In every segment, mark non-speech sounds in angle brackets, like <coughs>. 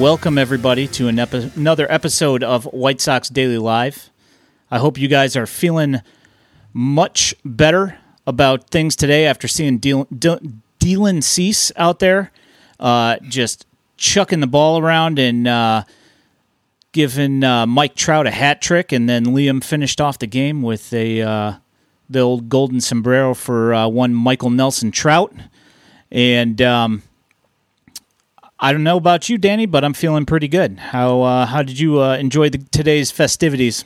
welcome everybody to an epi- another episode of White Sox Daily Live. I hope you guys are feeling much better about things today after seeing Dylan Cease out there uh, just chucking the ball around and uh, giving uh, Mike Trout a hat trick, and then Liam finished off the game with a uh, the old golden sombrero for uh, one Michael Nelson Trout, and. Um, I don't know about you, Danny, but I'm feeling pretty good. How uh, how did you enjoy the, today's festivities?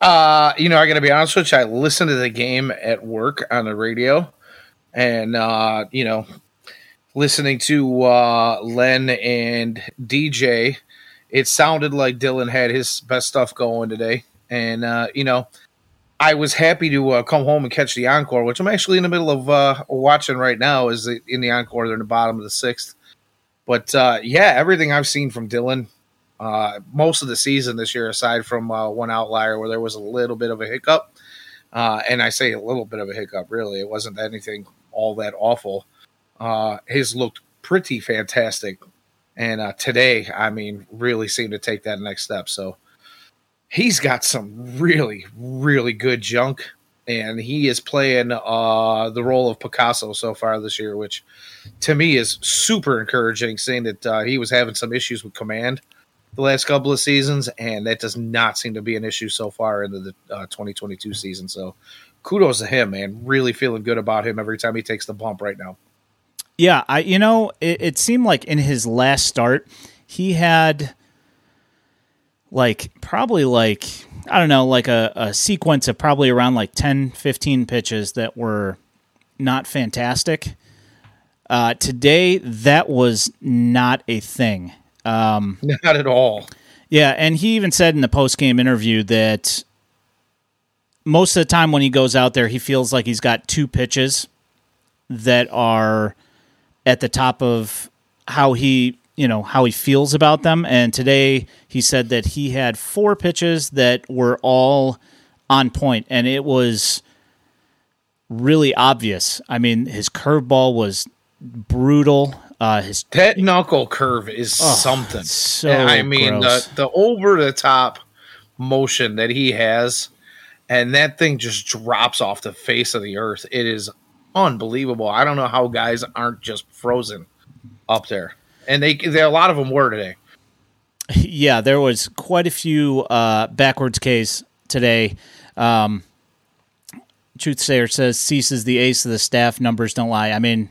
Uh, you know, I got to be honest with you. I listened to the game at work on the radio, and uh, you know, listening to uh, Len and DJ, it sounded like Dylan had his best stuff going today. And, uh, you know, I was happy to uh, come home and catch the encore, which I'm actually in the middle of uh, watching right now. Is in the encore? They're in the bottom of the sixth. But uh, yeah, everything I've seen from Dylan, uh, most of the season this year, aside from uh, one outlier where there was a little bit of a hiccup, uh, and I say a little bit of a hiccup, really, it wasn't anything all that awful uh, his looked pretty fantastic. And uh, today, I mean, really seemed to take that next step. So he's got some really, really good junk. And he is playing uh, the role of Picasso so far this year, which to me is super encouraging, seeing that uh, he was having some issues with command the last couple of seasons, and that does not seem to be an issue so far into the uh, 2022 season. So kudos to him, man. Really feeling good about him every time he takes the bump right now. Yeah, I you know it, it seemed like in his last start he had like probably like I don't know like a, a sequence of probably around like 10, 15 pitches that were not fantastic. Uh, today that was not a thing. Um, not at all. Yeah, and he even said in the post game interview that most of the time when he goes out there, he feels like he's got two pitches that are at the top of how he you know how he feels about them. And today he said that he had four pitches that were all on point and it was really obvious. I mean his curveball was brutal uh his that knuckle curve is oh, something. so i mean gross. the the over the top motion that he has and that thing just drops off the face of the earth. It is unbelievable. I don't know how guys aren't just frozen up there, and they there a lot of them were today. <laughs> Yeah, there was quite a few uh, backwards K's today. Um, Truthsayer says Cease is the ace of the staff. Numbers don't lie. I mean,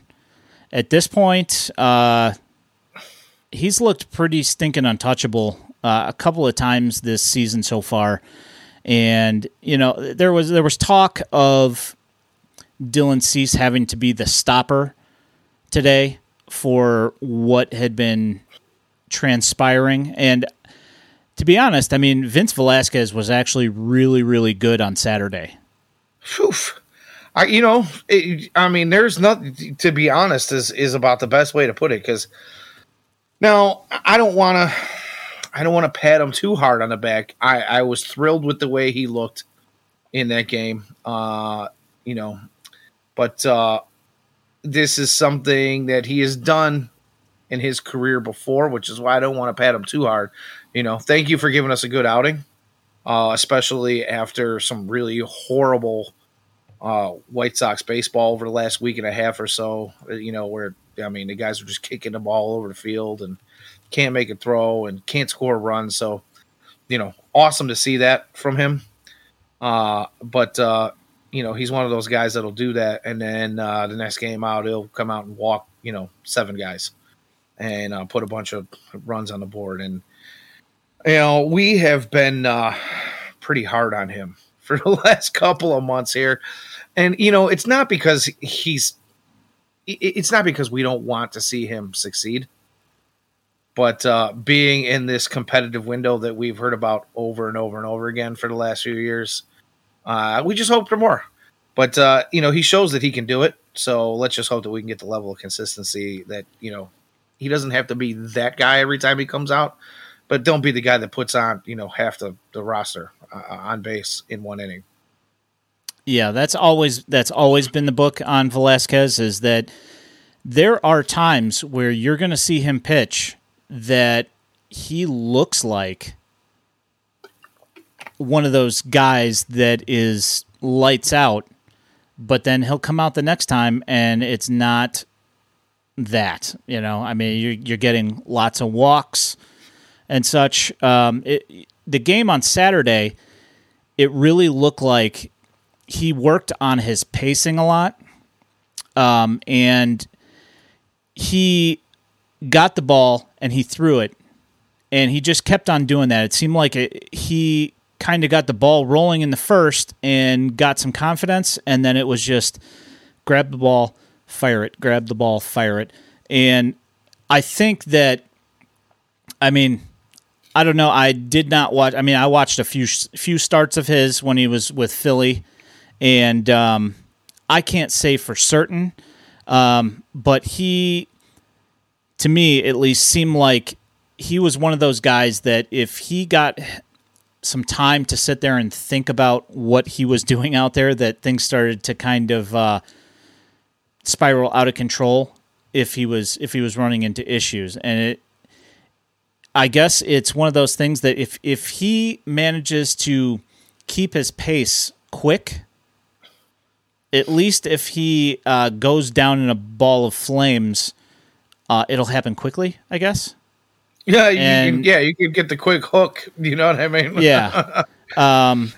at this point, uh, he's looked pretty stinking untouchable uh, a couple of times this season so far. And you know, there was there was talk of Dylan Cease having to be the stopper today for what had been transpiring. And to be honest, I mean, Vince Velasquez was actually really, really good on Saturday. Whew. I, you know, it, I mean, there's nothing to be honest is is about the best way to put it because now I don't want to, I don't want to pat him too hard on the back. I I was thrilled with the way he looked in that game. Uh, you know, but uh, this is something that he has done in his career before, which is why I don't want to pat him too hard. You know, thank you for giving us a good outing, uh, especially after some really horrible uh, White Sox baseball over the last week and a half or so. You know, where I mean, the guys were just kicking the ball over the field and can't make a throw and can't score a run. So, you know, awesome to see that from him. Uh, but uh, you know, he's one of those guys that'll do that, and then uh, the next game out, he'll come out and walk, you know, seven guys, and uh, put a bunch of runs on the board. And you know, we have been uh, pretty hard on him <laughs> for the last couple of months here, and you know, it's not because he's, it's not because we don't want to see him succeed. But uh, being in this competitive window that we've heard about over and over and over again for the last few years, uh, we just hope for more. But uh, you know, he shows that he can do it. So let's just hope that we can get the level of consistency that you know he doesn't have to be that guy every time he comes out, but don't be the guy that puts on you know half the the roster uh, on base in one inning. Yeah, that's always that's always been the book on Velasquez is that there are times where you're going to see him pitch that he looks like one of those guys that is lights out, but then he'll come out the next time and it's not that. You know, I mean, you're, you're getting lots of walks and such. Um, it, the game on Saturday, it really looked like he worked on his pacing a lot. Um, and he got the ball and he threw it and he just kept on doing that. It seemed like it, he kind of got the ball rolling in the first and got some confidence, and then it was just grab the ball, fire it, grab the ball, fire it. And I think that, I mean, I don't know. I did not watch. I mean, I watched a few few starts of his when he was with Philly, and um, I can't say for certain, um, but he, to me at least, seemed like he was one of those guys that if he got some time to sit there and think about what he was doing out there, that things started to kind of uh, spiral out of control. If he was if he was running into issues, and it, I guess it's one of those things that if if he manages to keep his pace quick, at least if he uh, goes down in a ball of flames, uh, it'll happen quickly. I guess. Yeah, you, and, yeah, you could get the quick hook. You know what I mean? yeah. <laughs> Um,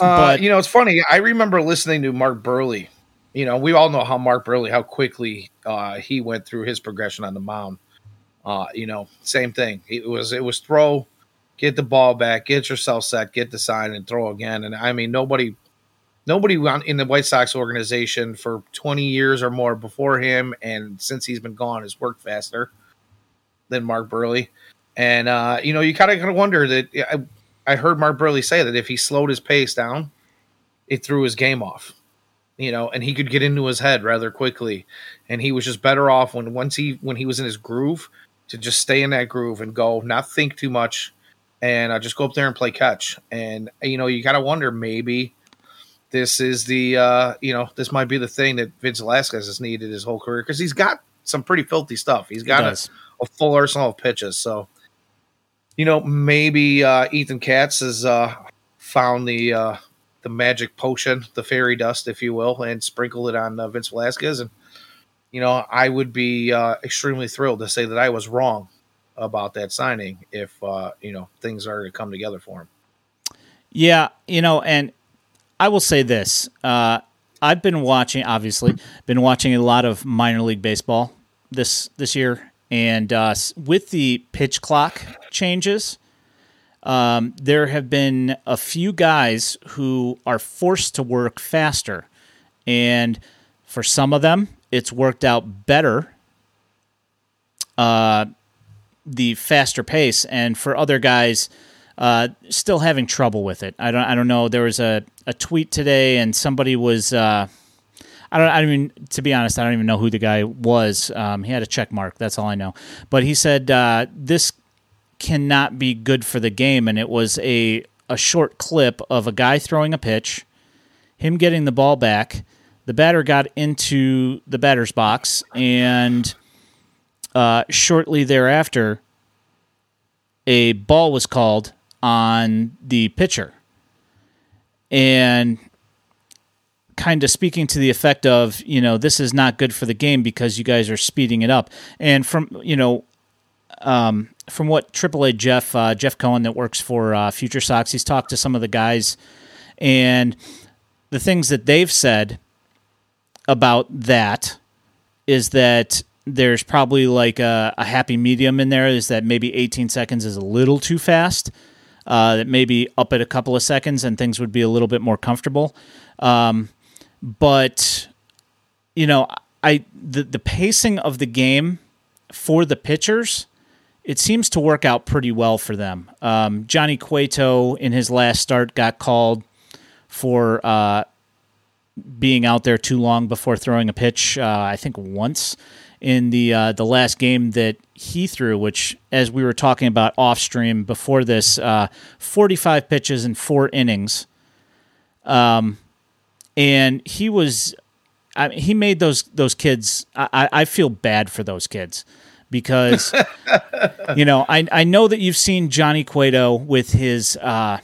uh, but you know, it's funny. I remember listening to Mark Buehrle. You know, we all know how Mark Buehrle, how quickly uh, he went through his progression on the mound. Uh, you know, same thing. It was it was throw, get the ball back, get yourself set, get the sign, and throw again. And I mean, nobody, nobody in the White Sox organization for twenty years or more before him, and since he's been gone, has worked faster than Mark Buehrle. And uh, you know, you kind of kind of wonder that. I, I heard Mark Buehrle say that if he slowed his pace down, it threw his game off. You know, and he could get into his head rather quickly, and he was just better off when once he when he was in his groove to just stay in that groove and go, not think too much, and uh, just go up there and play catch. And you know, you gotta wonder maybe this is the uh, you know this might be the thing that Vince Velasquez has needed his whole career because he's got some pretty filthy stuff. He's got he a, a, full arsenal of pitches. So you know, maybe uh, Ethan Katz has uh, found the uh, the magic potion, the fairy dust, if you will, and sprinkled it on uh, Vince Velasquez. And you know, I would be uh, extremely thrilled to say that I was wrong about that signing if uh, you know things are to come together for him. Yeah, you know, and I will say this: uh, I've been watching, obviously, been watching a lot of minor league baseball this this year, and uh, with the pitch clock changes, um, there have been a few guys who are forced to work faster. And for some of them, it's worked out better, uh, the faster pace. And for other guys, uh, still having trouble with it. I don't, I don't know. There was a, a tweet today, and somebody was. I don't. I mean, to be honest, I don't even know who the guy was. Um, he had a check mark. That's all I know. But he said uh, this cannot be good for the game, and it was a a short clip of a guy throwing a pitch, him getting the ball back. The batter got into the batter's box, and uh, shortly thereafter, a ball was called on the pitcher. And kind of speaking to the effect of, you know, this is not good for the game because you guys are speeding it up. And from, you know, um, from what AAA Jeff uh, Jeff Cohen that works for uh, Future Sox, he's talked to some of the guys, and the things that they've said about that is that there's probably like a, a happy medium in there. Is that maybe 18 seconds is a little too fast? Uh, that maybe up at a couple of seconds and things would be a little bit more comfortable. Um, but you know, I the the pacing of the game for the pitchers, it seems to work out pretty well for them. Um, Johnny Cueto in his last start got called for uh, being out there too long before throwing a pitch. Uh, I think once in the uh, the last game that he threw, which as we were talking about off stream before this, uh, forty five pitches in four innings. Um, and he was, I he made those those kids. I, I feel bad for those kids because <laughs> you know I I know that you've seen Johnny Cueto with his uh,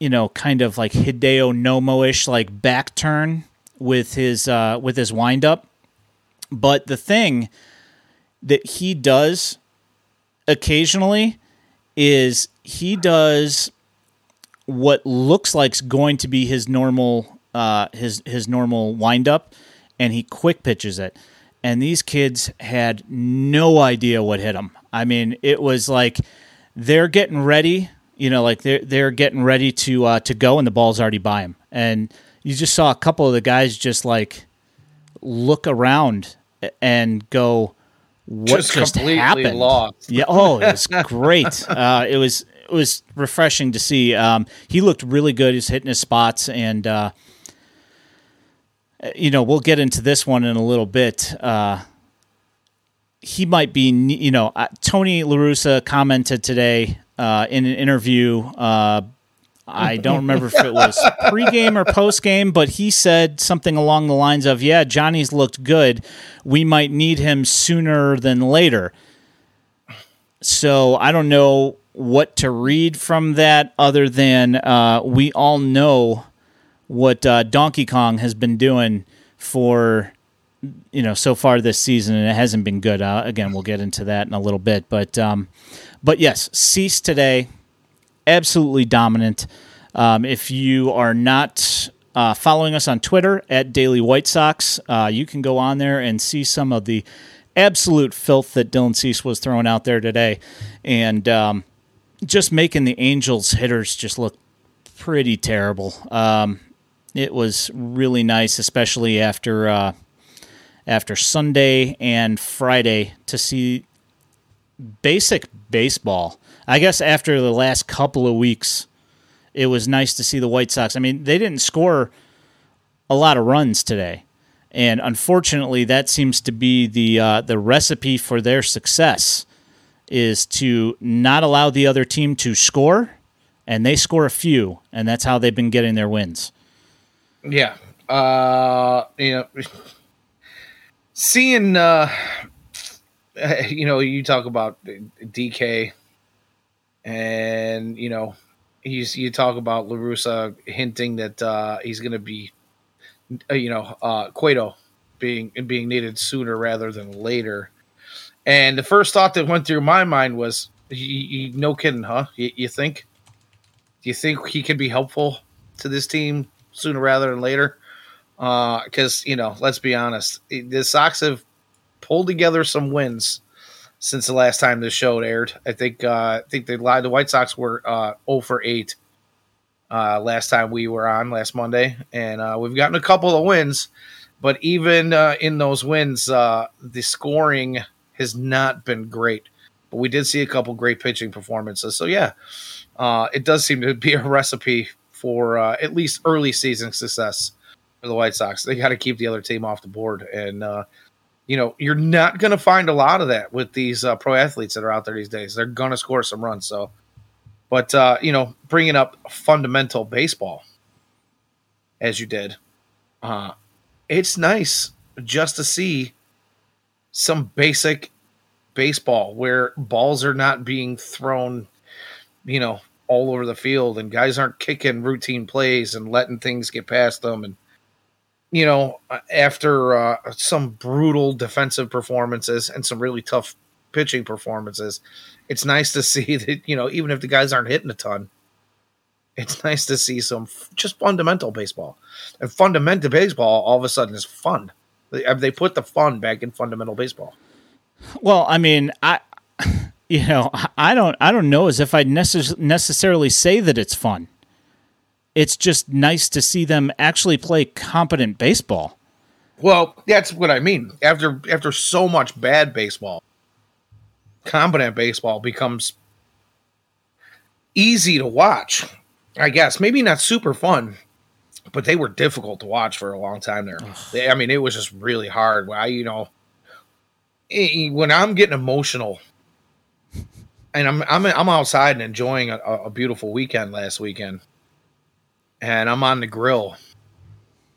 you know kind of like Hideo Nomo ish like back turn with his uh, with his wind up, but the thing that he does occasionally is he does what looks like is going to be his normal uh, his his normal windup, and he quick pitches it. And these kids had no idea what hit them. I mean, it was like they're getting ready, you know, like they're they're getting ready to uh, to go, and the ball's already by him. And you just saw a couple of the guys just like look around and go, "What just, just happened?" Lost. Yeah. Oh, it was great. <laughs> Uh, it was it was refreshing to see. Um, he looked really good. He's hitting his spots, and uh, you know we'll get into this one in a little bit. Uh, he might be, you know, uh, Tony LaRussa commented today uh, in an interview. Uh, I don't remember if it was <laughs> pregame or postgame, but he said something along the lines of, "Yeah, Johnny's looked good. We might need him sooner than later." So I don't know what to read from that other than uh, we all know what uh, Donkey Kong has been doing for you know so far this season, and it hasn't been good. Uh, again, we'll get into that in a little bit, but um, but yes, Cease today, absolutely dominant. Um, if you are not uh, following us on Twitter at Daily White Sox, uh, you can go on there and see some of the absolute filth that Dylan Cease was throwing out there today, and um, just making the Angels hitters just look pretty terrible. Um, it was really nice, especially after uh, after Sunday and Friday, to see basic baseball. I guess after the last couple of weeks, it was nice to see the White Sox. I mean, they didn't score a lot of runs today, and unfortunately, that seems to be the uh, the recipe for their success is to not allow the other team to score, and they score a few, and that's how they've been getting their wins. Yeah, uh, you know, seeing, uh, <laughs> you know, you talk about DK, and you know, he's you talk about LaRussa hinting that uh, he's going to be, uh, you know, uh, Cueto being being needed sooner rather than later. And the first thought that went through my mind was, you, you, no kidding, huh? You, you, think? Do you think he can be helpful to this team sooner rather than later? Because uh, you know, let's be honest, the Sox have pulled together some wins since the last time this show aired. I think uh, I think they lied. The White Sox were uh, 0 for 8 uh, last time we were on last Monday, and uh, we've gotten a couple of wins. But even uh, in those wins, uh, the scoring has not been great. But we did see a couple great pitching performances. So yeah, uh, it does seem to be a recipe for uh, at least early season success for the White Sox. They got to keep the other team off the board, and uh, you know you're not going to find a lot of that with these uh, pro athletes that are out there these days. They're going to score some runs. So, but uh, you know, bringing up fundamental baseball as you did, uh, it's nice just to see some basic baseball where balls are not being thrown, you know, all over the field and guys aren't kicking routine plays and letting things get past them. And, you know, after uh, some brutal defensive performances and some really tough pitching performances, it's nice to <laughs> see that, you know, even if the guys aren't hitting a ton, it's nice to see some f- just fundamental baseball. And fundamental baseball all of a sudden is fun. They, they put the fun back in fundamental baseball. Well, I mean, I you know, I don't I don't know as if I'd necess- necessarily say that it's fun. It's just nice to see them actually play competent baseball. Well, that's what I mean. After after so much bad baseball, competent baseball becomes easy to watch. I guess maybe not super fun, but they were difficult to watch for a long time there. They, I mean, it was just really hard. I, you know, eh, when I'm getting emotional, and I'm I'm I'm outside and enjoying a, a beautiful weekend last weekend, and I'm on the grill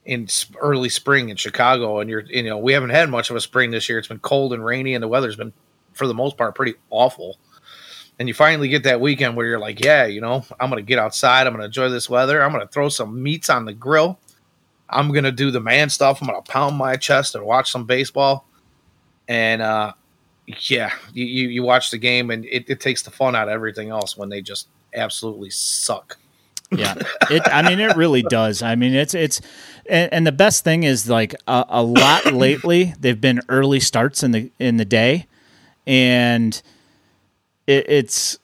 in early spring in Chicago, and you're you know we haven't had much of a spring this year. It's been cold and rainy, and the weather's been for the most part pretty awful. And you finally get that weekend where you're like, yeah, you know, I'm gonna get outside, I'm gonna enjoy this weather, I'm gonna throw some meats on the grill, I'm gonna do the man stuff, I'm gonna pound my chest and watch some baseball. And uh yeah, you, you, you watch the game and it, it takes the fun out of everything else when they just absolutely suck. yeah it i mean it really <laughs> does i mean it's it's and, and the best thing is like a, a, lot <coughs> lately they've been early starts in the in the day and it, it's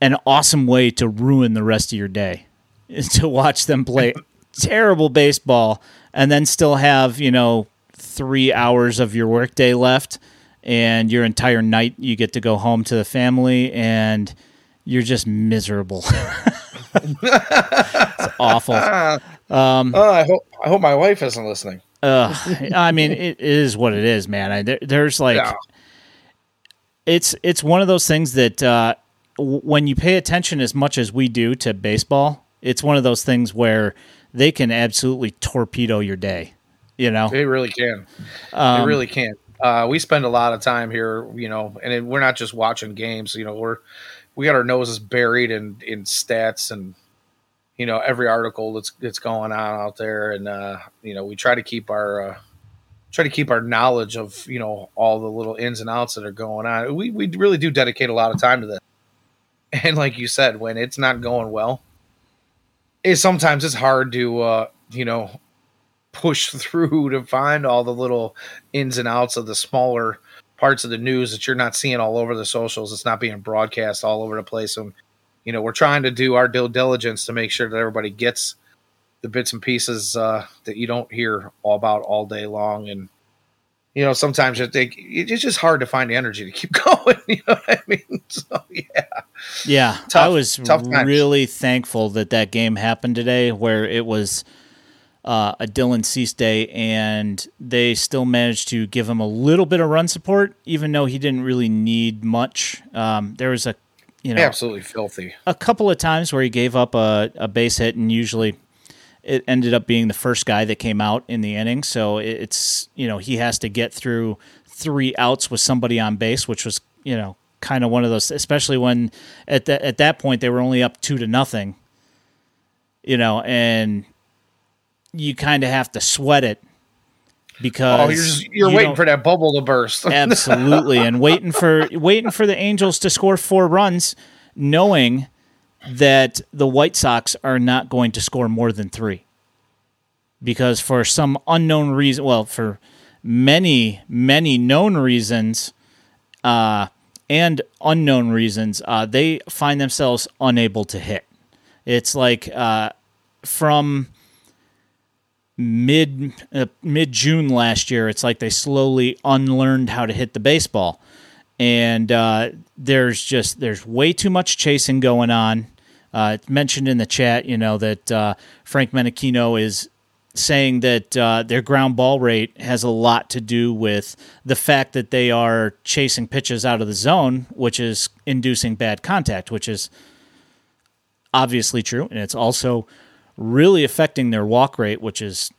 an awesome way to ruin the rest of your day is to watch them play <laughs> terrible baseball and then still have you know three hours of your workday left and your entire night you get to go home to the family and you're just miserable <laughs> it's awful. Um, oh, I hope I hope my wife isn't listening. Uh, I mean, it is what it is, man. I, there, there's like, yeah. it's it's one of those things that uh, w- when you pay attention as much as we do to baseball, it's one of those things where they can absolutely torpedo your day. You know, they really can. Um, they really can. Uh, we spend a lot of time here, you know, and it, we're not just watching games. You know, we're we got our noses buried in in stats and you know every article that's that's going on out there, and uh, you know we try to keep our uh, try to keep our knowledge of you know all the little ins and outs that are going on. We we really do dedicate a lot of time to this, <laughs> and like you said, when it's not going well, it sometimes it's hard to uh, you know push <laughs> through to find all the little ins and outs of the smaller parts of the news that you're not seeing all over the socials. It's not being broadcast all over the place. And, you know, we're trying to do our due diligence to make sure that everybody gets the bits and pieces uh, that you don't hear all about all day long. And, you know, sometimes it, it's just hard to find the energy to keep <laughs> going. You know what I mean? <laughs> So, yeah. Yeah. Tough, I was really thankful that that game happened today where it was – uh, a Dylan Cease day, and they still managed to give him a little bit of run support, even though he didn't really need much. Um, there was a, you know, absolutely filthy. A couple of times where he gave up a, a base hit, and usually it ended up being the first guy that came out in the inning. So it's you know he has to get through three outs with somebody on base, which was you know kind of one of those, especially when at that at that point they were only up two to nothing. You know, and you kind of have to sweat it because oh, you're, just, you're you waiting for that bubble to burst. <laughs> absolutely, and waiting for waiting for the Angels to score four runs, knowing that the White Sox are not going to score more than three, because for some unknown reason, well, for many many known reasons, uh, and unknown reasons, uh, they find themselves unable to hit. It's like uh, from mid uh, mid June last year. It's like they slowly unlearned how to hit the baseball, and uh, there's just there's way too much chasing going on. Uh, it's mentioned in the chat, you know, that uh, Frank Menechino is saying that uh, their ground ball rate has a lot to do with the fact that they are chasing pitches out of the zone, which is inducing bad contact, which is obviously true, and it's also really affecting their walk rate, which is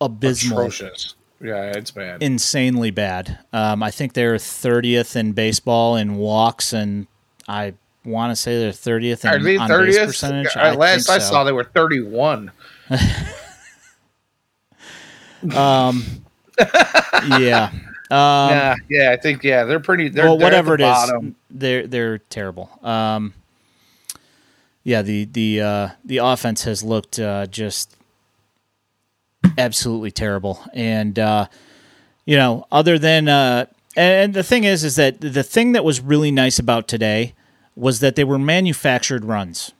abysmal. Atrocious. Yeah, it's bad. Insanely bad. Um, I think they're 30th in baseball in walks, and I want to say they're 30th in Are they 30th? percentage. I last I saw, they were 31. <laughs> um, yeah. Um, yeah, yeah, I think yeah, they're pretty. They're, well, they're whatever it bottom. is, they're they're terrible. Um, yeah, the the uh, the offense has looked uh, just absolutely terrible, and uh, you know, other than uh, and the thing is, is that the thing that was really nice about today was that they were manufactured runs.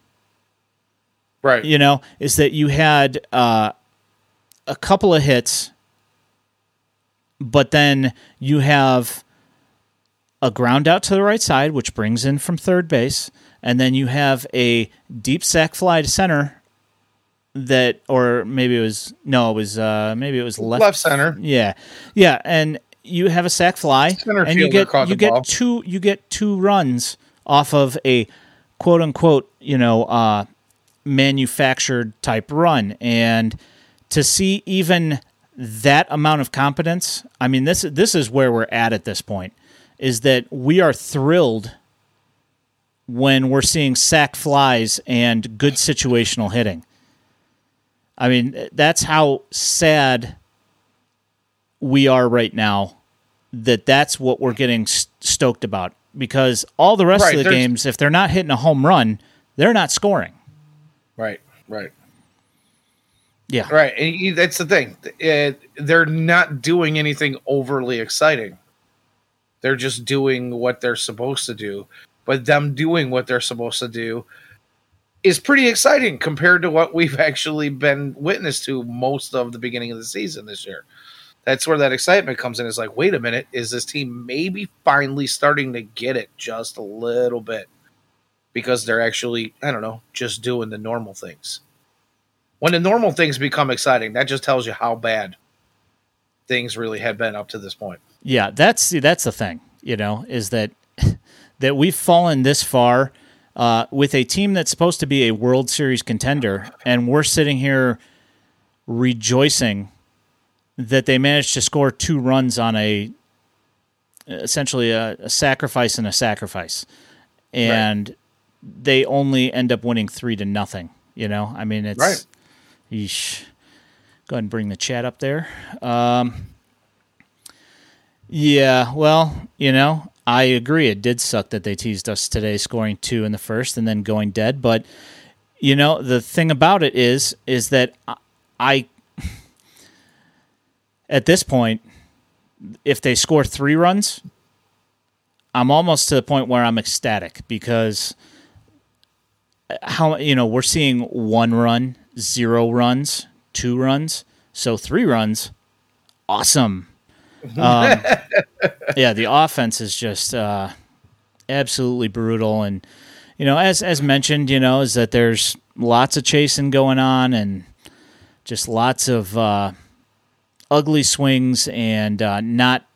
Right. You know, is that you had uh, a couple of hits, but then you have a ground out to the right side, which brings in from third base and then you have a deep sac fly to center that or maybe it was no it was uh maybe it was left left center. Yeah. Yeah and you have a sac fly center and you get you get ball. two you get two runs off of a quote unquote you know uh manufactured type run. And to see even that amount of competence i mean this this is where we're at at this point is that we are thrilled when we're seeing sac flies and good situational hitting. I mean, that's how sad we are right now that that's what we're getting stoked about because all the rest right, of the games if they're not hitting a home run, they're not scoring. Right, right. Yeah. Right. And that's the thing. It, they're not doing anything overly exciting. They're just doing what they're supposed to do but them doing what they're supposed to do is pretty exciting compared to what we've <laughs> actually been witness to most of the beginning of the season this year. That's where that excitement comes in. It's like, wait a minute, is this team maybe finally starting to get it just a little bit? Because they're actually, I don't know, just doing the normal things. When the normal things become exciting, that just tells you how bad things really had been up to this point. Yeah, that's that's the thing, you know, is that <laughs> that we've fallen this far uh, with a team that's supposed to be a World Series contender, and we're sitting here rejoicing that they managed to score two runs on a essentially a, a sacrifice and a sacrifice, and right. they only end up winning three to nothing. You know, I mean, it's right. Yeesh. Go ahead and bring the chat up there. Um, yeah, well, you know, I agree. It did suck that they teased us today, scoring two in the first and then going dead. But you know, the thing about it is, is that I, <laughs> at this point, if they score three runs, I'm almost to the point where I'm ecstatic because uh, how you know we're seeing one run, zero runs, two runs, so three runs, awesome. Um, <laughs> yeah, the offense is just uh, absolutely brutal, and you know, as as mentioned, you know, is that there's lots of chasing going on, and just lots of uh, ugly swings, and uh, not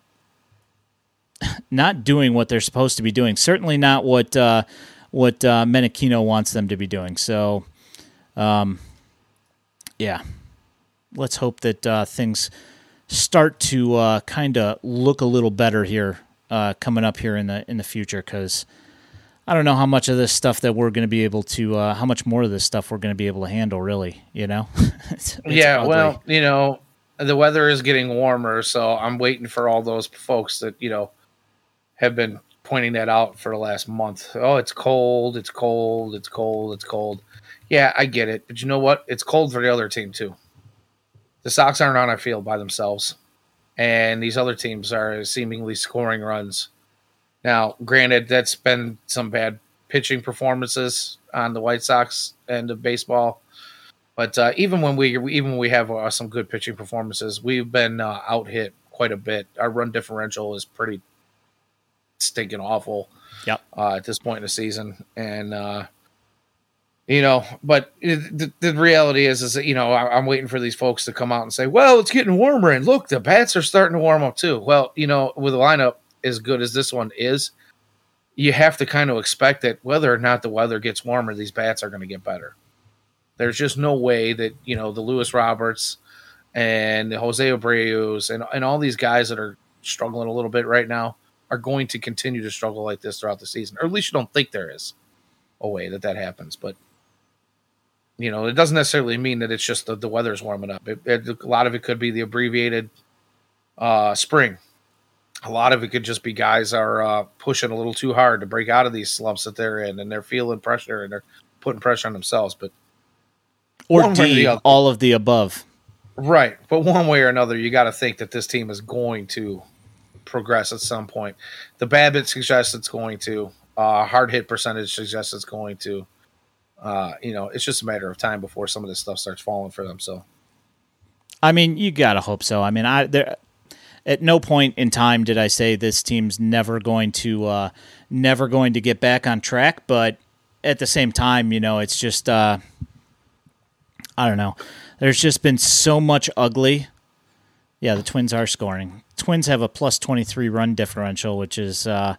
<laughs> not doing what they're supposed to be doing. Certainly not what uh, what uh, Menechino wants them to be doing. So, um, yeah, let's hope that uh, things start to uh, kind of look a little better here uh, coming up here in the in the future because I don't know how much of this stuff that we're going to be able to uh, how much more of this stuff we're going to be able to handle really you know? <laughs> It's, it's yeah ugly. well you know the weather is getting warmer so I'm waiting for all those folks that you know have been pointing that out for the last month. Oh it's cold it's cold it's cold it's cold. Yeah I get it but you know what? It's cold for the other team too the Sox aren't on a field by themselves, and these other teams are seemingly scoring runs. Now, granted, that's been some bad pitching performances on the White Sox end of baseball, but uh, even when we even when we have uh, some good pitching performances, we've been uh, out hit quite a bit. Our run differential is pretty stinking awful. Yep. Uh, at this point in the season, and uh, you know but the, the reality is is that you know I, am waiting for these folks to come out and say well it's getting warmer and look the bats are starting to warm up too. Well you know with a lineup as good as this one is you have to kind of expect that whether or not the weather gets warmer these bats are going to get better. There's just no way that you know the lewis roberts and the jose abreu's and, and all these guys that are struggling a little bit right now are going to continue to struggle like this throughout the season or at least you don't think there is a way that that happens but you know, it doesn't necessarily mean that it's just the, the weather's warming up. It, it, a lot of it could be the abbreviated uh, spring. A lot of it could just be guys are uh, pushing a little too hard to break out of these slumps that they're in, and they're feeling pressure and they're putting pressure on themselves. But or D, or all of the above. Right, but one way or another, you got to think that this team is going to progress at some point. The BABIP suggests it's going to. Uh, hard hit percentage suggests it's going to uh, you know, it's just a matter of time before some of this stuff starts falling for them. So, I mean, you gotta hope so. I mean, I there at no point in time did I say this team's never going to uh, never going to get back on track, but at the same time, you know, it's just uh, I don't know. There's just been so much ugly. Yeah, the Twins are scoring. Twins have a plus 23 run differential, which is uh,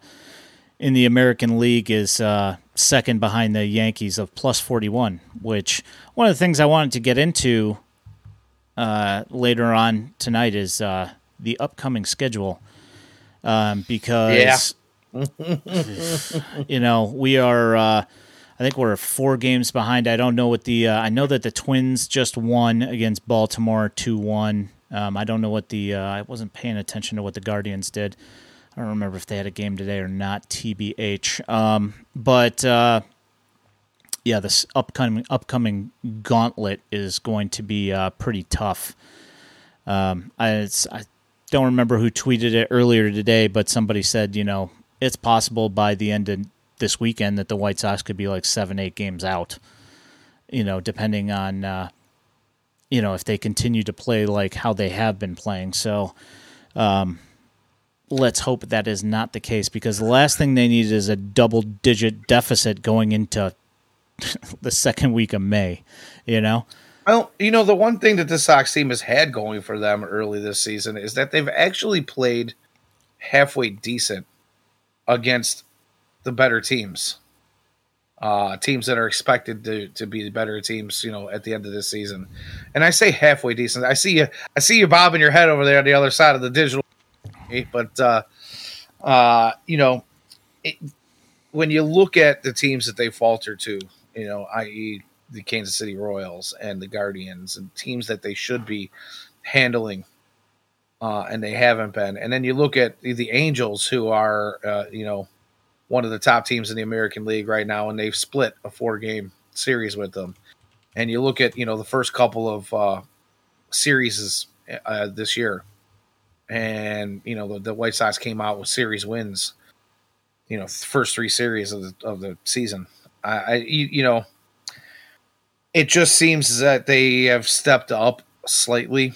in the American League is uh, second behind the Yankees of plus 41, which one of the things I wanted to get into uh, later on tonight is uh, the upcoming schedule. um, because <laughs> you know we are. Uh, I think we're four games behind. I don't know what the. Uh, I know that the Twins just won against Baltimore two one. Um, I don't know what the. Uh, I wasn't paying attention to what the Guardians did. I don't remember if they had a game today or not. TBH. Um, but uh, yeah, this upcoming upcoming gauntlet is going to be uh, pretty tough. Um, I, I don't remember who tweeted it earlier today, but somebody said, you know, it's possible by the end of this weekend that the White Sox could be like seven, eight games out. You know, depending on, uh, you know, if they continue to play like how they have been playing. So, um, let's hope that is not the case because the last thing they need is a double digit deficit going into <laughs> the second week of May, you know? Well, you know, the one thing that the Sox team has had going for them early this season is that they've actually played halfway decent against the better teams. Uh, teams that are expected to, to be the better teams, you know, at the end of this season. And I say halfway decent. I see you I see you bobbing your head over there on the other side of the digital but uh, uh, you know, it, when you look at the teams that they falter to, you know, i.e., the Kansas City Royals and the Guardians and teams that they should be handling, uh, and they haven't been. And then you look at the Angels, who are, uh, you know, one of the top teams in the American League right now, and they've split a four-game series with them. And you look at, you know, the first couple of uh, series uh, this year, and you know the, the White Sox came out with series wins. You know, first three series of the of the season. I, I you, you know, it just seems that they have stepped up slightly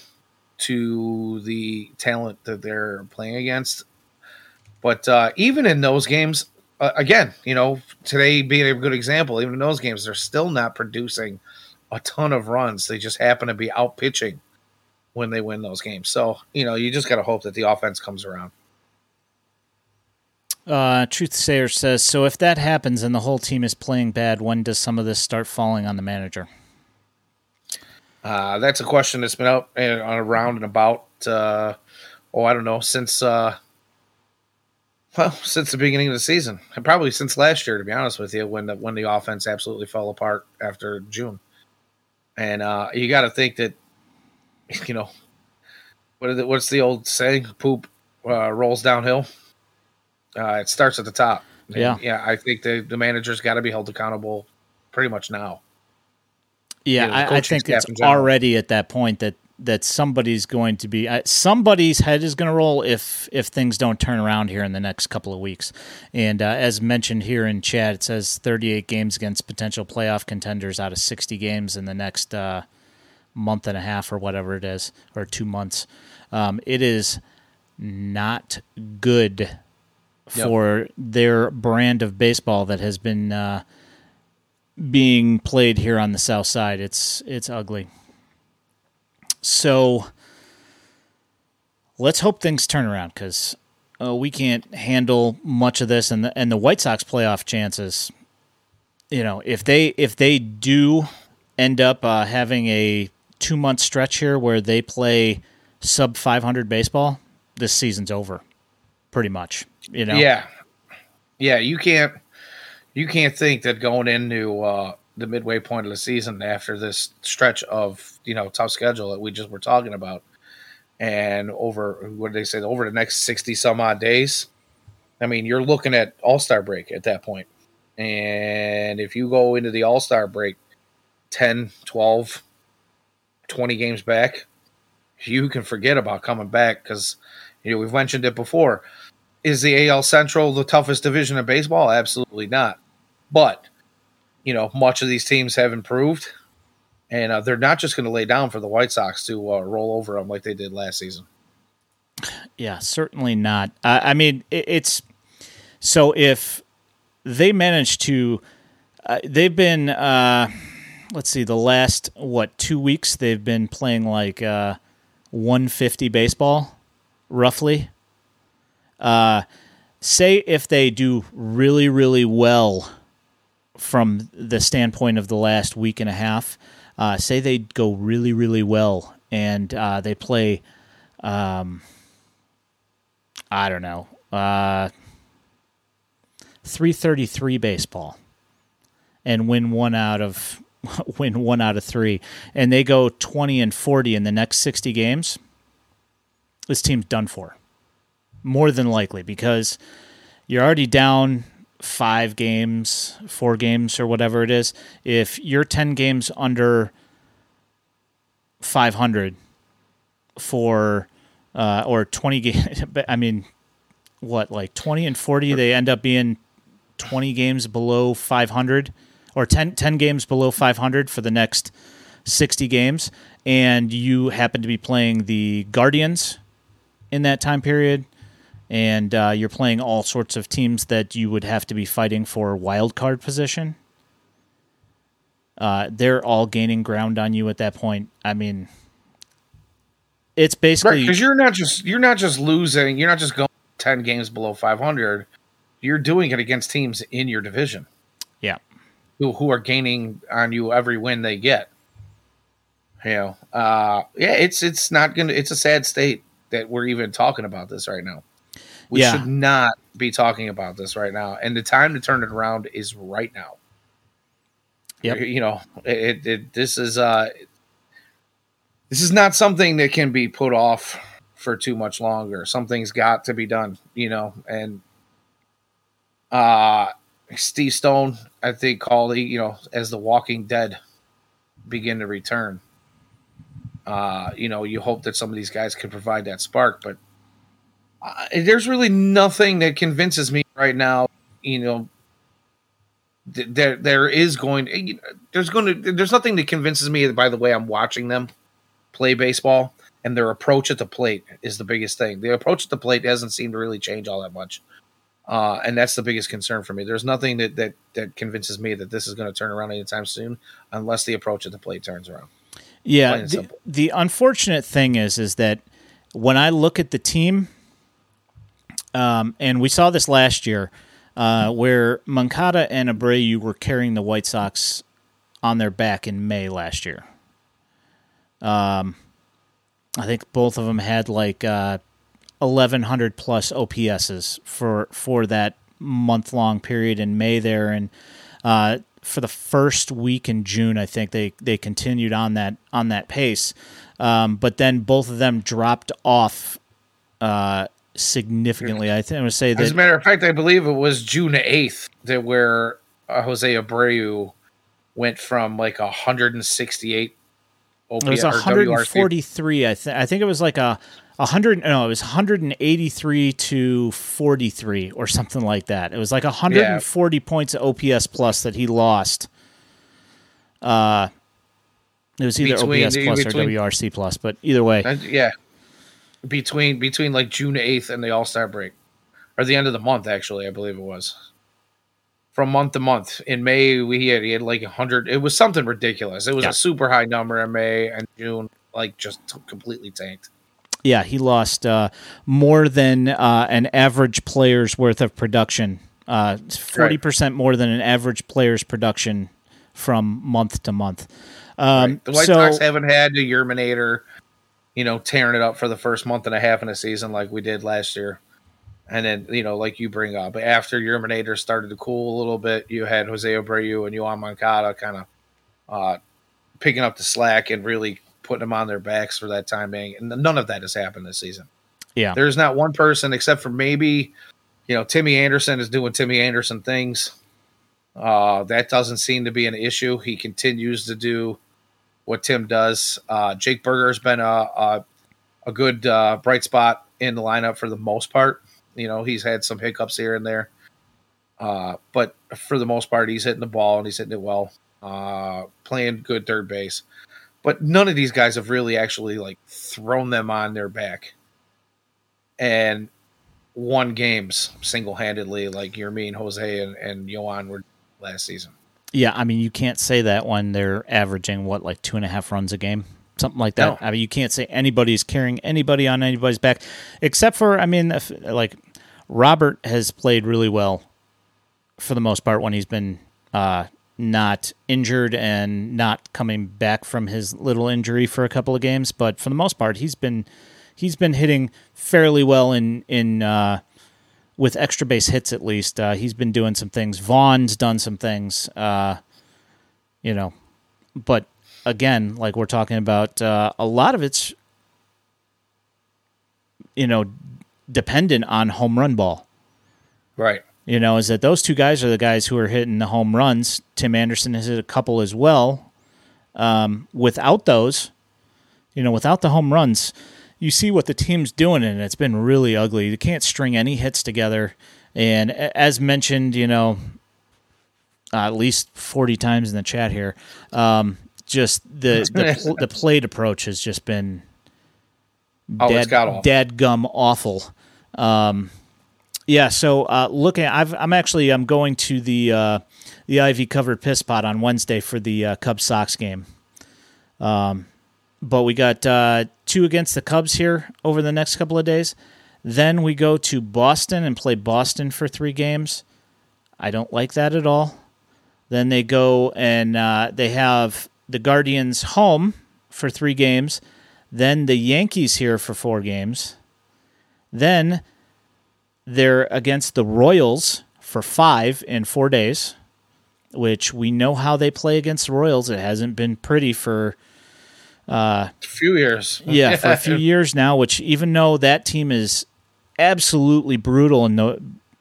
to the talent that they're playing against. But uh, even in those games, uh, again, you know, today being a good example, even in those games, they're still not producing a ton of runs. They just happen to be out pitching when they win those games. So, you know, you just got to hope that the offense comes around. Uh, Truth Sayer says, so if that happens and the whole team is playing bad, when does some of this start falling on the manager? Uh, that's a question that's been out and around and about. Uh, oh, I don't know since uh, well since the beginning of the season, and probably since last year, to be honest with you, when the when the offense absolutely fell apart after June. And uh, you got to think that <laughs> you know, what the, what's the old saying? Poop uh, rolls downhill. Uh, it starts at the top. Yeah, and, yeah. I think the the manager's got to be held accountable pretty much now. Yeah, you know, I, I, think it's already at that point that that somebody's going to be uh, somebody's head is going to roll if if things don't turn around here in the next couple of weeks. And uh, as mentioned here in chat, it says 38 games against potential playoff contenders out of 60 games in the next uh, month and a half or whatever it is, or two months. Um, it is not good yep. for their brand of baseball that has been uh, being played here on the South Side. It's it's ugly. So let's hope things turn around because uh, we can't handle much of this, and the and the White Sox playoff chances. You know, if they if they do end up uh, having a two month stretch here where they play sub 500 baseball, this season's over, pretty much. You know? Yeah, yeah. You can't you can't think that going into uh, the midway point of the season after this stretch of you know tough schedule that we just were talking about, and over what did they say over the next sixty some odd days. I mean, you're looking at All Star break at that point. And if you go into the All Star break 10, 12, 20 games back, you can forget about coming back because you know we've mentioned it before. Is the AL Central the toughest division of baseball? Absolutely not. But you know, much of these teams have improved, and uh, they're not just going to lay down for the White Sox to uh, roll over them like they did last season. Yeah, certainly not. Uh, I mean, it, it's so if they manage to, uh, they've been uh, let's see, the last what two weeks they've been playing like uh, 150 baseball, roughly. Uh, say if they do really really well from the standpoint of the last week and a half, uh, say they go really really well and uh, they play, um, I don't know, uh, 333 baseball and win one out of <laughs> win one out of three, and they go 20 and 40 in the next 60 games, this team's done for. More than likely, because you're already down five games, four games, or whatever it is. If you're 10 games under 500 for, uh, or 20 games, <laughs> I mean, what, like 20 and 40, they end up being 20 games below 500 or 10, 10 games below 500 for the next 60 games, and you happen to be playing the Guardians in that time period, and uh, you're playing all sorts of teams that you would have to be fighting for wild card position. Uh, they're all gaining ground on you at that point. I mean, it's basically because right, you're not just you're not just losing. You're not just going ten games below 500. You're doing it against teams in your division. Yeah, who who are gaining on you every win they get. You know, uh, yeah, it's it's not gonna. It's a sad state that we're even talking about this right now. We yeah. should not be talking about this right now, and the time to turn it around is right now. Yeah, you know, it, it, this is uh, this is not something that can be put off for too much longer. Something's got to be done, you know, and uh Steve Stone, I think, called you know as the Walking Dead begin to return. Uh, you know, you hope that some of these guys can provide that spark, but uh, there's really nothing that convinces me right now. You know, th- there there is going eh, there's going to there's nothing that convinces me by the way I'm watching them play baseball and their approach at the plate is the biggest thing. The approach at the plate doesn't seem to really change all that much. Uh, and that's the biggest concern for me. There's nothing that, that, that convinces me that this is going to turn around anytime soon, unless the approach at the plate turns around. Yeah, the, the, unfortunate thing is, is that when I look at the team, um, and we saw this last year, uh, where Moncada and Abreu were carrying the White Sox on their back in May last year. Um, I think both of them had like uh, 1100 plus OPSs for for that month long period in May there. And uh, for the first week in June I think they they continued on that on that pace. Um, but then both of them dropped off uh, significantly. I think I would say that as a matter of fact I believe it was June 8th that where uh, Jose Abreu went from like 168 OPS, it was 143 I think I think it was like a 100 no it was 183 to 43 or something like that. It was like 140 yeah. points of ops plus that he lost. Uh it was either between, ops plus between, or wrc plus but either way. Uh, yeah. Between between like june 8th and the all-star break. Or the end of the month actually i believe it was. From month to month. In may we had, he had like 100 it was something ridiculous. It was yeah. a super high number in may and june like just completely tanked yeah, he lost uh, more than uh, an average player's worth of production. Uh, forty uh, percent more than an average player's production from month to month. Um, right. The White so, Sox haven't had the Yerminator, you know, tearing it up for the first month and a half in a season like we did last year. And then, you know, like you bring up, after Yerminator started to cool a little bit, you had Jose Abreu and Yoan Moncada kind of uh, picking up the slack and really putting them on their backs for that time being. And none of that has happened this season. Yeah. There's not one person except for maybe, you know, Timmy Anderson is doing Timmy Anderson things. Uh, that doesn't seem to be an issue. He continues to do what Tim does. Uh, Jake Burger has been a, a, a good uh, bright spot in the lineup for the most part. You know, he's had some hiccups here and there. Uh, but for the most part, he's hitting the ball and he's hitting it well. Uh, playing good third base but none of these guys have really actually like thrown them on their back and won games single handedly like Yermin, Jose, and, Jose and Yoan were last season. Yeah, I mean you can't say that when they're averaging what like two and a half runs a game, something like that. No. I mean you can't say anybody's carrying anybody on anybody's back, except for I mean if, like Robert has played really well for the most part when he's been uh, not injured and not coming back from his little injury for a couple of games, but for the most part, he's been he's been hitting fairly well in in uh, with extra base hits at least. Uh, he's been doing some things. Vaughn's done some things. Uh, you know, but again, like we're talking about, uh, a lot of it's you know dependent on home run ball. Right. You know, is that those two guys are the guys who are hitting the home runs. Tim Anderson has hit a couple as well. Um, without those, you know, without the home runs, you see what the team's doing, and it's been really ugly. They can't string any hits together. And as mentioned, you know, uh, at least 40 times in the chat here, um, just the, <laughs> the, the plate approach has just been Oh, dead, it's got awful. dead gum awful. Um, yeah, so uh, looking, I've, I'm actually I'm going to the uh, the Ivy covered piss pot on Wednesday for the uh, Cubs Sox game. Um, but we got uh, two against the Cubs here over the next couple of days. Then we go to Boston and play Boston for three games. I don't like that at all. Then they go and uh, they have the Guardians home for three games. Then the Yankees here for four games. Then they're against the Royals for five in four days, which we know how they play against the Royals. It hasn't been pretty for A few years. <laughs> yeah, for a few years now, which even though that team is absolutely brutal and no,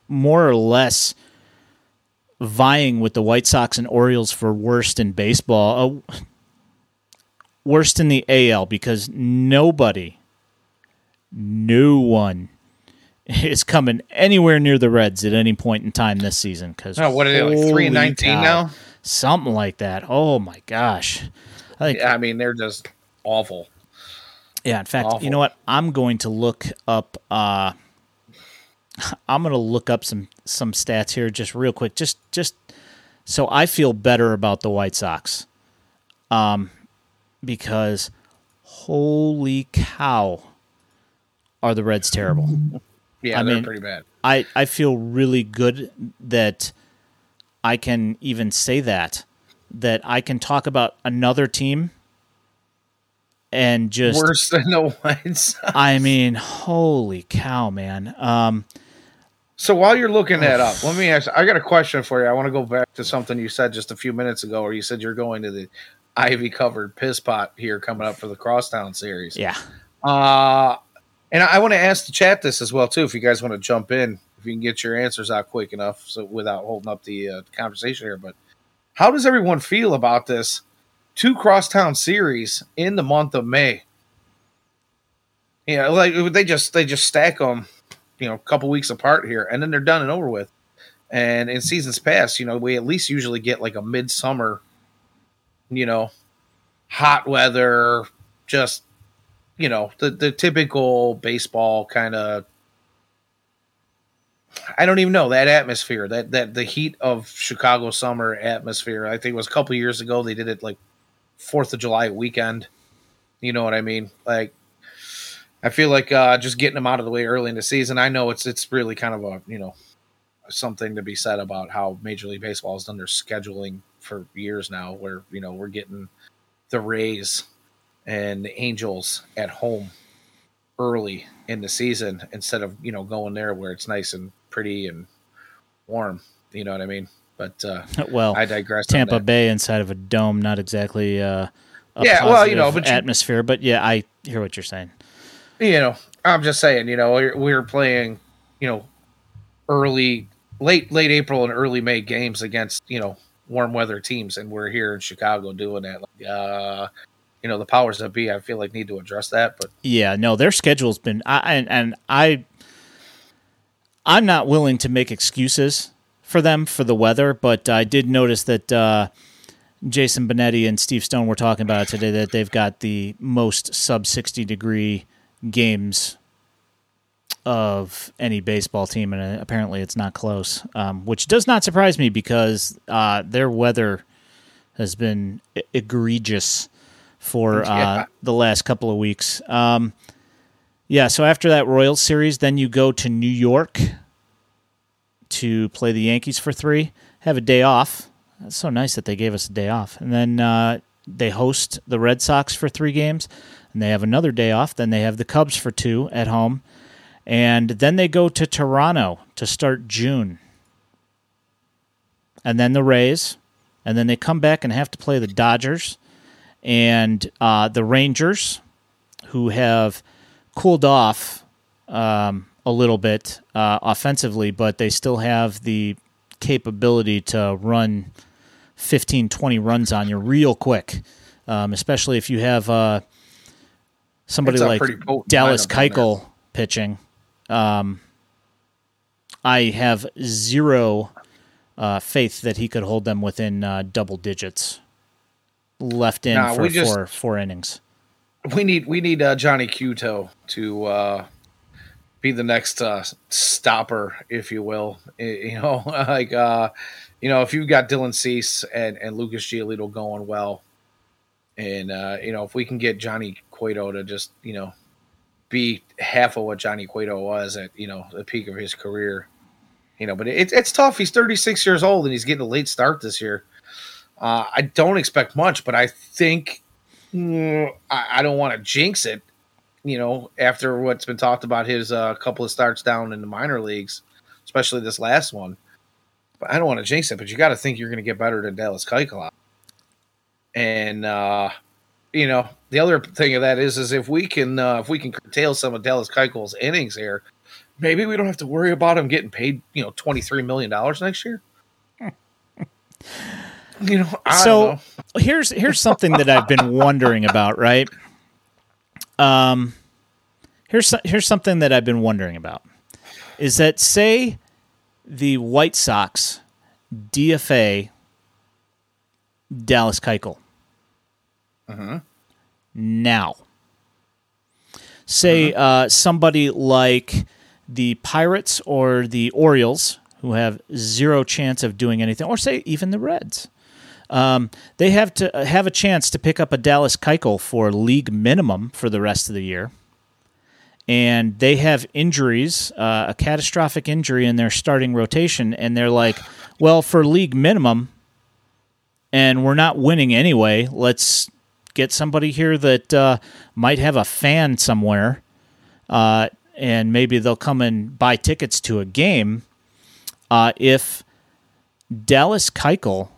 more or less vying with the White Sox and Orioles for worst in baseball, uh, worst in the AL because nobody, no one <laughs> is coming anywhere near the Reds at any point in time this season. Because Oh, what are they like three and nineteen now? Something like that. Oh my gosh. I think Yeah, I mean they're just awful. Yeah, in fact, Awful. you know what? I'm going to look up. Uh, <laughs> I'm going to look up some some stats here, just real quick, just just so I feel better about the White Sox. Um, because holy cow, are the Reds terrible? Yeah, I they're mean- pretty bad. I I feel really good that I can even say that that I can talk about another team and just Worse than the <laughs> White Sox. I mean, holy cow, man. Um, So while you're looking that up, <sighs> let me ask. I got a question for you. I want to go back to something you said just a few minutes ago, where you said you're going to the ivy covered piss pot here coming up for the Crosstown series. yeah. Uh, and I want to ask the chat this as well too. If you guys want to jump in, if you can get your answers out quick enough, so without holding up the uh, conversation here. But how does everyone feel about this two crosstown series in the month of May? Yeah, like they just they just stack them, you know, a couple weeks apart here, and then they're done and over with. And in seasons past, you know, we at least usually get like a midsummer, you know, hot weather, just you know the the typical baseball kind of I don't even know that atmosphere that that the heat of Chicago summer atmosphere. I think it was a couple years ago they did it like Fourth of July weekend. You know what I mean? Like I feel like uh, just getting them out of the way early in the season. I know it's it's really kind of a you know something to be said about how Major League Baseball has done their scheduling for years now, where you know we're getting the Rays and the Angels at home early in the season instead of you know going there where it's nice and pretty and warm. You know what I mean? But uh, <laughs> Well, I digress. Tampa. Bay inside of a dome, not exactly uh, a Yeah, well, you know, but you- atmosphere, but yeah, I hear what you're saying. you know, I'm just saying, you know, we're, we're playing, you know, early, late, late April and early May games against, you know, warm weather teams, and we're here in Chicago doing that. Like, uh, you know, the powers that be, I feel like need to address that. But Yeah, no, their schedule's been I, and and I I'm not willing to make excuses for them for the weather, but I did notice that uh, Jason Benetti and Steve Stone were talking about it today that they've got the most sub 60 degree games of any baseball team, and apparently it's not close, um, which does not surprise me because uh, their weather has been egregious for <laughs> uh, Yeah. the last couple of weeks. Um, yeah, so after that Royals series, then you go to New York to play the Yankees for three, have a day off. That's so nice that they gave us a day off. And then uh, they host the Red Sox for three games, and they have another day off. Then they have the Cubs for two at home. And then they go to Toronto to start June. And then the Rays. And then they come back and have to play the Dodgers and uh, the Rangers, who have cooled off um, a little bit uh, offensively, but they still have the capability to run 15, 20 runs on you real quick, um, especially if you have uh, somebody like Dallas Keuchel pitching. Um, I have zero uh, faith that he could hold them within uh, double digits left in nah, for just, four four innings. We need we need uh, Johnny Cueto to uh, be the next uh, stopper, if you will. <laughs> You know, <laughs> like uh, you know, if you've got Dylan Cease and and Lucas Giolito going well, and uh, you know, if we can get Johnny Cueto to just you know be half of what Johnny Cueto was at you know the peak of his career, you know, but it, it's tough. He's 36 years old and he's getting a late start this year. Uh, I don't expect much, but I think mm, I, I, don't want to jinx it. You know, after what's been talked about his uh, couple of starts down in the minor leagues, especially this last one. But I don't want to jinx it. But you got to think you're going to get better than Dallas Keuchel. And uh, you know, the other thing of that is, is if we can, uh, if we can curtail some of Dallas Keuchel's innings here, maybe we don't have to worry about him getting paid, you know, twenty three million dollars next year. <laughs> <laughs> You know, I so know. here's here's something that I've been wondering about, right? Um, here's here's something that I've been wondering about is that say the White Sox DFA Dallas Keuchel. Uh-huh. Now, say uh-huh. uh, somebody like the Pirates or the Orioles, who have zero chance of doing anything, or say even the Reds, um, they have to uh, have a chance to pick up a Dallas Keuchel for league minimum for the rest of the year. And they have injuries, uh, a catastrophic injury in their starting rotation, and they're like, "Well, for league minimum, and we're not winning anyway. Let's get somebody here that uh, might have a fan somewhere, uh, and maybe they'll come and buy tickets to a game." Uh, if Dallas Keuchel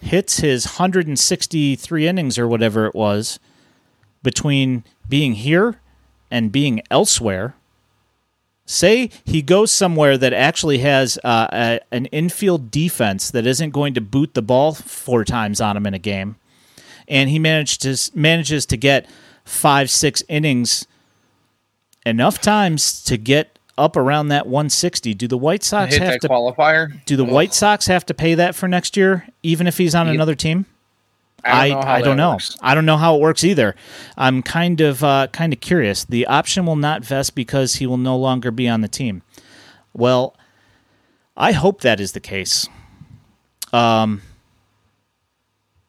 hits his 163 innings or whatever it was between being here and being elsewhere. Say he goes somewhere that actually has uh, a, an infield defense that isn't going to boot the ball four times on him in a game, and he manages to, manages to get five six innings enough times to get up around that 160. Do the White Sox have to qualifier? Do the Ugh. White Sox have to pay that for next year, even if he's on another team? I don't know. I, I don't know. I don't know how it works either. I'm kind of uh, kind of curious. The option will not vest because he will no longer be on the team. Well, I hope that is the case. Um,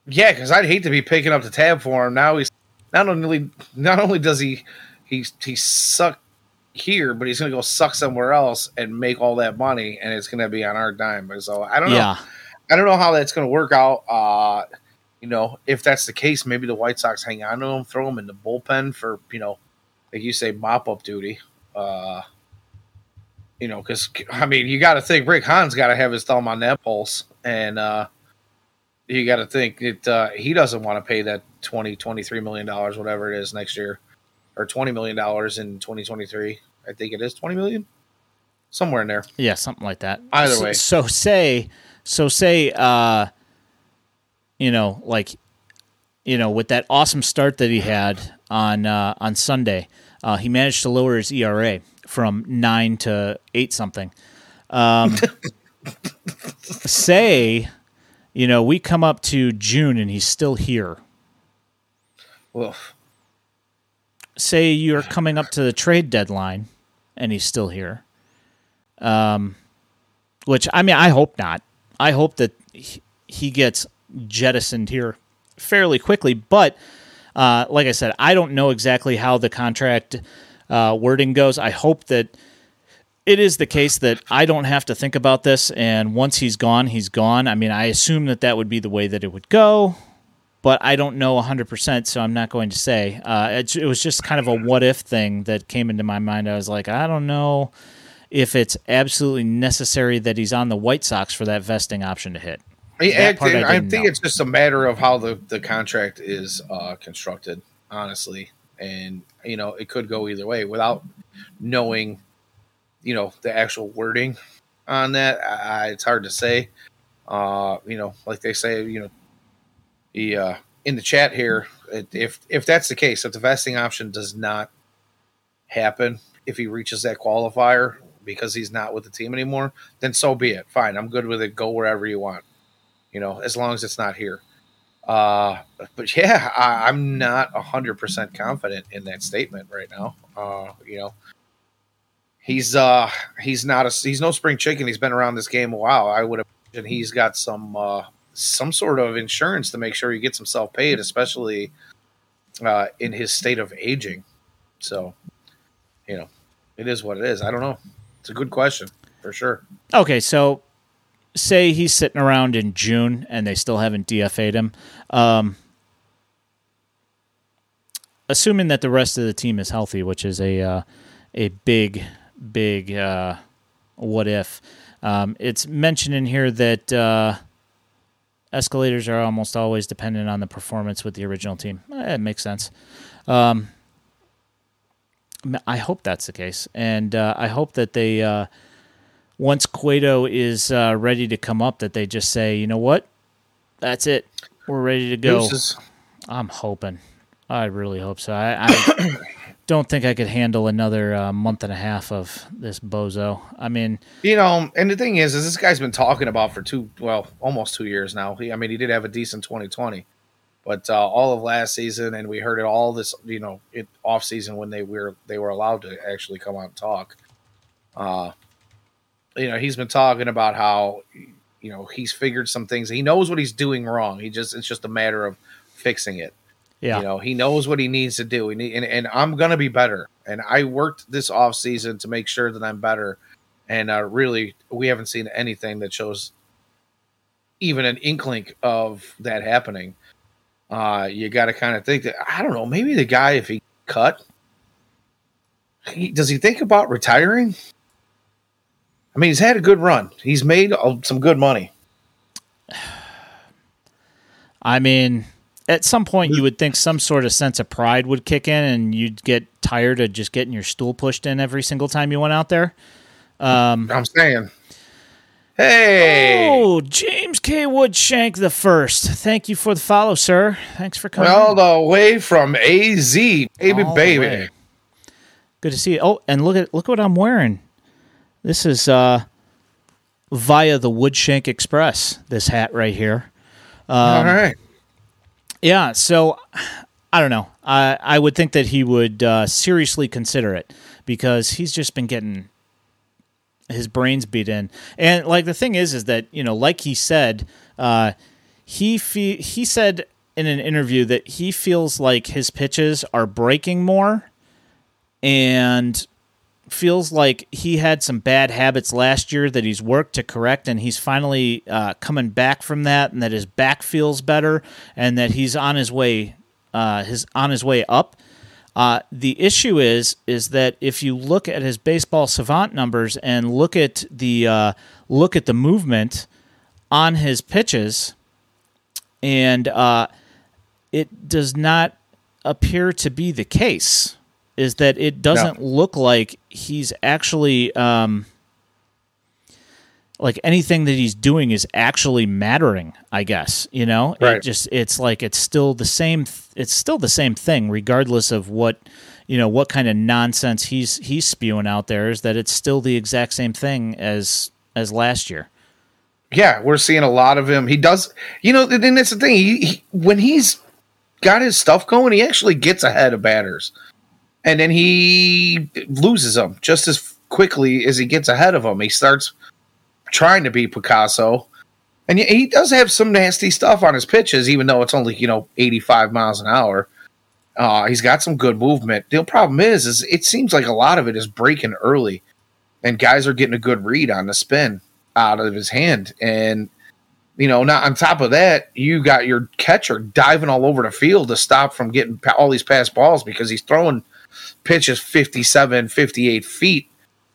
yeah, because I'd hate to be picking up the tab for him. Now he's not only not only does he he he suck here, but he's going to go suck somewhere else and make all that money, and it's going to be on our dime. So I don't know. Yeah. I don't know how that's going to work out. Uh, you know, if that's the case, maybe the White Sox hang on to him, throw him in the bullpen for you know, like you say, mop up duty. Uh, you know, because I mean, you got to think Rick Hahn's got to have his thumb on that pulse, and uh, you got to think that uh, he doesn't want to pay that 20 23 million dollars, whatever it is, next year, or twenty million dollars in twenty twenty three. I think it is 20 million, somewhere in there. Yeah, something like that. Either so, way. So say, so say, uh, you know, like, you know, with that awesome start that he had on uh, on Sunday, uh, he managed to lower his ERA from nine to eight something. Um, <laughs> say, you know, we come up to June and he's still here. Oof say you're coming up to the trade deadline and he's still here. Um, which I mean, I hope not. I hope that he gets jettisoned here fairly quickly. But uh, like I said, I don't know exactly how the contract uh, wording goes. I hope that it is the case that I don't have to think about this, and once he's gone, he's gone. I mean, I assume that that would be the way that it would go. But I don't know 100%, so I'm not going to say. Uh, it, it was just kind of a what if thing that came into my mind. I was like, I don't know if it's absolutely necessary that he's on the White Sox for that vesting option to hit. I, I, I, think know. it's just a matter of how the, the contract is uh, constructed, honestly. And, you know, it could go either way without knowing, you know, the actual wording on that. I, it's hard to say. Uh, you know, like they say, you know, the uh, in the chat here, if if that's the case, if the vesting option does not happen, if he reaches that qualifier because he's not with the team anymore, then so be it. Fine, I'm good with it. Go wherever you want, you know, as long as it's not here. Uh, but <laughs> yeah, I, am not hundred percent confident in that statement right now. Uh, you know, he's uh he's not a he's no spring chicken. He's been around this game a while. I would imagine he's got some uh some sort of insurance to make sure he gets himself paid, especially uh, in his state of aging. So, you know, it is what it is. I don't know. It's a good question for sure. Okay, so say he's sitting around in June and they still haven't DFA'd him. Um, assuming that the rest of the team is healthy, which is a uh, a big, big uh, what if. Um, it's mentioned in here that uh, escalators are almost always dependent on the performance with the original team. Eh, it makes sense. Um, I hope that's the case, and uh, I hope that they uh, once Cueto is uh, ready to come up, that they just say, you know what, that's it, we're ready to go. Deuces. I'm hoping. I really hope so. I, I <coughs> don't think I could handle another uh, month and a half of this bozo. I mean, you know, and the thing is, is this guy's been talking about for two, well, almost two years now. He, I mean, he did have a decent 2020, but uh, all of last season, and we heard it all this, you know, it off season when they were they were allowed to actually come out and talk. Uh, you know, he's been talking about how, you know, he's figured some things. He knows what he's doing wrong. He just it's just a matter of fixing it. Yeah. You know, he knows what he needs to do. and, and I'm going to be better. And I worked this off season to make sure that I'm better. And uh, really, we haven't seen anything that shows even an inkling of that happening. Uh, you got to kind of think that, I don't know, maybe the guy, if he cut, he, does he think about retiring? I mean, he's had a good run. He's made uh, some good money. <sighs> I mean, at some point you would think some sort of sense of pride would kick in and you'd get tired of just getting your stool pushed in every single time you went out there. Um, I'm saying. Hey. Oh, James K. Woodshank the first. Thank you for the follow, sir. Thanks for coming. All the way from AZ, baby, All baby. Good to see you. Oh, and look at look what I'm wearing. This is uh, via the Woodshank Express. This hat right here. Um, All right. Yeah, so I don't know. I I would think that he would uh, seriously consider it because he's just been getting his brains beat in. And like the thing is, is that you know, like he said, uh, he fe- he said in an interview that he feels like his pitches are breaking more, and feels like he had some bad habits last year that he's worked to correct, and he's finally uh, coming back from that, and that his back feels better, and that he's on his way, uh, his on his way up. Uh, the issue is is that if you look at his baseball savant numbers and look at the uh, look at the movement on his pitches, and uh, it does not appear to be the case is that it doesn't no. look like he's actually um, like anything that he's doing is actually mattering. I guess you know. Right. It just it's like it's still the same. Th- it's still the same thing, regardless of what you know what kind of nonsense he's he's spewing out there. Is that it's still the exact same thing as as last year. Yeah, we're seeing a lot of him. He does, you know, and that's the thing. He, he, when he's got his stuff going, he actually gets ahead of batters and then he loses them just as quickly as he gets ahead of him. He starts trying to be Picasso, and he does have some nasty stuff on his pitches, even though it's only you know 85 miles an hour. Uh, he's got some good movement. The problem is, is it seems like a lot of it is breaking early, and guys are getting a good read on the spin out of his hand, and you know, not on top of that, you got your catcher diving all over the field to stop from getting all these pass balls because he's throwing pitches 57, 58 feet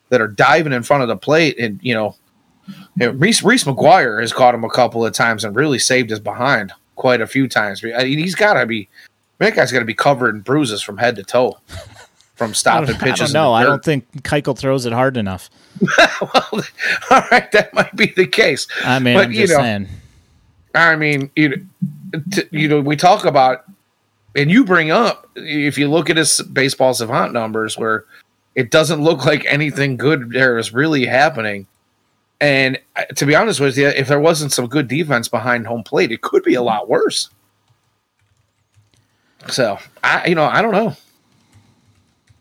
that are diving in front of the plate. And, you know, Reese, Reese McGuire has caught him a couple of times and really saved his behind quite a few times. I mean, he's got to be, that guy's got to be covered in bruises from head to toe from stopping pitches. <laughs> No, I don't think Keuchel throws it hard enough. <laughs> well, <laughs> all right, that might be the case. I mean, but, I'm you know, saying. I mean, you you know, we talk about, and you bring up if you look at his baseball savant numbers, where it doesn't look like anything good there is really happening. And to be honest with you, if there wasn't some good defense behind home plate, it could be a lot worse. So I, you know, I don't know.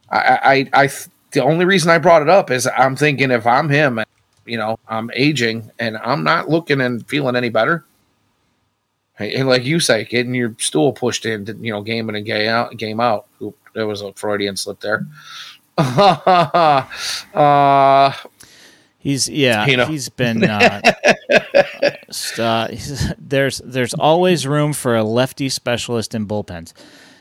I, I, I, the only reason I brought it up is I'm thinking if I'm him, you know, I'm aging and I'm not looking and feeling any better. And like you say, getting your stool pushed in, you know, game in and game out, game out. Oop, there was a Freudian slip there. <laughs> uh, he's yeah, you know. he's been. Uh, <laughs> uh, there's there's always room for a lefty specialist in bullpens.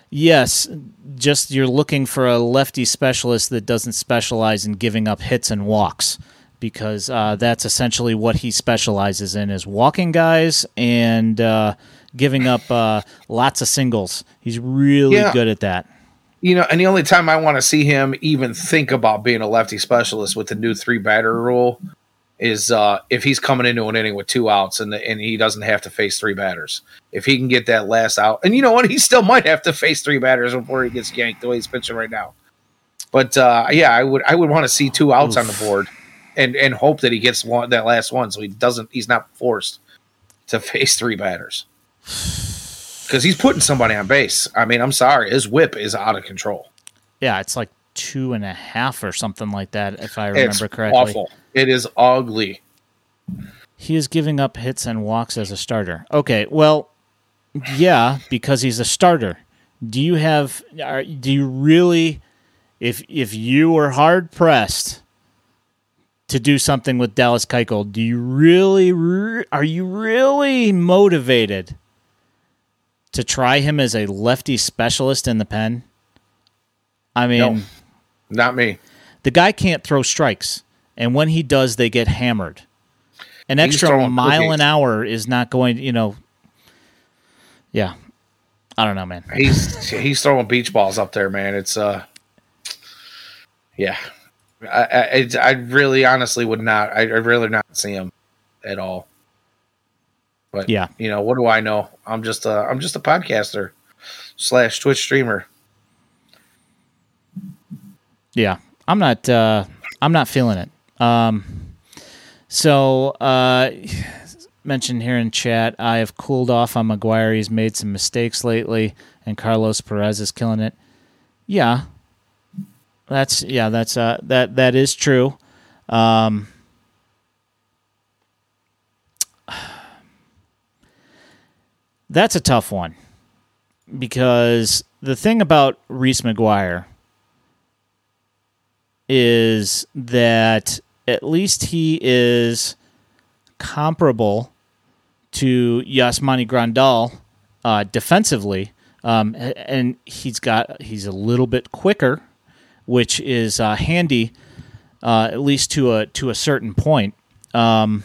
Yes, just you're looking for a lefty specialist that doesn't specialize in giving up hits and walks because uh, that's essentially what he specializes in is walking guys and uh, giving up uh, lots of singles. He's really yeah. good at that. You know, and the only time I want to see him even think about being a lefty specialist with the new three batter rule is uh, if he's coming into an inning with two outs and the, and he doesn't have to face three batters. If he can get that last out, and you know what, he still might have to face three batters before he gets yanked the way he's pitching right now. But uh, yeah, I would I would want to see two outs Oof. on the board, and and hope that he gets one that last one so he doesn't he's not forced to face three batters because he's putting somebody on base. I mean, I'm sorry, his whip is out of control. Yeah, it's like two and a half or something like that, if I remember it's correctly. Awful. It is ugly. He is giving up hits and walks as a starter. Okay, well, yeah, because he's a starter. Do you have? Are, do you really? If if you were hard pressed to do something with Dallas Keuchel, do you really? Re, are you really motivated to try him as a lefty specialist in the pen? I mean, no, not me. The guy can't throw strikes and when he does, they get hammered. An extra mile cookies. an hour is not going. You know, yeah, I don't know, man. He's he's throwing beach balls up there, man. It's uh, yeah. I, I, I really honestly would not. I, I really not see him at all. But yeah, you know what do I know? I'm just a I'm just a podcaster slash Twitch streamer. Yeah, I'm not. uh I'm not feeling it. Um, so, uh, mentioned here in chat, I have cooled off on McGuire. He's made some mistakes lately, and Carlos Perez is killing it. Yeah, that's yeah, that's uh, that that is true. Um, <sighs> that's a tough one because the thing about Reese McGuire is that at least he is comparable to Yasmani Grandal uh, defensively, um, and he's got he's a little bit quicker, which is uh, handy uh, at least to a to a certain point. Um,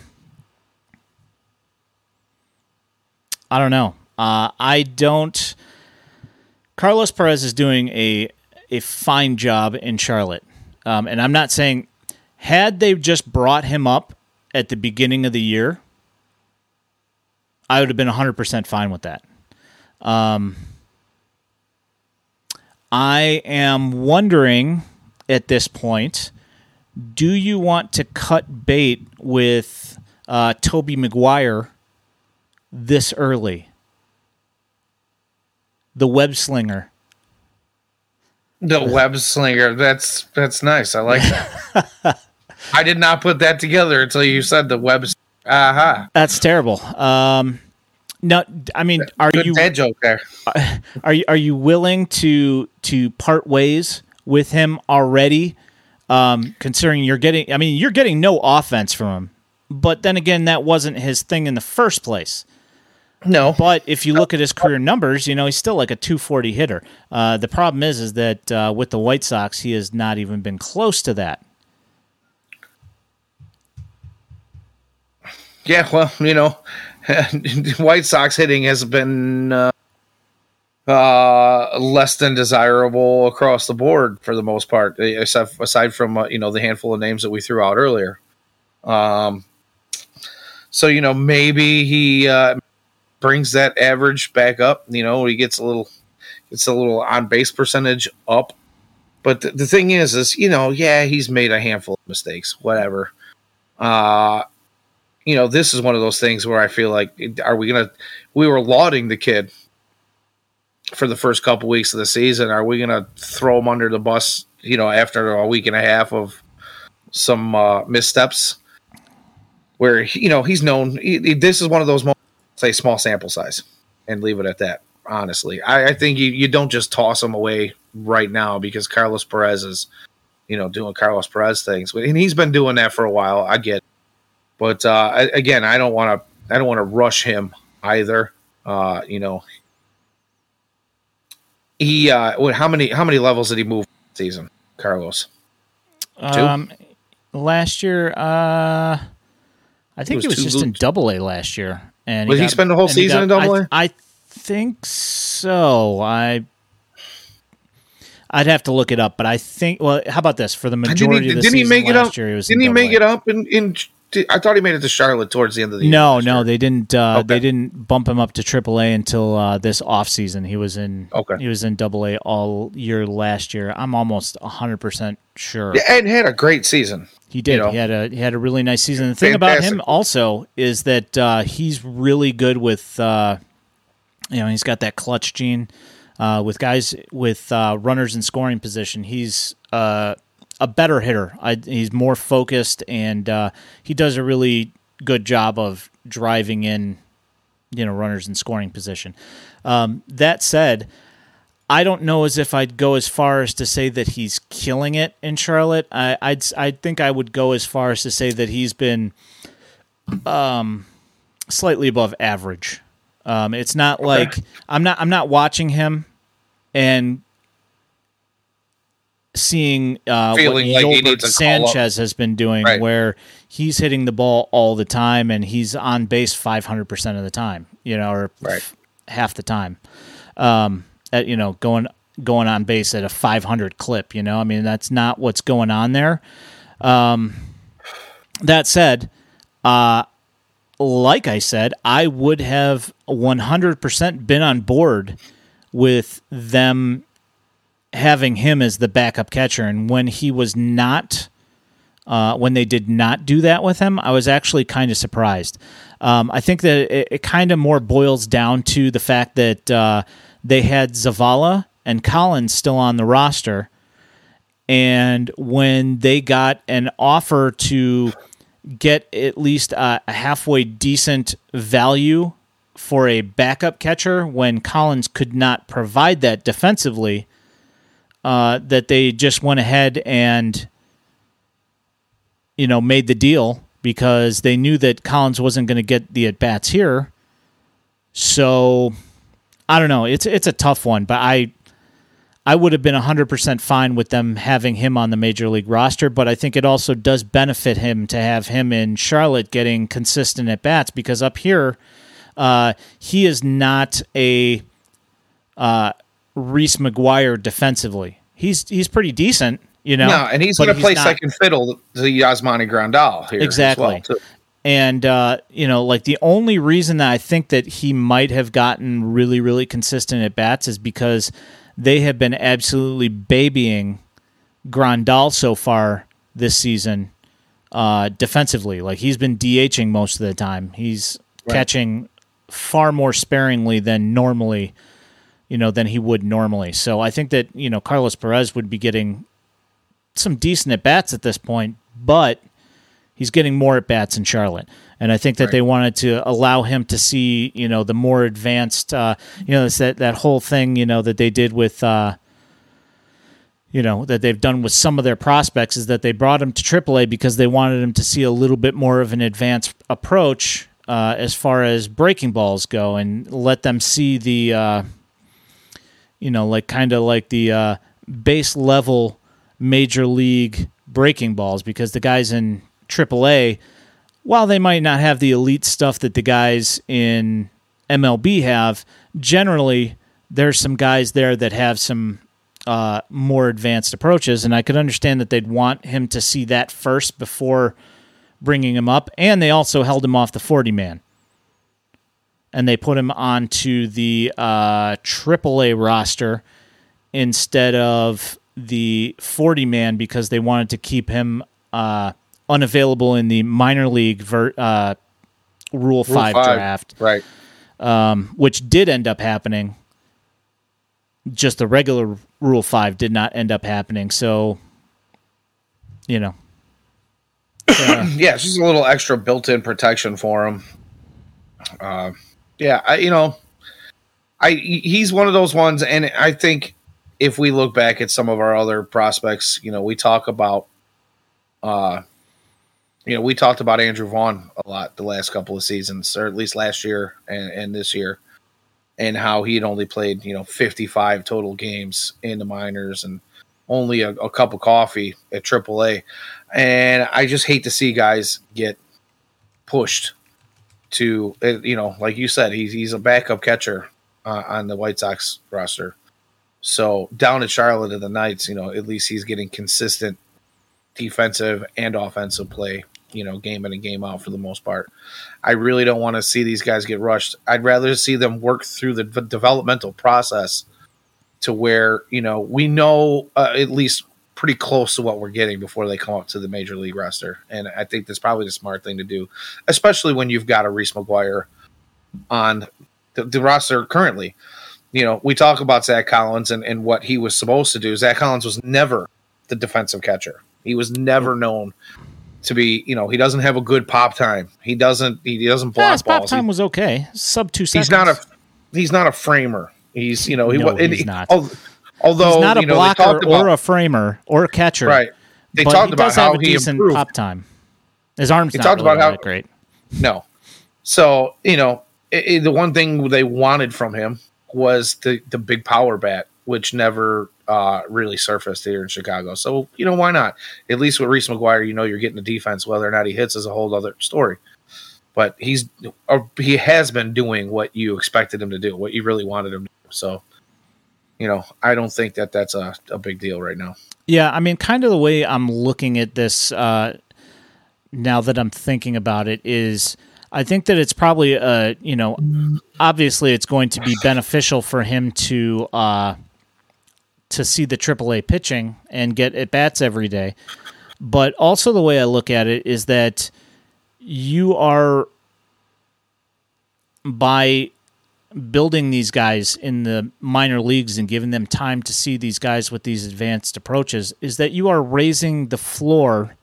I don't know. Uh, I don't. Carlos Perez is doing a a fine job in Charlotte, um, and I'm not saying had they just brought him up at the beginning of the year, I would have been 100% fine with that. Um, I am wondering at this point do you want to cut bait with uh, Toby McGuire this early? The web slinger. The web slinger. That's that's nice. I like that. <laughs> I did not put that together until you said the web. Aha. Uh-huh. That's terrible. Um, no, I mean, are Good you dead joke there? <laughs> Are you are you willing to to part ways with him already? Um, considering you're getting, I mean, you're getting no offense from him but then again, that wasn't his thing in the first place. No, But if you look at his career numbers, you know he's still like a 240 hitter. Uh, the problem is, is that uh, with the White Sox, he has not even been close to that. Yeah, well, you know, <laughs> White Sox hitting has been uh, uh, less than desirable across the board for the most part, aside, aside from uh, you know the handful of names that we threw out earlier. Um, so you know maybe he uh, brings that average back up. You know, he gets a little, gets a little on base percentage up. But the, the thing is, is you know, yeah, he's made a handful of mistakes, whatever. Uh, you know, this is one of those things where I feel like, are we gonna? We were lauding the kid for the first couple weeks of the season. Are we gonna throw him under the bus? You know, after a week and a half of some uh, missteps, where you know he's known. He, he- this is one of those moments, say small sample size, and leave it at that. Honestly, I, I think you, you don't just toss him away right now because Carlos Perez is, you know, doing Carlos Perez things, and he's been doing that for a while. I get. But uh, I, again, I don't want to. I don't want to rush him either. Uh, you know, he uh, what, how many how many levels did he move season, Carlos? Um, last year, uh, I think was he was two just in. Double A last year, and Did he spend the whole he season in Double I- A? I think so. I. I'd have to look it up, but I think. Well, how about this for the Didn't majority he, of the didn't he season make it last up? year? He was Didn't in he make A. it up in, in? I thought he made it to Charlotte towards the end of the year. No, no, they didn't. Uh, They didn't bump him up to AAA until uh, this off season. He was in. Okay. He was in Double A all year last year. I'm almost hundred percent sure. Yeah, and had a great season. He did. You know. He had a he had a really nice season. The thing about him also is that uh, he's really good with uh, you know he's got that clutch gene uh, with guys with uh, runners in scoring position. He's uh, a better hitter. I, he's more focused and uh, he does a really good job of driving in you know runners in scoring position. Um, that said. I don't know as if I'd go as far as to say that he's killing it in Charlotte. I, I'd I think I would go as far as to say that he's been um, slightly above average. Um, it's not like I'm not I'm not watching him and seeing uh, what Feeling like he Yolbert needs a call-up. Sanchez has been doing, Right. where he's hitting the ball all the time and he's on base 500 percent of the time, you know, or Right. f- half the time um, at, you know, going going on base at a 500 clip. You know, I mean, that's not what's going on there. Um, that said, uh, like I said, I would have 100% been on board with them having him as the backup catcher. And when he was not, uh, when they did not do that with him, I was actually kind of surprised. Um, I think that it, it kind of more boils down to the fact that uh, they had Zavala and Collins still on the roster. And when they got an offer to get at least a, a halfway decent value for a backup catcher, when Collins could not provide that defensively, uh, that they just went ahead and you know made the deal because they knew that Collins wasn't going to get the at bats here. So I don't know. It's it's a tough one, but I I would have been 100% fine with them having him on the major league roster, but I think it also does benefit him to have him in Charlotte getting consistent at bats because up here, uh, he is not a uh, Reese McGuire defensively. He's he's pretty decent, you know. No, and he's going to play not- second fiddle to Yasmani Grandal here. as Exactly. well. And uh, you know, like the only reason that I think that he might have gotten really, really consistent at bats is because they have been absolutely babying Grandal so far this season uh, defensively. Like he's been DHing most of the time. He's Right. catching far more sparingly than normally, you know, than he would normally. So I think that you know Carlos Perez would be getting some decent at bats at this point, but he's getting more at bats in Charlotte. And I think that Right. they wanted to allow him to see, you know, the more advanced, uh, you know, it's that, that whole thing, you know, that they did with, uh, you know that they've done with some of their prospects is that they brought him to AAA because they wanted him to see a little bit more of an advanced approach uh, as far as breaking balls go, and let them see the, uh, you know, like kind of like the uh, base level major league breaking balls because the guys in AAA, while they might not have the elite stuff that the guys in MLB have, generally there's some guys there that have some uh, more advanced approaches, and I could understand that they'd want him to see that first before bringing him up. And they also held him off the 40 man, and they put him onto the uh, AAA roster instead of the 40 man because they wanted to keep him uh, unavailable in the minor league ver- uh, Rule, Rule five, five, draft, right? Um, which did end up happening just the regular Rule 5 did not end up happening. So, you know. <coughs> Yeah, it's just a little extra built in protection for him. Uh, yeah, I, you know, I he's one of those ones, and I think if we look back at some of our other prospects, you know, we talk about, uh, you know, we talked about Andrew Vaughn a lot the last couple of seasons, or at least last year and, and this year and how he had only played you know 55 total games in the minors and only a, a cup of coffee at AAA, and I just hate to see guys get pushed to uh, you know like you said he's he's a backup catcher uh, on the White Sox roster. So down at Charlotte at the Knights, you know, at least he's getting consistent defensive and offensive play you know, game in and game out for the most part. I really don't want to see these guys get rushed. I'd rather see them work through the v- developmental process to where, you know, we know uh, at least pretty close to what we're getting before they come up to the major league roster. And I think that's probably the smart thing to do, especially when you've got a Reese McGuire on the, the roster currently. You know, we talk about Zach Collins and, and what he was supposed to do. Zach Collins was never the defensive catcher. He was never known to be, you know, he doesn't have a good pop time. He doesn't he doesn't block yeah, his balls. pop time he, was okay, sub two seconds. He's not a he's not a framer. He's you know he, no, he's he, not. Oh, Although he's not a blocker about, or a framer or a catcher, right? They talked about how he decent improved. pop time. His arms they talked really about how great. No, so you know it, it, the one thing they wanted from him was the the big power bat, which never uh, really surfaced here in Chicago. So, you know, why not? At least with Reese McGuire, you know you're getting the defense. Whether or not he hits is a whole other story. But he's or he has been doing what you expected him to do, what you really wanted him to do. So, you know, I don't think that that's a, a big deal right now. Yeah, I mean, kind of the way I'm looking at this uh, now that I'm thinking about it is. I think that it's probably, uh, you know, obviously it's going to be beneficial for him to uh, to see the AAA pitching and get at bats every day. But also, the way I look at it is that you are by building these guys in the minor leagues and giving them time to see these guys with these advanced approaches is that you are raising the floor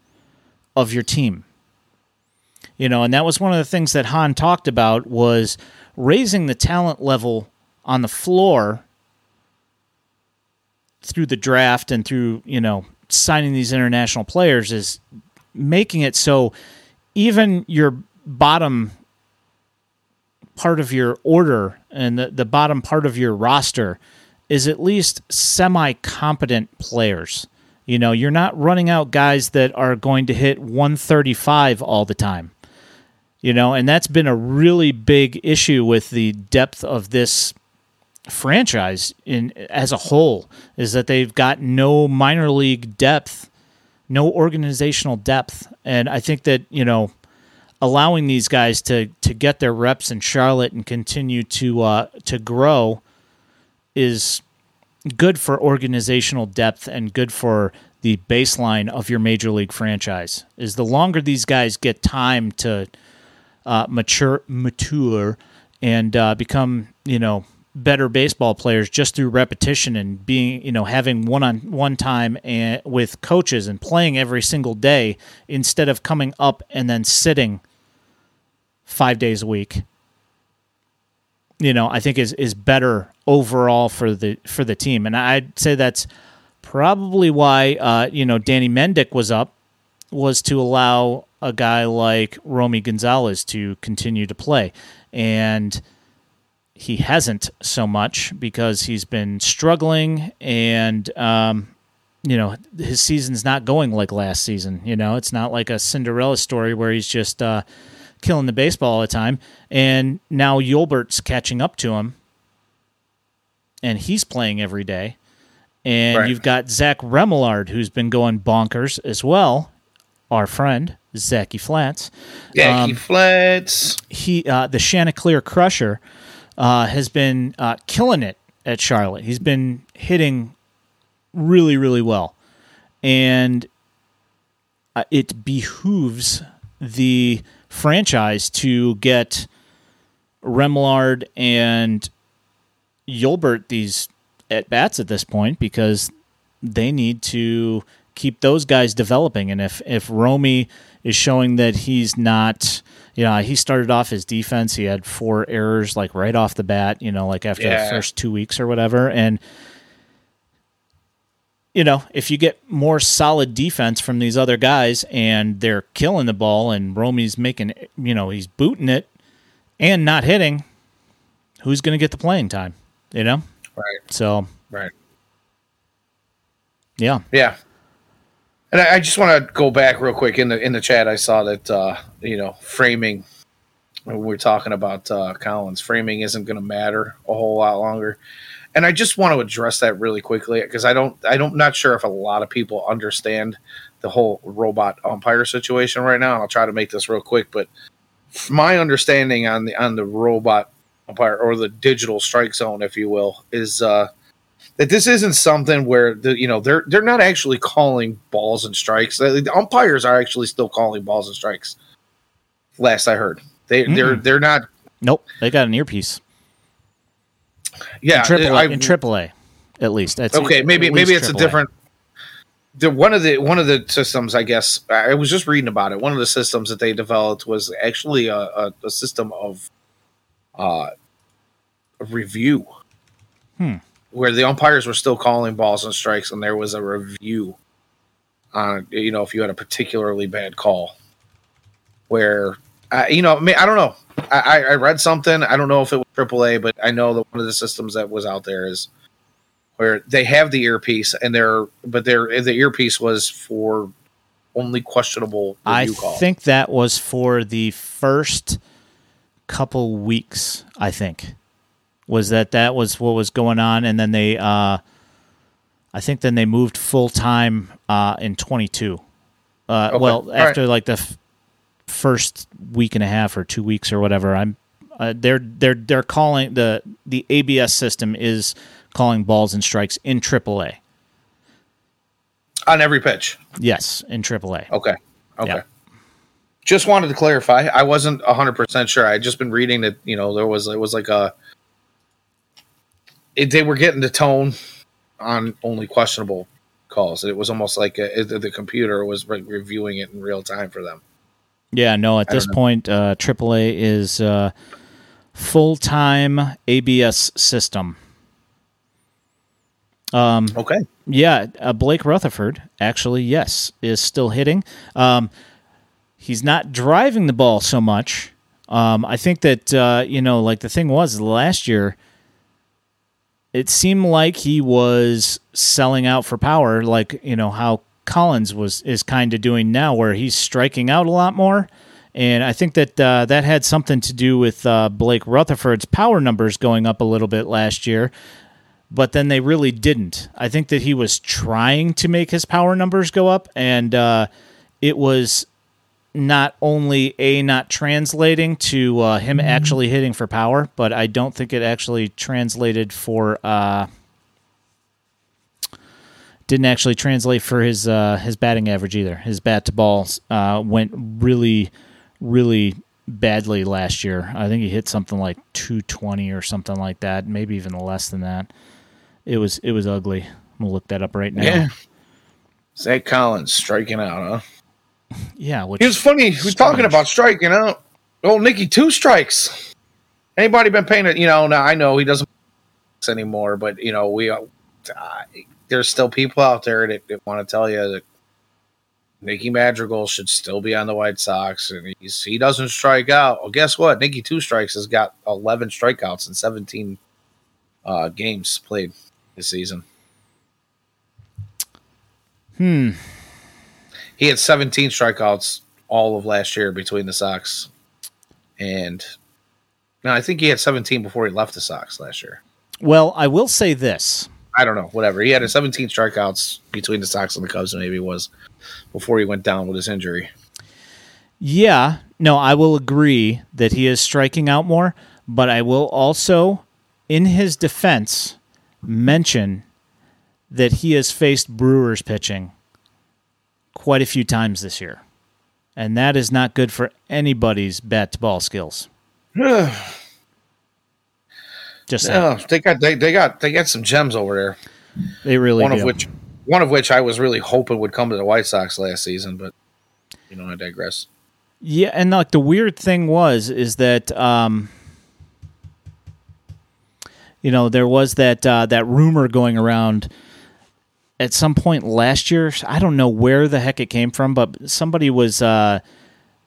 of your team. You know, and that was one of the things that Hahn talked about was raising the talent level on the floor through the draft and through you know signing these international players is making it so even your bottom part of your order and the, the bottom part of your roster is at least semi competent players. You know, you're not running out guys that are going to hit 135 all the time. You know, and that's been a really big issue with the depth of this franchise in as a whole is that they've got no minor league depth, no organizational depth, and I think that you know allowing these guys to to get their reps in Charlotte and continue to uh, to grow is good for organizational depth and good for the baseline of your major league franchise. Is the longer these guys get time to uh, mature mature and uh, become you know better baseball players just through repetition and being you know having one on one time and with coaches and playing every single day instead of coming up and then sitting five days a week you know i think is is better overall for the for the team and i'd say that's probably why uh, you know Danny Mendick was up was to allow a guy like Romy Gonzalez to continue to play, and he hasn't so much because he's been struggling and um, you know his season's not going like last season. You know, it's not like a Cinderella story where he's just uh, killing the baseball all the time. And now Yolbert's catching up to him, and he's playing every day. And Right. you've got Zach Remillard, who's been going bonkers as well. Our friend Zachy Flats, he Um, flats. he uh, the Chanticleer Crusher uh, has been uh, killing it at Charlotte. He's been hitting really, really well, and uh, it behooves the franchise to get Remillard and Yolbert these at bats at this point because they need to keep those guys developing. And if if Romy is showing that he's not, you know, he started off his defense, he had four errors like right off the bat, you know, like after Yeah. the first two weeks or whatever, and. You know, if you get more solid defense from these other guys and they're killing the ball and Romy's making, you know, he's booting it and not hitting, who's going to get the playing time? You know? Right, So, right. yeah. Yeah. And I, I just want to go back real quick in the in the chat. I saw that uh, you know framing. When we we're talking about uh, Collins, framing isn't going to matter a whole lot longer. And I just want to address that really quickly because I don't, I don't, not sure if a lot of people understand the whole robot umpire situation right now. And I'll try to make this real quick, but my understanding on the on the robot umpire or the digital strike zone, if you will, is uh, that this isn't something where the you know they're they're not actually calling balls and strikes. The the umpires are actually still calling balls and strikes. Last I heard, they they're they're not. Nope. They got an earpiece. Yeah, in triple, I- in at least. That's okay, maybe maybe it's a different. The one of the one of the systems, I guess, I was just reading about it. One of the systems that they developed was actually a, a, a system of uh, review, Hmm. where the umpires were still calling balls and strikes, and there was a review on you know if you had a particularly bad call, where uh, you know I, mean, I don't know. I, I read something. I don't know if it was AAA, but I know that one of the systems that was out there is where they have the earpiece and they're but their the earpiece was for only questionable I calls. think that was for the first couple weeks. I think was that that was what was going on, and then they, uh, I think, then they moved full time uh, in twenty two. Uh, Okay. Well, All right. after like the f- first week and a half or two weeks or whatever, I'm. Uh, they're they're they're calling the the ABS system is calling balls and strikes in AAA. on every pitch. Yes, in AAA. Okay. Okay. Just wanted to clarify. I wasn't hundred percent sure. I just been reading that you know there was it was like a it, they were getting the tone on only questionable calls. It was almost like a, it, the computer was re- reviewing it in real time for them. Yeah, no. At I this point, uh, AAA is uh, full time ABS system. Um, Okay. yeah, uh, Blake Rutherford actually, yes, is still hitting. Um, he's not driving the ball so much. Um, I think that uh, you know, like the thing was last year, it seemed like he was selling out for power, like you know how Collins was is kind of doing now, where he's striking out a lot more. And I think that uh, that had something to do with uh, Blake Rutherford's power numbers going up a little bit last year but then they really didn't. I think that he was trying to make his power numbers go up, and uh, it was not only a not translating to uh, him actually hitting for power, but I don't think it actually translated for. Didn't actually translate for his uh, his batting average either. His bat to balls uh, went really, really badly last year. I think he hit something like 220 or something like that, maybe even less than that. It was it was ugly. I'm gonna look that up right now. Yeah. Zach Collins striking out, huh? yeah. Which It was funny. We're talking about striking out. Oh, Nicky, two strikes. Anybody been paying it? You know, now I know he doesn't anymore, but you know we. Uh, there's still people out there that, that want to tell you that Nicky Madrigal should still be on the White Sox, and he's, he doesn't strike out. Well, guess what? Nicky Two Strikes has got 11 strikeouts in 17 uh, games played this season. Hmm. He had 17 strikeouts all of last year between the Sox and no, I think he had 17 before he left the Sox last year. Well, I will say this. I don't know, whatever. He had a 17 strikeouts between the Sox and the Cubs, maybe it was before he went down with his injury. Yeah, no, I will agree that he is striking out more, but I will also, in his defense, mention that he has faced Brewers pitching quite a few times this year. And that is not good for anybody's bat to ball skills. <sighs> <sighs> <sighs> Just. Yeah, they got they, they got they got some gems over there. they really one do. of which one of which I was really hoping would come to the White Sox last season, but you know, I digress. Yeah, and like the weird thing was is that um you know, there was that uh that rumor going around at some point last year. I don't know where the heck it came from, but somebody was uh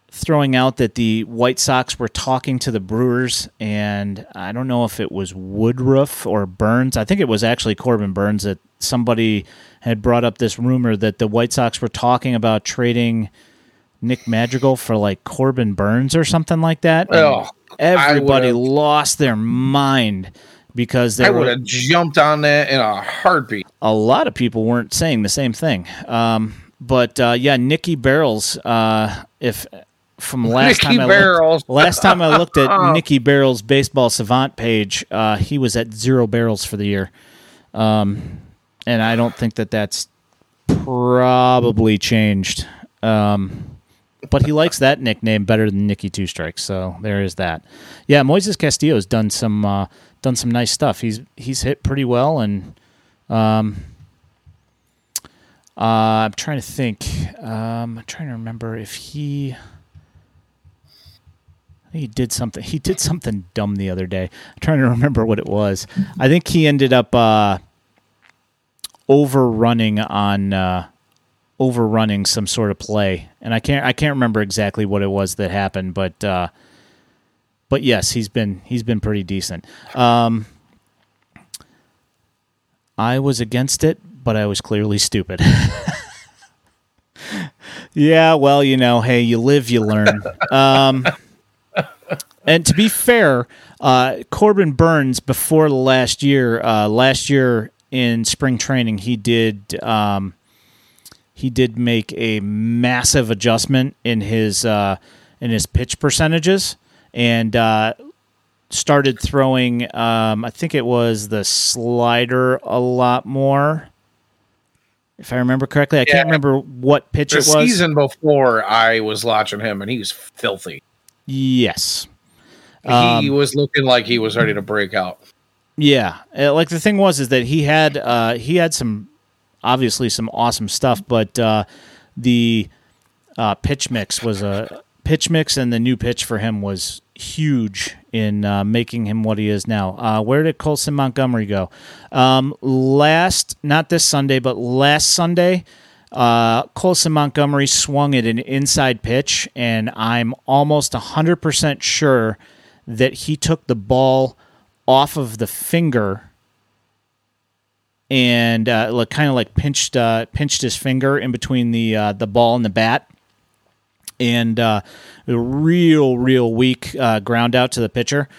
throwing out that the White Sox were talking to the Brewers and I don't know if it was Woodruff or Burnes. I think it was actually Corbin Burnes that somebody had brought up this rumor that the White Sox were talking about trading Nick Madrigal for like Corbin Burnes or something like that. Oh, everybody lost their mind because I would have jumped on that in a heartbeat. a lot of people weren't saying the same thing. Um, but uh, yeah, Nikki Barrels. Uh, if from <laughs> last Nicky time I looked, last time I looked at <laughs> Nicky Barrels' baseball savant page, uh, he was at zero barrels for the year, um, and I don't think that that's probably changed. Um, but he likes that nickname better than Nicky Two Strikes, so there is that. Yeah, Moises Castillo's done some uh, done some nice stuff. He's he's hit pretty well, and um, uh, I'm trying to think. Um, I'm trying to remember if he. He did something. He did something dumb the other day. I'm trying to remember what it was. I think he ended up uh, overrunning on uh, overrunning some sort of play, and I can't I can't remember exactly what it was that happened, but uh, but yes, he's been he's been pretty decent. Um, I was against it, but I was clearly stupid. <laughs> yeah, well, you know, hey, you live, you learn. Um, and to be fair, uh, Corbin Burnes before the last year, uh, last year in spring training, he did um, he did make a massive adjustment in his uh, in his pitch percentages and uh, started throwing. Um, I think it was the slider a lot more. If I remember correctly, I Yeah. can't remember what pitch The it was. The season before, I was watching him, and he was filthy. Yes. He Um, was looking like he was ready to break out. Yeah, Uh, like the thing was is that he had uh, he had some obviously some awesome stuff, but uh, the uh, pitch mix was a pitch mix, and the new pitch for him was huge in uh, making him what he is now. Uh, where did Colson Montgomery go? Um, last, not this Sunday, but last Sunday. Uh, Colson Montgomery swung at an inside pitch, and I'm almost 100% sure that he took the ball off of the finger and uh, like kind of like pinched uh, pinched his finger in between the uh, the ball and the bat, and uh, a real real weak uh, ground out to the pitcher.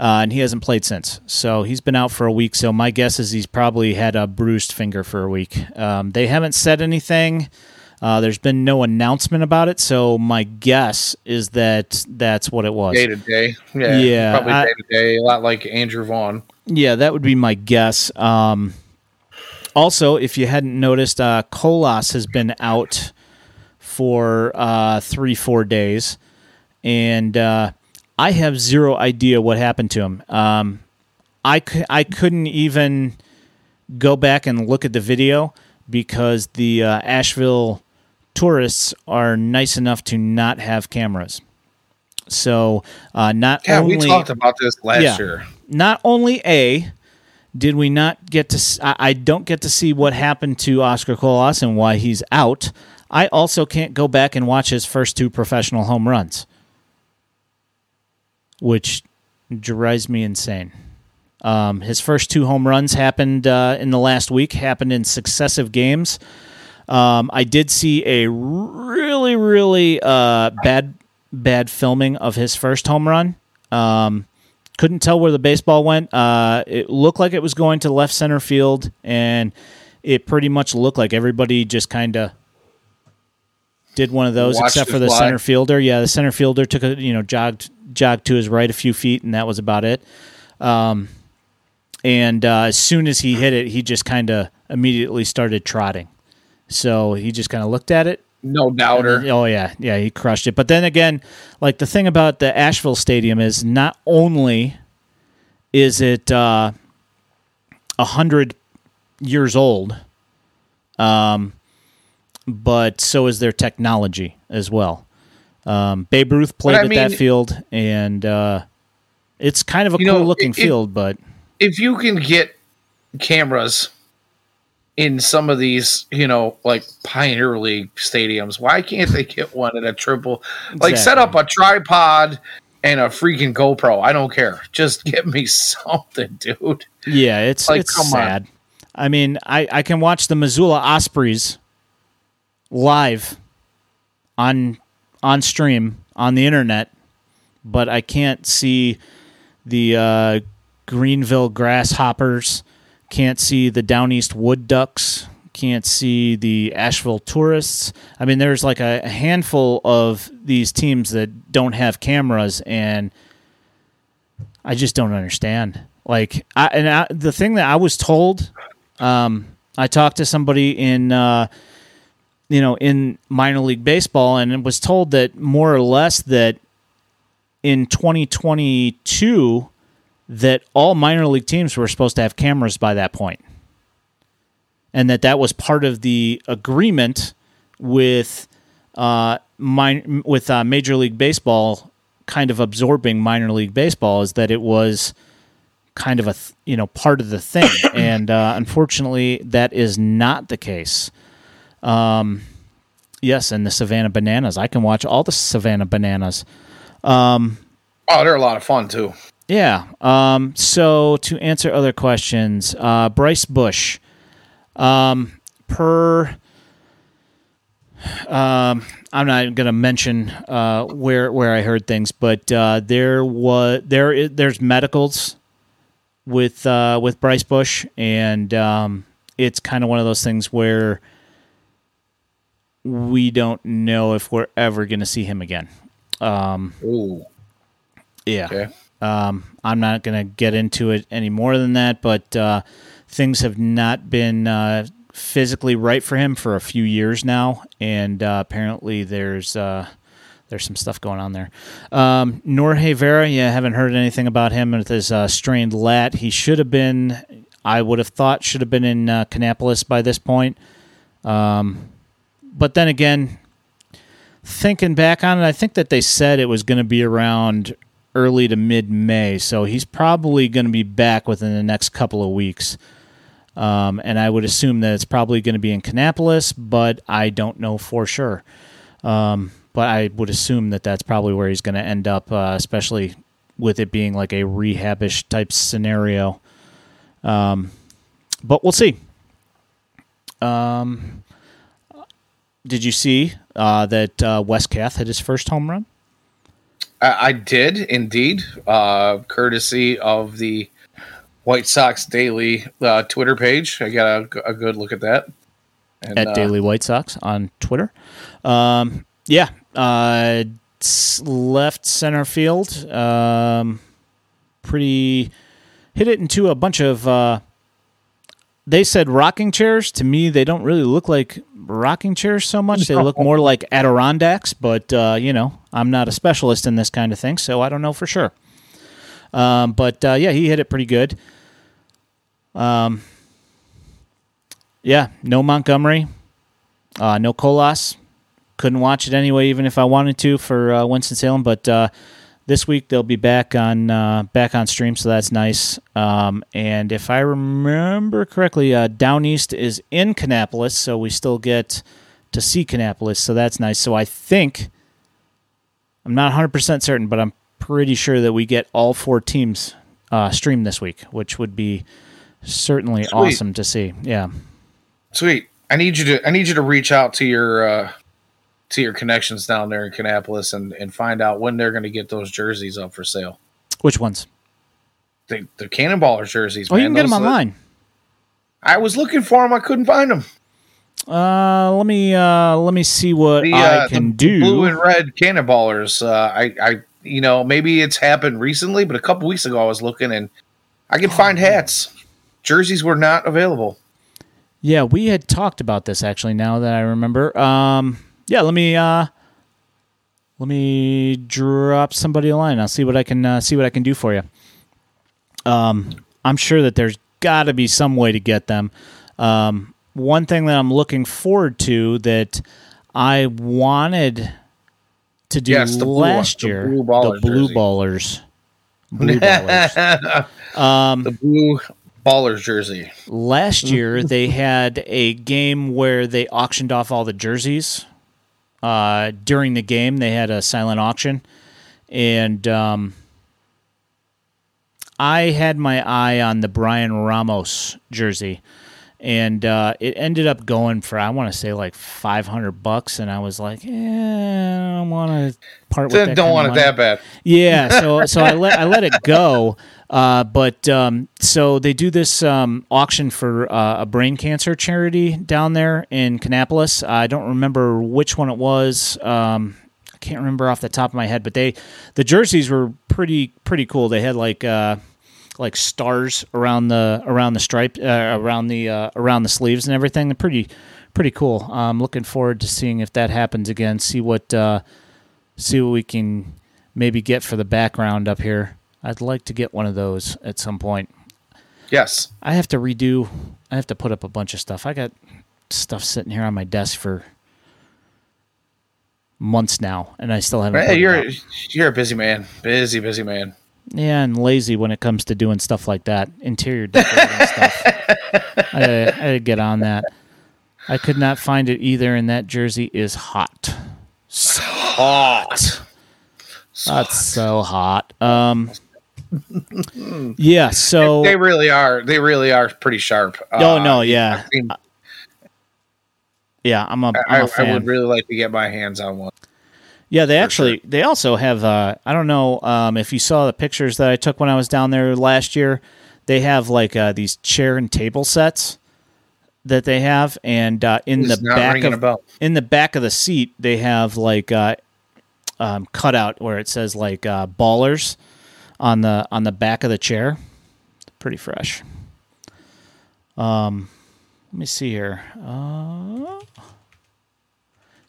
Uh, and he hasn't played since, so he's been out for a week. So my guess is he's probably had a bruised finger for a week. Um, they haven't said anything. Uh, there's been no announcement about it, so my guess is that that's what it was. Day to day. Yeah. Yeah, Probably day to day. A lot like Andrew Vaughn. Yeah, that would be my guess. Um, also, if you hadn't noticed, uh, Colas has been out for uh, three, four days, and uh, I have zero idea what happened to him. Um, I, c- I couldn't even go back and look at the video because the uh, Asheville tourists are nice enough to not have cameras. So, uh, not Yeah, only we talked about this last Yeah. year. not only a did we not get to? I don't get to see what happened to Oscar Colas and why he's out. I also can't go back and watch his first two professional home runs, which drives me insane. Um, his first two home runs happened uh, in the last week, happened in successive games. Um, I did see a really, really uh, bad, bad filming of his first home run. Um, couldn't tell where the baseball went. Uh, it looked like it was going to left center field, and it pretty much looked like everybody just kind of did one of those, Watched except for the fly. center fielder. Yeah, the center fielder took a you know jogged jogged to his right a few feet, and that was about it. Um, and uh, as soon as he hit it, he just kind of immediately started trotting. So he just kind of looked at it. No doubter. Then, oh yeah, yeah, he crushed it. But then again, like the thing about the Asheville Stadium is not only is it uh, a uh, hundred years old, um, but so is their technology as well. Um, Babe Ruth played at mean, that field, and uh, it's kind of a cool know, looking if, field. But if you can get cameras in some of these, you know, like Pioneer League stadiums. Why can't they get one at a triple? Like set up a tripod and a freaking GoPro. I don't care. Just get me <laughs> something, dude. Yeah, it's like, it's sad. On. I mean, I, I can watch the Missoula Ospreys live on on stream on the internet, but I can't see the uh, Greenville Grasshoppers can't see the Down East Wood Ducks, can't see the Asheville Tourists. I mean, there's like a, handful of these teams that don't have cameras, and I just don't understand. Like, I, and I, the thing that I was told, um, I talked to somebody in, uh, you know, in minor league baseball, and was told that more or less that in 2022 that all minor league teams were supposed to have cameras by that point, and that that was part of the agreement with uh, min- with uh, Major League Baseball kind of absorbing minor league baseball is that it was kind of a th- you know part of the thing, <coughs> and uh, unfortunately that is not the case. Um, yes, and the Savannah Bananas, I can watch all the Savannah Bananas. Um, oh, they're a lot of fun too. Yeah. Um, so to answer other questions, uh, Bryce Bush, um, per. Um, I'm not going to mention uh, where where I heard things, but uh, there was there there's medicals with uh, with Bryce Bush, and um, it's kind of one of those things where we don't know if we're ever going to see him again. Um, Ooh. Yeah. Okay. Um, I'm not going to get into it any more than that, but uh, things have not been uh, physically right for him for a few years now, and uh, apparently there's uh, there's some stuff going on there. Um, Norge Vera, yeah, haven't heard anything about him with his uh, strained lat. He should have been, I would have thought, should have been in uh, Kannapolis by this point. Um, but then again, thinking back on it, I think that they said it was going to be around early to mid May. So he's probably going to be back within the next couple of weeks. Um, and I would assume that it's probably going to be in Kannapolis, but I don't know for sure. Um, but I would assume that that's probably where he's going to end up, uh, especially with it being like a rehabish type scenario. Um, but we'll see. Um, did you see uh, that uh, Wes Kath had his first home run? I, did indeed, uh, courtesy of the White Sox Daily uh, Twitter page. I got a, a, good look at that. And, at uh, Daily White Sox on Twitter. Um, yeah, uh, left center field. Um, pretty hit it into a bunch of. They said rocking chairs. To me, they don't really look like rocking chairs so much. They look more like Adirondacks, but uh, you know, I'm not a specialist in this kind of thing, so I don't know for sure. Um, but uh, yeah, he hit it pretty good. Um, yeah, no Montgomery, uh, no Colas. Couldn't watch it anyway, even if I wanted to for uh, Winston Salem. But uh, this week they'll be back on uh, back on stream, so that's nice. Um, and if I remember correctly, uh, Down East is in Kannapolis, so we still get to see Kannapolis, so that's nice. So I think I'm not 100 percent certain, but I'm pretty sure that we get all four teams uh, streamed this week, which would be certainly Sweet. awesome to see. Yeah. Sweet. I need you to I need you to reach out to your uh to your connections down there in Kannapolis and and find out when they're going to get those jerseys up for sale. Which ones? The the Cannonballers jerseys. Oh, you man. can get them Those- online. I was looking for them. I couldn't find them. Uh, let me uh, let me see what The, I uh, can the do. blue and red Cannonballers. Uh, I I you know maybe it's happened recently, but a couple weeks ago I was looking and I could Oh, find hats. Jerseys were not available. Yeah, we had talked about this actually. Now that I remember, um, yeah, let me uh, let me drop somebody a line. I'll see what I can uh, see what I can do for you. Um, I'm sure that there's got to be some way to get them. Um, one thing that I'm looking forward to that I wanted to do Yes, the blue last the year, blue ballers the blue jersey. ballers, <laughs> blue ballers. Um, the blue Ballers jersey. Last year they had a game where they auctioned off all the jerseys. Uh, during the game, they had a silent auction, and um, I had my eye on the Bryan Ramos jersey, and uh, it ended up going for I want to say like five hundred bucks, and I was like, eh, I don't want to part with that. Don't want it money. that bad. Yeah, so <laughs> so I let I let it go. Uh, but um, so they do this um, auction for uh, a brain cancer charity down there in Kannapolis. I don't remember which one it was. Um, I can't remember off the top of my head, but they the jerseys were pretty pretty cool. They had like uh, like stars around the around the stripe uh, around the uh, around the sleeves and everything. They're pretty pretty cool. I'm looking forward to seeing if that happens again. See what uh, see what we can maybe get for the background up here. I'd like to get one of those at some point. Yes. I have to redo. I have to put up a bunch of stuff. I got stuff sitting here on my desk for months now, and I still haven't. Put you're you're a busy man. Busy, busy man. Yeah, and lazy when it comes to doing stuff like that, interior decorating stuff. <laughs> I, I had to get on that. I could not find it either, and that jersey is hot. Hot. That's so hot. Um, <laughs> yeah. So They really are. They really are pretty sharp. Oh, Uh, no, yeah. Seen- yeah, I'm a, I'm I, a I fan. would really like to get my hands on one. Yeah, they actually they also have. Uh, I don't know um, if you saw the pictures that I took when I was down there last year. They have like uh, these chair and table sets that they have, and uh, in It's the back of in the back of the seat they have like uh, um, cutout where it says like uh, ballers on the on the back of the chair. Pretty fresh. Um, let me see here. Uh,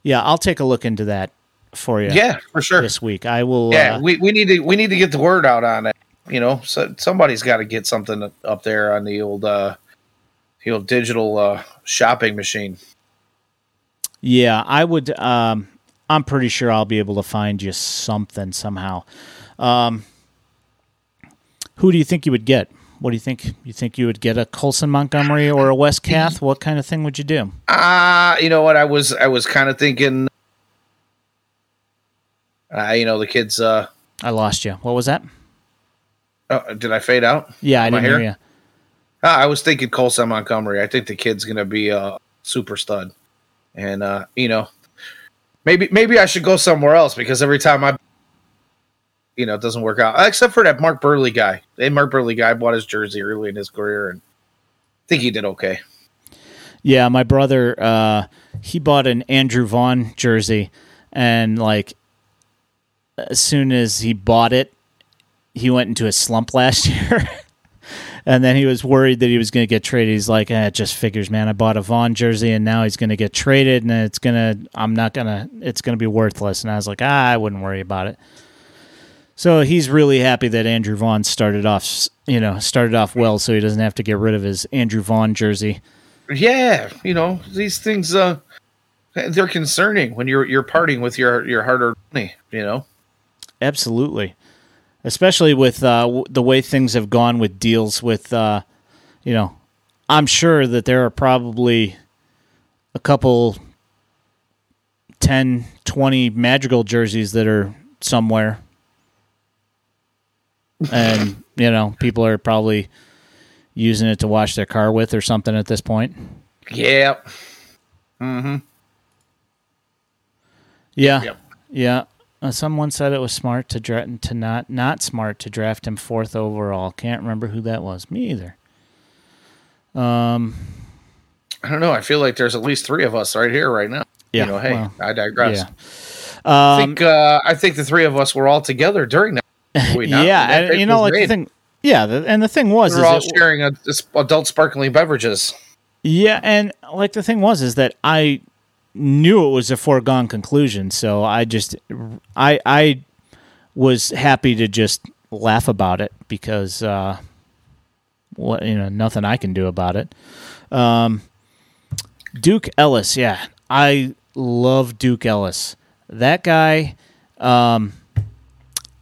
yeah, I'll take a look into that for you Yeah, for sure. this week. I will. Yeah, uh, we, we need to we need to get the word out on it. You know, so somebody's got to get something up there on the old uh the old digital uh shopping machine. yeah, I would. Um, I'm pretty sure I'll be able to find you something somehow. Um, who do you think you would get? What do you think? You think you would get a Colson Montgomery or a Wes Kath? What kind of thing would you do? Ah, you know what? I was I was kind of thinking. Uh, you know the kids. Uh, I lost you. What was that? oh, did I fade out? Yeah, I didn't hear you. Ah, I was thinking Colson Montgomery. I think the kid's gonna be a super stud, and uh, you know, maybe maybe I should go somewhere else because every time I, you know, it doesn't work out. Except for that Mark Buehrle guy. That Mark Buehrle guy bought his jersey early in his career, and I think he did okay. Yeah, my brother, uh, he bought an Andrew Vaughn jersey, and like as soon as he bought it, he went into a slump <laughs> last year. and then he was worried that he was going to get traded. He's like, eh, it just figures, man. I bought a Vaughn jersey, and now he's going to get traded, and it's gonna, I'm not gonna, it's gonna be worthless. And I was like, ah, I wouldn't worry about it. So he's really happy that Andrew Vaughn started off, you know, started off well, so he doesn't have to get rid of his Andrew Vaughn jersey. Yeah, you know these things. Uh, they're concerning when you're you're parting with your your hard earned money. You know. absolutely. Especially with uh, w- the way things have gone with deals with, uh, you know, I'm sure that there are probably a couple 10, 20 Madrigal jerseys that are somewhere. And, you know, people are probably using it to wash their car with or something at this point. Yeah. Mm-hmm. Yeah. Yep. Yeah. Uh, someone said it was smart to dra- to not not smart to draft him fourth overall. Can't remember who that was. Me either. Um. I don't know. I feel like there's at least three of us right here right now. Yeah. You know, hey, well, I digress. yeah. I Um, think uh, I think the three of us were all together during that. We not? yeah, that and, you know, like the made. thing. Yeah, the, and the thing was, we is were all it- sharing a, this adult sparkling beverages. Yeah, and like the thing was is that I knew it was a foregone conclusion, so I just I I was happy to just laugh about it because uh what you know, nothing I can do about it. Um Duke Ellis, yeah. I love Duke Ellis. That guy um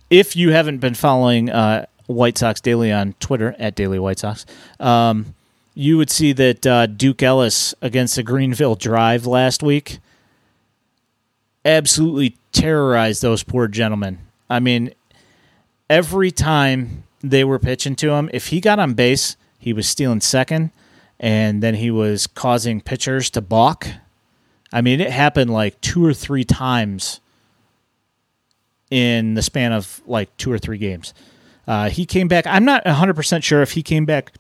if you haven't been following uh White Sox Daily on Twitter at Daily White Sox, um, you would see that uh, Duke Ellis against the Greenville Drive last week absolutely terrorized those poor gentlemen. I mean, every time they were pitching to him, if he got on base, he was stealing second, and then he was causing pitchers to balk. I mean, it happened like two or three times in the span of like two or three games. Uh, he came back. I'm not 100% sure if he came back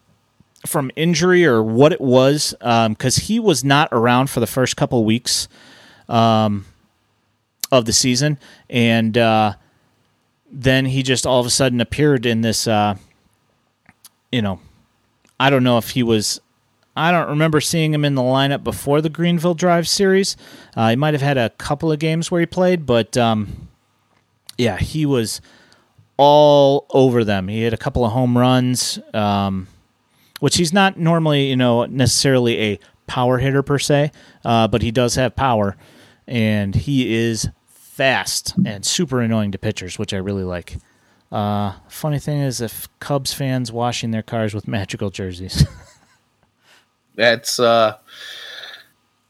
from injury or what it was because he was not around for the first couple weeks um, of the season. And uh, then he just all of a sudden appeared in this, uh, you know, I don't know if he was. I don't remember seeing him in the lineup before the Greenville Drive series. Uh, he might have had a couple of games where he played, but um, yeah, he was all over them. He had a couple of home runs, um, which he's not normally, you know, necessarily a power hitter per se, uh, but he does have power, and he is fast and super annoying to pitchers, which I really like. Uh, funny thing is, if Cubs fans washing their cars with Madrigal jerseys. <laughs> That's uh,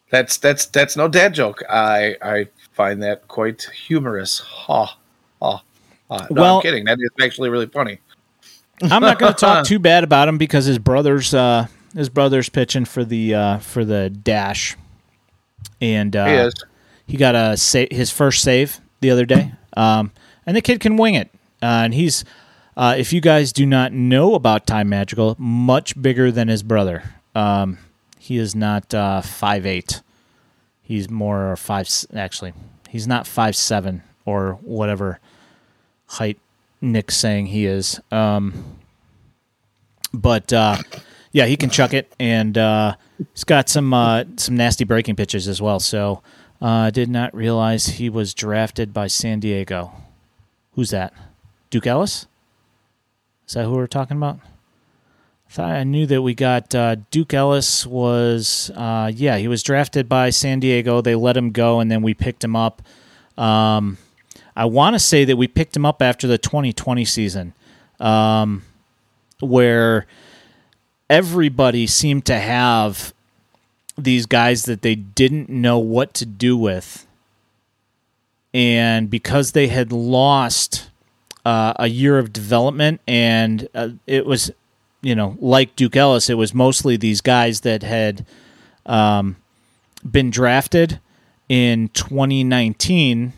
that's that's that's no dad joke. I I find that quite humorous. Ha ha. ha. No, Well- I'm kidding. That is actually really funny. I'm not going to talk <laughs> too bad about him because his brother's uh, his brother's pitching for the uh, for the dash, and uh, He is. he got a sa- his first save the other day, um, and the kid can wing it. Uh, and he's, uh, if you guys do not know about Time Madrigal, much bigger than his brother. Um, he is not uh, five eight. He's more five. Actually, he's not five seven or whatever height Nick's saying he is. Um, but uh, yeah, he can chuck it, and uh, he's got some uh, some nasty breaking pitches as well. So I uh, did not realize he was drafted by San Diego. Who's that? Duke Ellis? Is that who we're talking about? I thought I knew that we got uh, Duke Ellis was uh, yeah he was drafted by San Diego. They let him go, and then we picked him up. Um, I want to say that we picked him up after the 2020 season, um, where everybody seemed to have these guys that they didn't know what to do with. And because they had lost uh, a year of development, and uh, it was, you know, like Duke Ellis, it was mostly these guys that had um, been drafted in 2019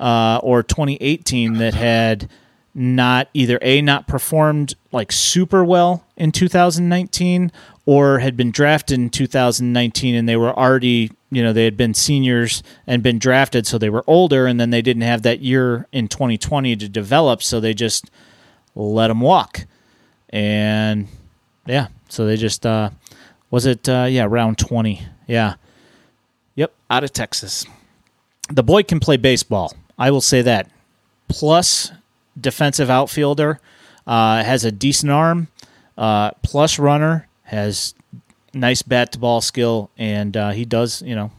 uh, or 2018 that had not either a not performed like super well in 2019 or had been drafted in 2019 and they were already you know they had been seniors and been drafted so they were older and then they didn't have that year in 2020 to develop so they just let them walk. And yeah so they just uh was it uh yeah round 20 yeah. Yep. Out of texas. The boy can play baseball i will say that plus defensive outfielder uh, has a decent arm uh, plus runner has nice bat to ball skill and uh, he does you know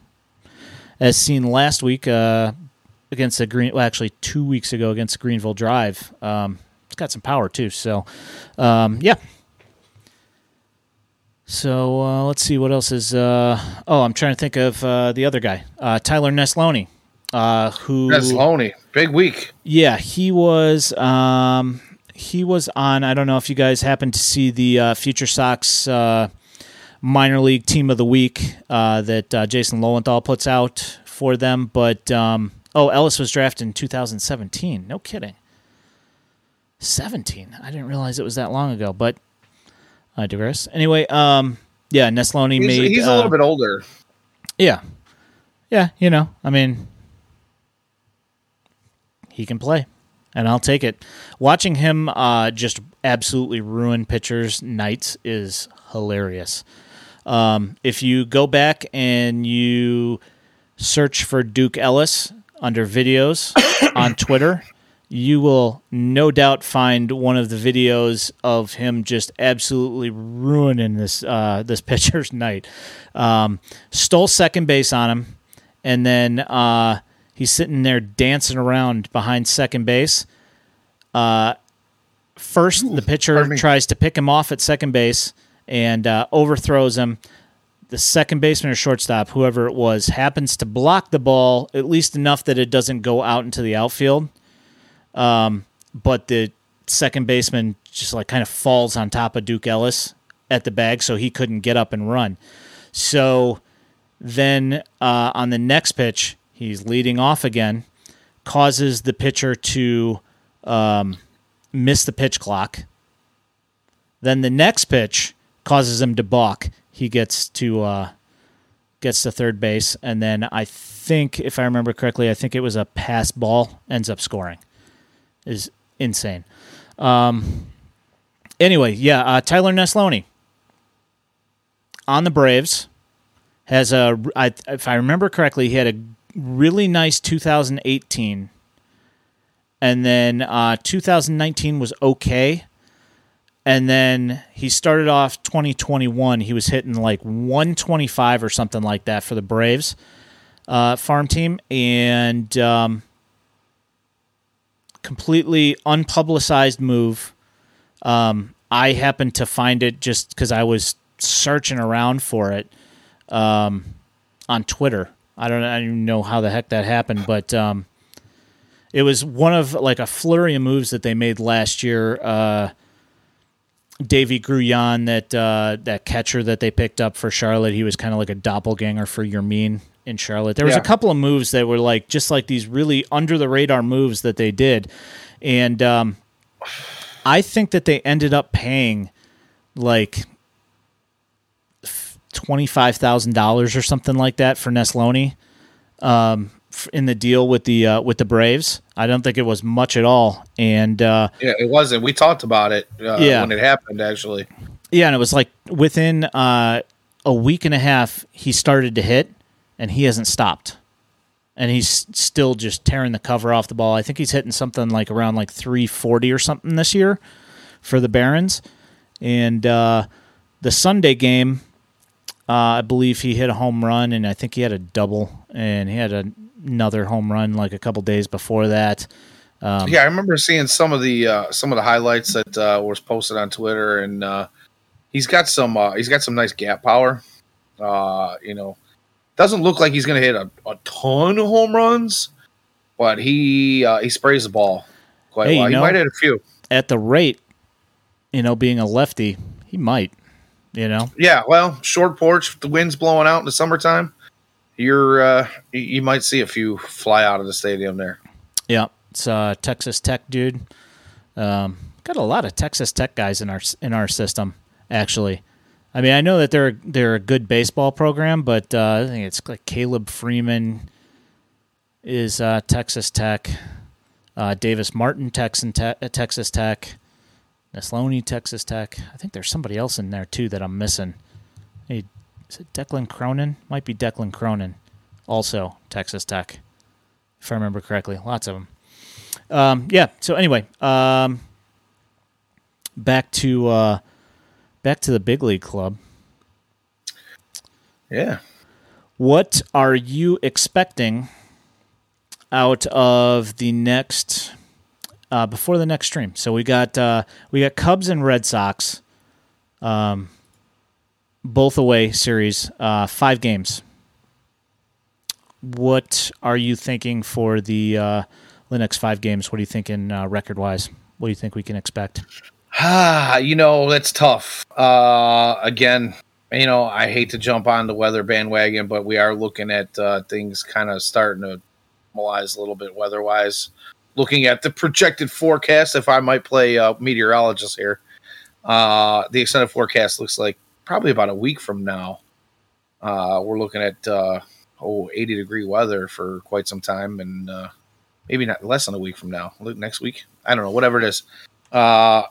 as seen last week uh, against the Green. Well, actually, two weeks ago against Greenville Drive. Um, it's got some power too. So, um, yeah. So uh, let's see what else is. Uh, oh, I'm trying to think of the other guy, Tyler Neslony, uh, who Neslony, big week. Yeah, he was. Um, he was on. I don't know if you guys happened to see the uh, Future Sox uh, minor league team of the week uh, that uh, Jason Lowenthal puts out for them. But um, oh, Ellis was drafted in 2017. No kidding. 17. I didn't realize it was that long ago. But I digress. Anyway, um, yeah, Neslony He's, made. he's a uh, little bit older. Yeah, yeah. You know, I mean, he can play, and I'll take it. Watching him uh, just absolutely ruin pitchers' nights is hilarious. Um, if you go back and you search for Duke Ellis under videos <coughs> on Twitter, you will no doubt find one of the videos of him just absolutely ruining this uh, this <laughs> pitcher's night. Um, stole second base on him, and then uh, he's sitting there dancing around behind second base. Uh, first, the pitcher tries to pick him off at second base and uh, overthrows him. The second baseman or shortstop, whoever it was, happens to block the ball at least enough that it doesn't go out into the outfield. Um, but the second baseman just like kind of falls on top of Duke Ellis at the bag, so he couldn't get up and run. So then uh, on the next pitch, he's leading off again, causes the pitcher to um, miss the pitch clock. Then the next pitch causes him to balk. He gets to uh, gets to third base, and then I think, if I remember correctly, I think it was a pass ball ends up scoring. Is insane. Um, anyway, yeah, uh, Tyler Neslony on the Braves has a. I, if I remember correctly, he had a really nice 2018, and then uh, 2019 was okay. And then he started off 2021. He was hitting like 125 or something like that for the Braves uh, farm team, and um, completely unpublicized move. Um, I happened to find it just because I was searching around for it um, on Twitter. I don't, I don't even know how the heck that happened, but um, it was one of like a flurry of moves that they made last year. Uh, Davy Gruyan, that uh, that catcher that they picked up for Charlotte, he was kind of like a doppelganger for Yermin in Charlotte. There was Yeah. a couple of moves that were like just like these really under the radar moves that they did, and um, I think that they ended up paying like twenty five thousand dollars or something like that for Neslony um, in the deal with the uh, with the Braves. I don't think it was much at all, and. Uh, Yeah, it wasn't. We talked about it uh, Yeah. when it happened. Actually, Yeah, and it was like within uh, a week and a half, he started to hit, and he hasn't stopped. And he's still just tearing the cover off the ball. I think he's hitting something like around like 340 or something this year for the Barons. And uh, the Sunday game, uh, I believe he hit a home run, and I think he had a double, and he had a, another home run like a couple days before that. Um, yeah, I remember seeing some of the uh, some of the highlights that uh, was posted on Twitter, and uh, he's got some uh, he's got some nice gap power. Uh, you know, doesn't look like he's going to hit a, a ton of home runs, but he uh, he sprays the ball quite Hey, you well. He know- might hit a few. At the rate, you know, being a lefty, he might. You know, Yeah, well, short porch, the wind's blowing out in the summertime. You're uh, you, might see a few fly out of the stadium there. Yeah, it's uh, Texas Tech dude. Um, got a lot of Texas Tech guys in our in our system. Actually, I mean, I know that they're they're a good baseball program, but uh, I think it's like Caleb Freeman is uh, Texas Tech, uh, Davis Martin Texan Te- uh, Texas Tech, Neslony Texas Tech. I think there's somebody else in there too that I'm missing. Hey, is it Declan Cronin? Might be Declan Cronin, also Texas Tech if I remember correctly. Lots of them. Um, yeah. So anyway, um, back to uh, back to the big league club. Yeah. What are you expecting out of the next uh, before the next stream. So we got uh, we got Cubs and Red Sox, um, both away series, uh, five games. What are you thinking for the uh, the next five games? What are you thinking uh, record wise? What do you think we can expect? Ah, <sighs> you know that's tough. Uh, again, you know I hate to jump on the weather bandwagon, but we are looking at uh, things kind of starting to normalize a little bit weather wise. Looking at the projected forecast, if I might play uh, meteorologist here, uh, the extended forecast looks like probably about a week from now. Uh, we're looking at uh, oh 80 degree weather for quite some time, and uh, maybe not less than a week from now. Next week, I don't know, whatever it is. Uh,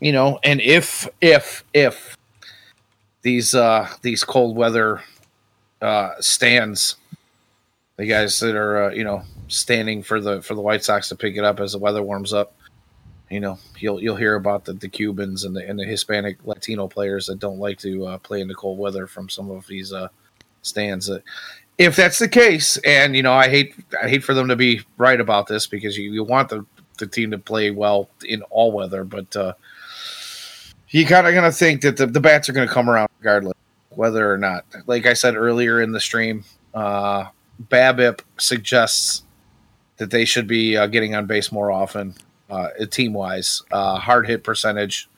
you know, and if if if these uh these cold weather uh stands, the guys that are uh, you know standing for the for the White Sox to pick it up as the weather warms up, you know, you'll you'll hear about the, the Cubans and the and the Hispanic Latino players that don't like to uh, play in the cold weather from some of these uh stands. If that's the case, and you know, I hate I hate for them to be right about this because you, you want the the team to play well in all weather, but uh, you kind of gonna think that the, the bats are gonna come around regardless, whether or not. Like I said earlier in the stream, uh, BABIP suggests that they should be uh, getting on base more often, uh, team wise. Uh, hard hit percentage,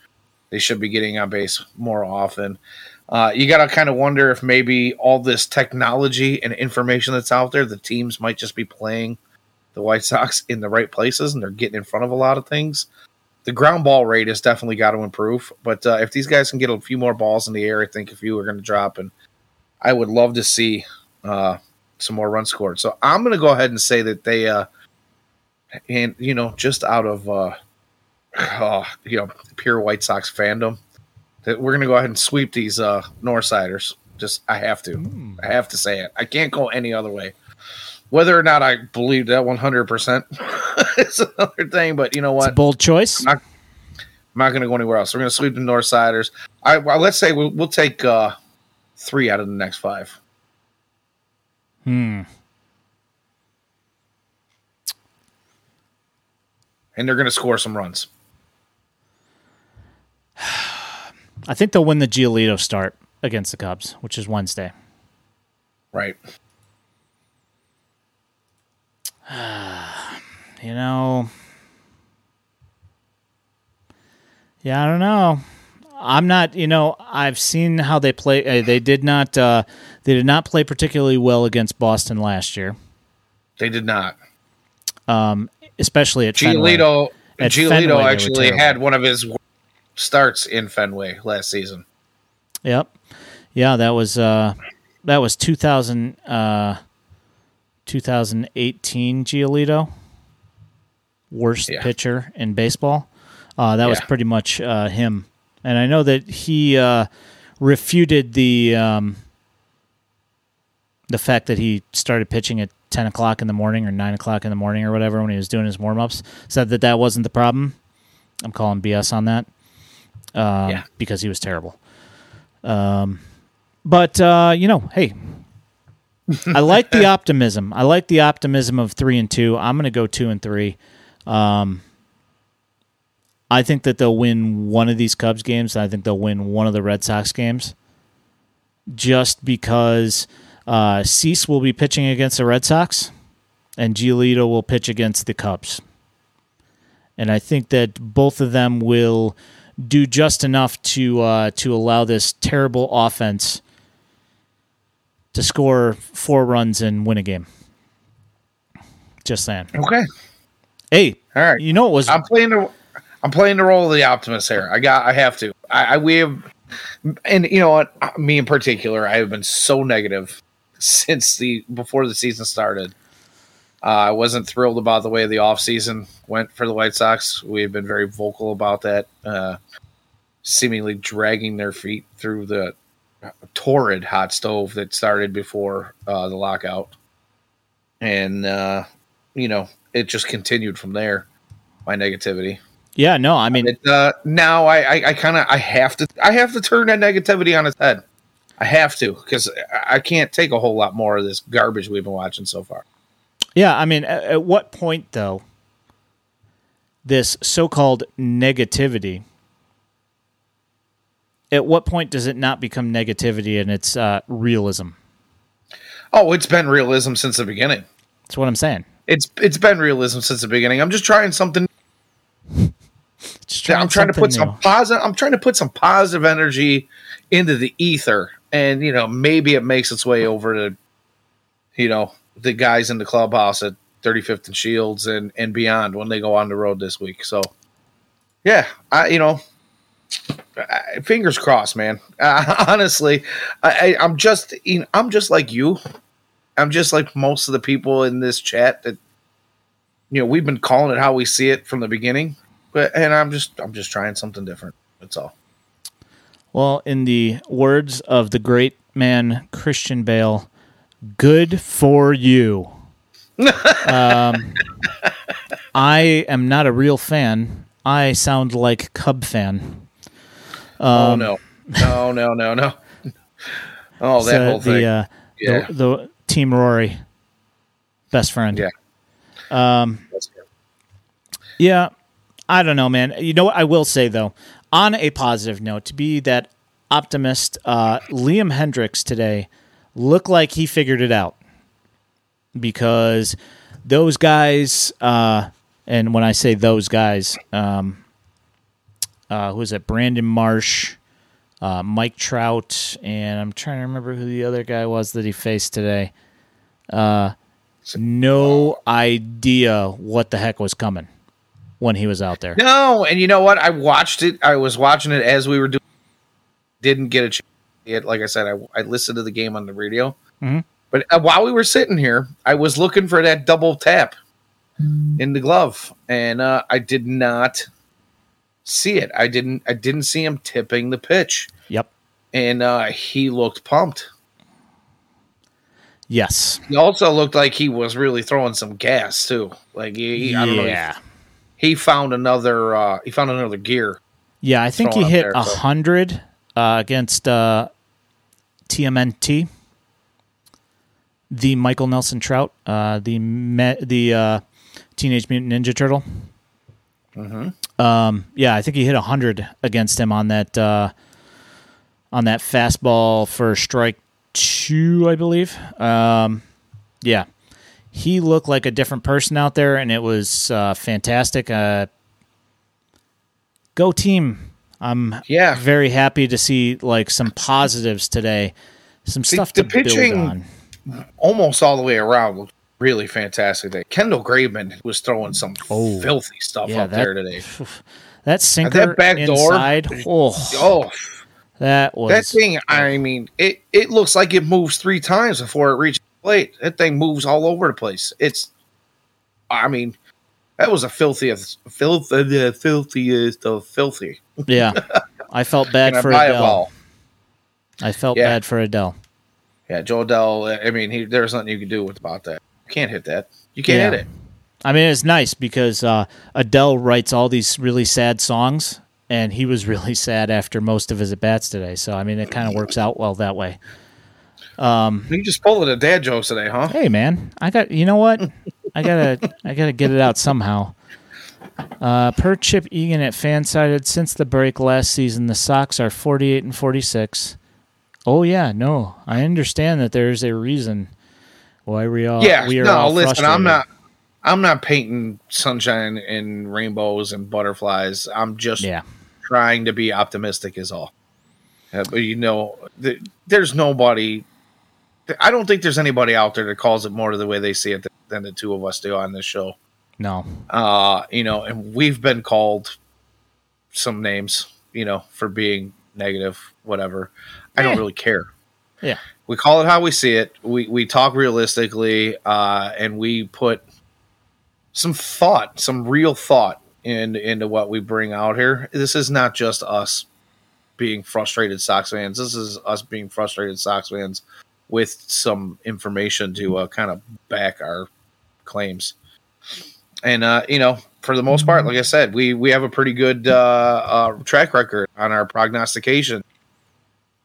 they should be getting on base more often. Uh, you got to kind of wonder if maybe all this technology and information that's out there, the teams might just be playing the White Sox in the right places and they're getting in front of a lot of things the ground ball rate has definitely got to improve. But uh, if these guys can get a few more balls in the air, I think a few are going to drop, and I would love to see uh, some more runs scored. So I'm going to go ahead and say that they, uh, and you know, just out of uh, <sighs> oh, you know pure White Sox fandom, that we're going to go ahead and sweep these uh, Northsiders. Just I have to, mm. I have to say it. I can't go any other way. Whether or not I believe that 100% <laughs> is another thing, but you know what? bold choice. I'm not, not going to go anywhere else. We're going to sweep the Northsiders. I well, let's say we'll, we'll take uh, three out of the next five. Hmm. And they're going to score some runs. I think they'll win the Giolito start against the Cubs, which is Wednesday. Right. <sighs> you know, yeah, I don't know. I'm not, you know, I've seen how they play. Uh, they did not, uh, they did not play particularly well against Boston last year. They did not. Um, especially at Giolito. At Giolito Fenway, actually had one of his starts in Fenway last season. Yep. Yeah, that was uh, that was 2000. Uh, 2018 Giolito, worst yeah. pitcher in baseball. Uh, that yeah. was pretty much uh, him. And I know that he uh, refuted the um, the fact that he started pitching at 10 o'clock in the morning or 9 o'clock in the morning or whatever when he was doing his warm ups. Said that that wasn't the problem. I'm calling BS on that. Um, yeah. Because he was terrible. Um, but, uh, you know, hey, <laughs> I like the optimism. I like the optimism of three and two. I'm going to go two and three. Um, I think that they'll win one of these Cubs games. I think they'll win one of the Red Sox games, just because uh, Cease will be pitching against the Red Sox, and Giolito will pitch against the Cubs. And I think that both of them will do just enough to uh, to allow this terrible offense to score four runs and win a game. Just saying. Okay. Hey, all right. You know what was I'm playing the I'm playing the role of the optimist here. I got I have to. I, I we have and you know what? Me in particular, I have been so negative since the before the season started. Uh, I wasn't thrilled about the way the offseason went for the White Sox. We have been very vocal about that, uh, seemingly dragging their feet through the torrid hot stove that started before uh, the lockout, and uh, you know it just continued from there. My negativity. Yeah, no, I mean, it, uh, now I, I, I kind of I have to I have to turn that negativity on its head. I have to because I can't take a whole lot more of this garbage we've been watching so far. Yeah, I mean, at, at what point though? This so-called negativity. At what point does it not become negativity and it's uh, realism? Oh, it's been realism since the beginning. That's what I'm saying. It's it's been realism since the beginning. I'm just trying something. <laughs> Just I'm trying to put something some positive. I'm trying to put some positive energy into the ether, and you know maybe it makes its way over to, you know, the guys in the clubhouse at 35th and Shields and and beyond when they go on the road this week. So, yeah, I you know, I, fingers crossed, man. Uh, <laughs> honestly, I, I'm just you know, I'm just like you. I'm just like most of the people in this chat that you know we've been calling it how we see it from the beginning, but and I'm just I'm just trying something different. That's all. Well, in the words of the great man Christian Bale, good for you. <laughs> um, I am not a real fan. I sound like Cub fan. oh no, no, no, no, no. <laughs> Oh, that So whole thing. The, uh, Yeah. the, the Team Rory, best friend. Yeah. Good. Yeah, I don't know, man. You know what I will say though, on a positive note, to be that optimist, uh, Liam Hendriks today looked like he figured it out because those guys, uh, and when I say those guys, um, uh, who is it? Brandon Marsh, uh, Mike Trout, and I'm trying to remember who the other guy was that he faced today. Uh, no idea what the heck was coming when he was out there. No, and you know what? I watched it. I was watching it as we were doing. Didn't get a chance. to see It like I said, I, I listened to the game on the radio. Mhm. But uh, while we were sitting here, I was looking for that double tap in the glove, and uh, I did not see it. I didn't. I didn't see him tipping the pitch, Yep. and uh, he looked pumped. Yes. He also looked like he was really throwing some gas too. Like he, he- I don't know. yeah. He found another. Uh, he found another gear. Yeah, I think he hit a so. hundred uh, against uh, TMNT, the Michael Nelson Trout, uh, the me- the uh, Teenage Mutant Ninja Turtle. Mm-hmm. Um, yeah, I think he hit a hundred against him on that uh, on that fastball for strike two, I believe. Um, yeah, he looked like a different person out there, and it was uh, fantastic. Uh, go team! I'm Yeah. very happy to see like some positives today, some stuff the to build on. almost all the way around looked really fantastic. Today. Kendall Graveman was throwing some Oh. filthy stuff Yeah, up that- there today. That sinker that back door- inside, oh, Oh, that was that thing! I mean, it it looks like it moves three times before it reaches plate. That thing moves all over the place. It's, I mean, that was a filthiest, filth, the filthiest of filthy. yeah. <laughs> I felt bad for Adele. I felt Yeah. bad for Adele. Yeah, Jo Adell. I mean, he, there's nothing you can do with about that. You can't hit that. You can't Yeah. hit it. I mean, it's nice because uh, Adele writes all these really sad songs, and he was <laughs> really sad after most of his at bats today. So, I mean, it kind of works out well that way. You just pulling a dad jokes today, huh? Hey, man, I got you know what? <laughs> I gotta I gotta get it out somehow. Uh, per Chip Egan at Fansided, since the break last season, the Sox are forty-eight and forty-six. Oh yeah, no, I understand that there's a reason why we are. yeah, we are no, all listen, I'm not. I'm not painting sunshine and rainbows and butterflies. I'm just Yeah, trying to be optimistic, is all. Uh, but you know, th- there's nobody. I don't think there's anybody out there that calls it more to the way they see it than, the two of us do on this show. no, Uh, you know, and we've been called some names, you know, for being negative, whatever. I don't really care. yeah, we call it how we see it. We we talk realistically, uh, and we put some thought, some real thought in into what we bring out here. This is not just us being frustrated Sox fans. This is us being frustrated Sox fans with some information to uh, kind of back our claims. And uh, you know, for the most part, like I said, we we have a pretty good uh, uh, track record on our prognostication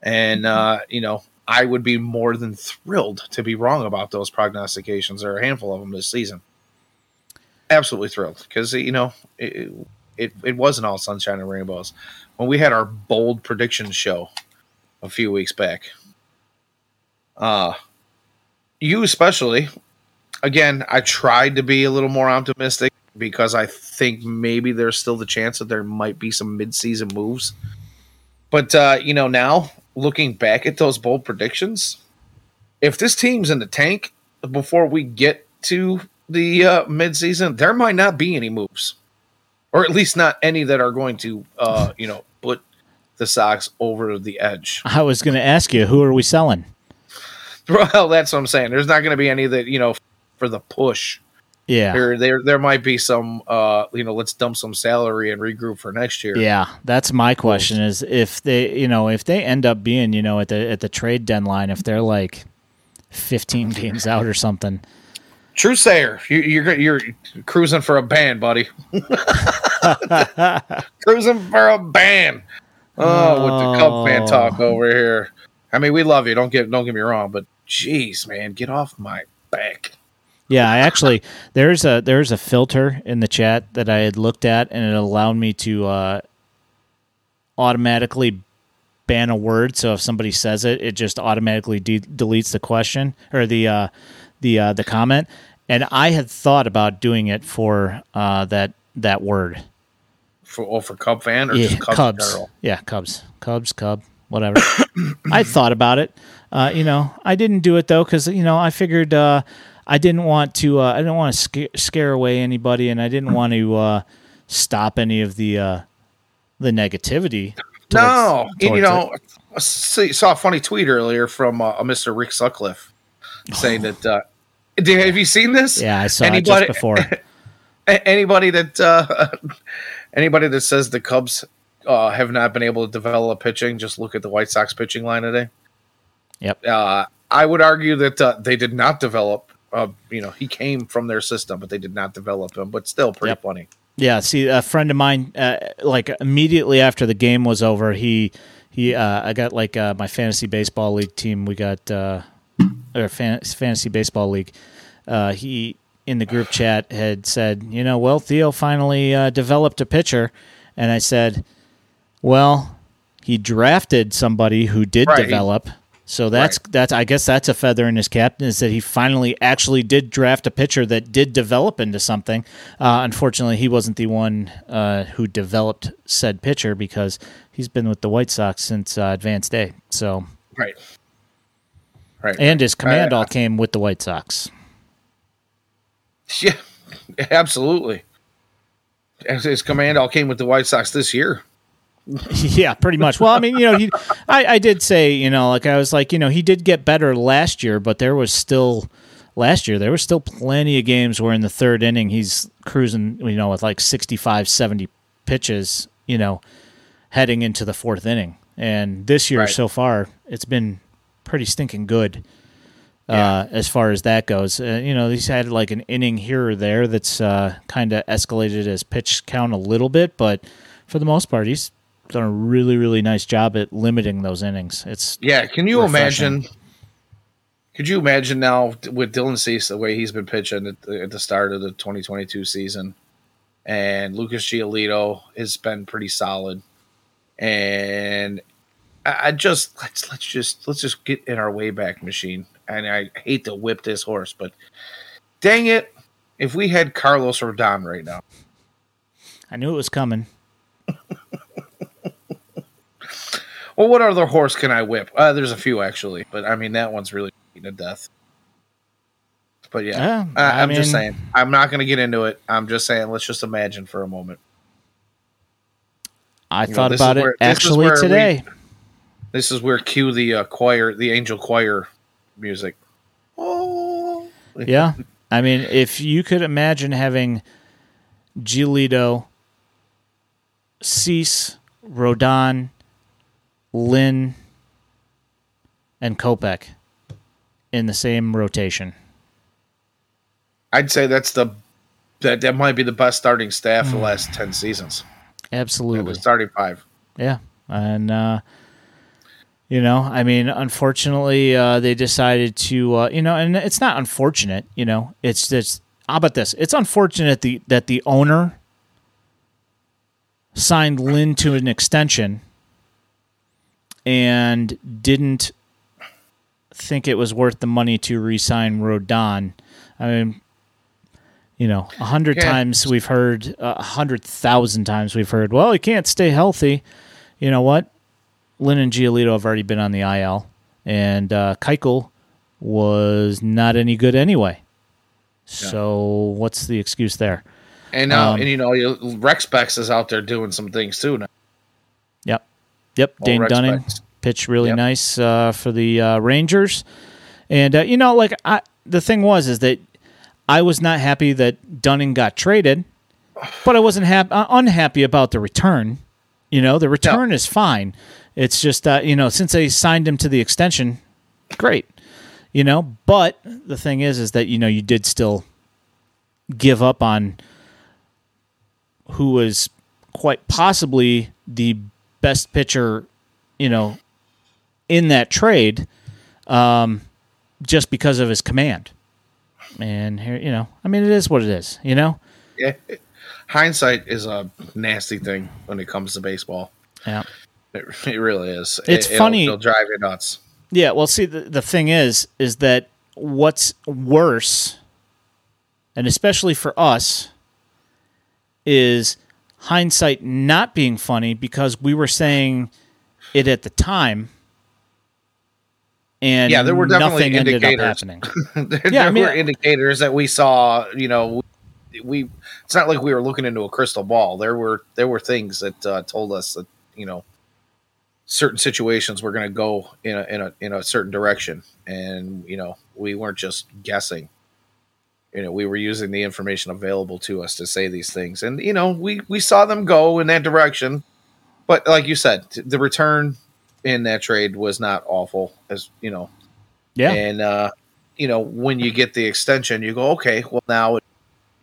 and uh, you know I would be more than thrilled to be wrong about those prognostications. There are a handful of them this season. Absolutely thrilled because you know it, it it wasn't all sunshine and rainbows when we had our bold prediction show a few weeks back. Uh you especially again, I tried to be a little more optimistic because I think maybe there's still the chance that there might be some mid-season moves. But uh, you know, now looking back at those bold predictions, if this team's in the tank before we get to the uh, mid-season, there might not be any moves, or at least not any that are going to, uh, you know, put the Sox over the edge. I was going to ask you, who are we selling? <laughs> Well, that's what I'm saying. There's not going to be any that you know for the push. Yeah, There, there, there might be some. Uh, you know, let's dump some salary and regroup for next year. yeah. That's my question: is if they, you know, if they end up being, you know, at the at the trade deadline, if they're like fifteen <laughs> games out or something. True sayer, you, you're you're cruising for a ban, buddy. <laughs> cruising for a ban. Oh, with the Cub fan talk over here. I mean, we love you. Don't get don't get me wrong, but jeez, man, get off my back. Yeah, I actually there's a there's a filter in the chat that I had looked at, and it allowed me to uh, automatically ban a word. So if somebody says it, it just automatically de- deletes the question or the uh, the uh, the comment. And I had thought about doing it for uh, that that word. For oh, for Cub fan or Yeah, just Cubs, Cubs. Yeah, Cubs, Cubs, Cub, whatever. <coughs> I thought about it. Uh, you know, I didn't do it though because you know I figured uh, I didn't want to. Uh, I didn't want to scare, scare away anybody, and I didn't want to uh, stop any of the uh, the negativity. No, towards- and, you know, I saw a funny tweet earlier from uh, Mr. Rick Sutcliffe saying that. Uh, did, have you seen this? Yeah, I saw Anybody- it just before. <laughs> Anybody that uh, <laughs> anybody that says the Cubs uh, have not been able to develop pitching, just look at the White Sox pitching line today. Yep. Uh, I would argue that uh, they did not develop. Uh, you know, he came from their system, but they did not develop him. But still, pretty Yep. funny. Yeah, see, a friend of mine, uh, like immediately after the game was over, he he, uh, I got like uh, my fantasy baseball league team. We got uh, or fan- fantasy baseball league. Uh, he in the group chat had said, you know, well, Theo finally uh, developed a pitcher, and I said, well, he drafted somebody who did Right. develop. So that's that's I guess that's a feather in his cap is that he finally actually did draft a pitcher that did develop into something. Uh, unfortunately, he wasn't the one uh, who developed said pitcher because he's been with the White Sox since uh, advanced day. So Right. Right. and his command Uh, all came with the White Sox. Yeah, <laughs> absolutely. His command all came with the White Sox this year. <laughs> yeah, pretty much. Well, I mean, you know, he, I, I did say, you know, like I was like, you know, he did get better last year, but there was still last year there was still plenty of games where in the third inning he's cruising, you know, with like 65, 70 pitches, you know, heading into the fourth inning. And this year Right. so far, it's been pretty stinking good. Uh, as far as that goes, uh, you know, he's had like an inning here or there that's uh, kind of escalated his pitch count a little bit, but for the most part, he's done a really, really nice job at limiting those innings. It's Yeah, can you Refreshing. imagine? Could you imagine now with Dylan Cease the way he's been pitching at the, at the start of the 2022 season, and Lucas Giolito has been pretty solid, and I, I just let's let's just let's just get in our way back machine. And I hate to whip this horse, but dang it, if we had Carlos Rodon right now, I knew it was coming. <laughs> well, what other horse can I whip? Uh, there's a few actually, but I mean that one's really beaten to death. But yeah, Yeah, I, I'm just saying. I'm not going to get into it. I'm just saying. Let's just imagine for a moment. I You thought this about it where- actually where we- today. This is where cue the uh, choir, the angel choir music. Oh, yeah. I mean, if you could imagine having Giolito, Cease, Rodon, Lynn, and Kopech in the same rotation. I'd say that's the that that might be the best starting staff the last ten seasons. Absolutely. The starting five. Yeah. And uh You know, I mean, unfortunately, uh, they decided to, uh, you know, and it's not unfortunate. You know, it's just how about this? It's unfortunate the, that the owner signed Lynn to an extension and didn't think it was worth the money to re-sign Rodon. I mean, you know, a hundred Yeah. times we've heard, a hundred thousand times we've heard, well, he can't stay healthy. You know what? Lynn and Giolito have already been on the IL, and uh, Keuchel was not any good anyway. So what's the excuse there? And now, Um, and you know, Rex Bex is out there doing some things too. Now. Yep. Yep. Dane Rex Dunning pitched really Yep. nice uh, for the uh, Rangers. And, uh, you know, like, I, the thing was, is that I was not happy that Dunning got traded, but I wasn't hap- uh, unhappy about the return. You know, the return is fine. It's just, uh, you know, since they signed him to the extension, great. You know, but the thing is, is that, you know, you did still give up on who was quite possibly the best pitcher, you know, in that trade, um, just because of his command. And here, you know, I mean, it is what it is. You know, Yeah, hindsight is a nasty thing when it comes to baseball. yeah, It, it really is. It's It- it'll- funny- It'll drive you nuts. yeah. Well, see, the the thing is, is that what's worse, and especially for us, is hindsight not being funny because we were saying it at the time. And Yeah, there were definitely nothing ended up indicators. happening. <laughs> there Yeah, I there mean- were indicators that we saw. You know, we. It's not like we were looking into a crystal ball. There were there were things that uh, told us that you know certain situations were going to go in a in a in a certain direction, and you know we weren't just guessing. You know, we were using the information available to us to say these things, and you know we we saw them go in that direction. But like you said, the return in that trade was not awful, as you know. Yeah. And uh, you know, when you get the extension, you go, okay, well now it's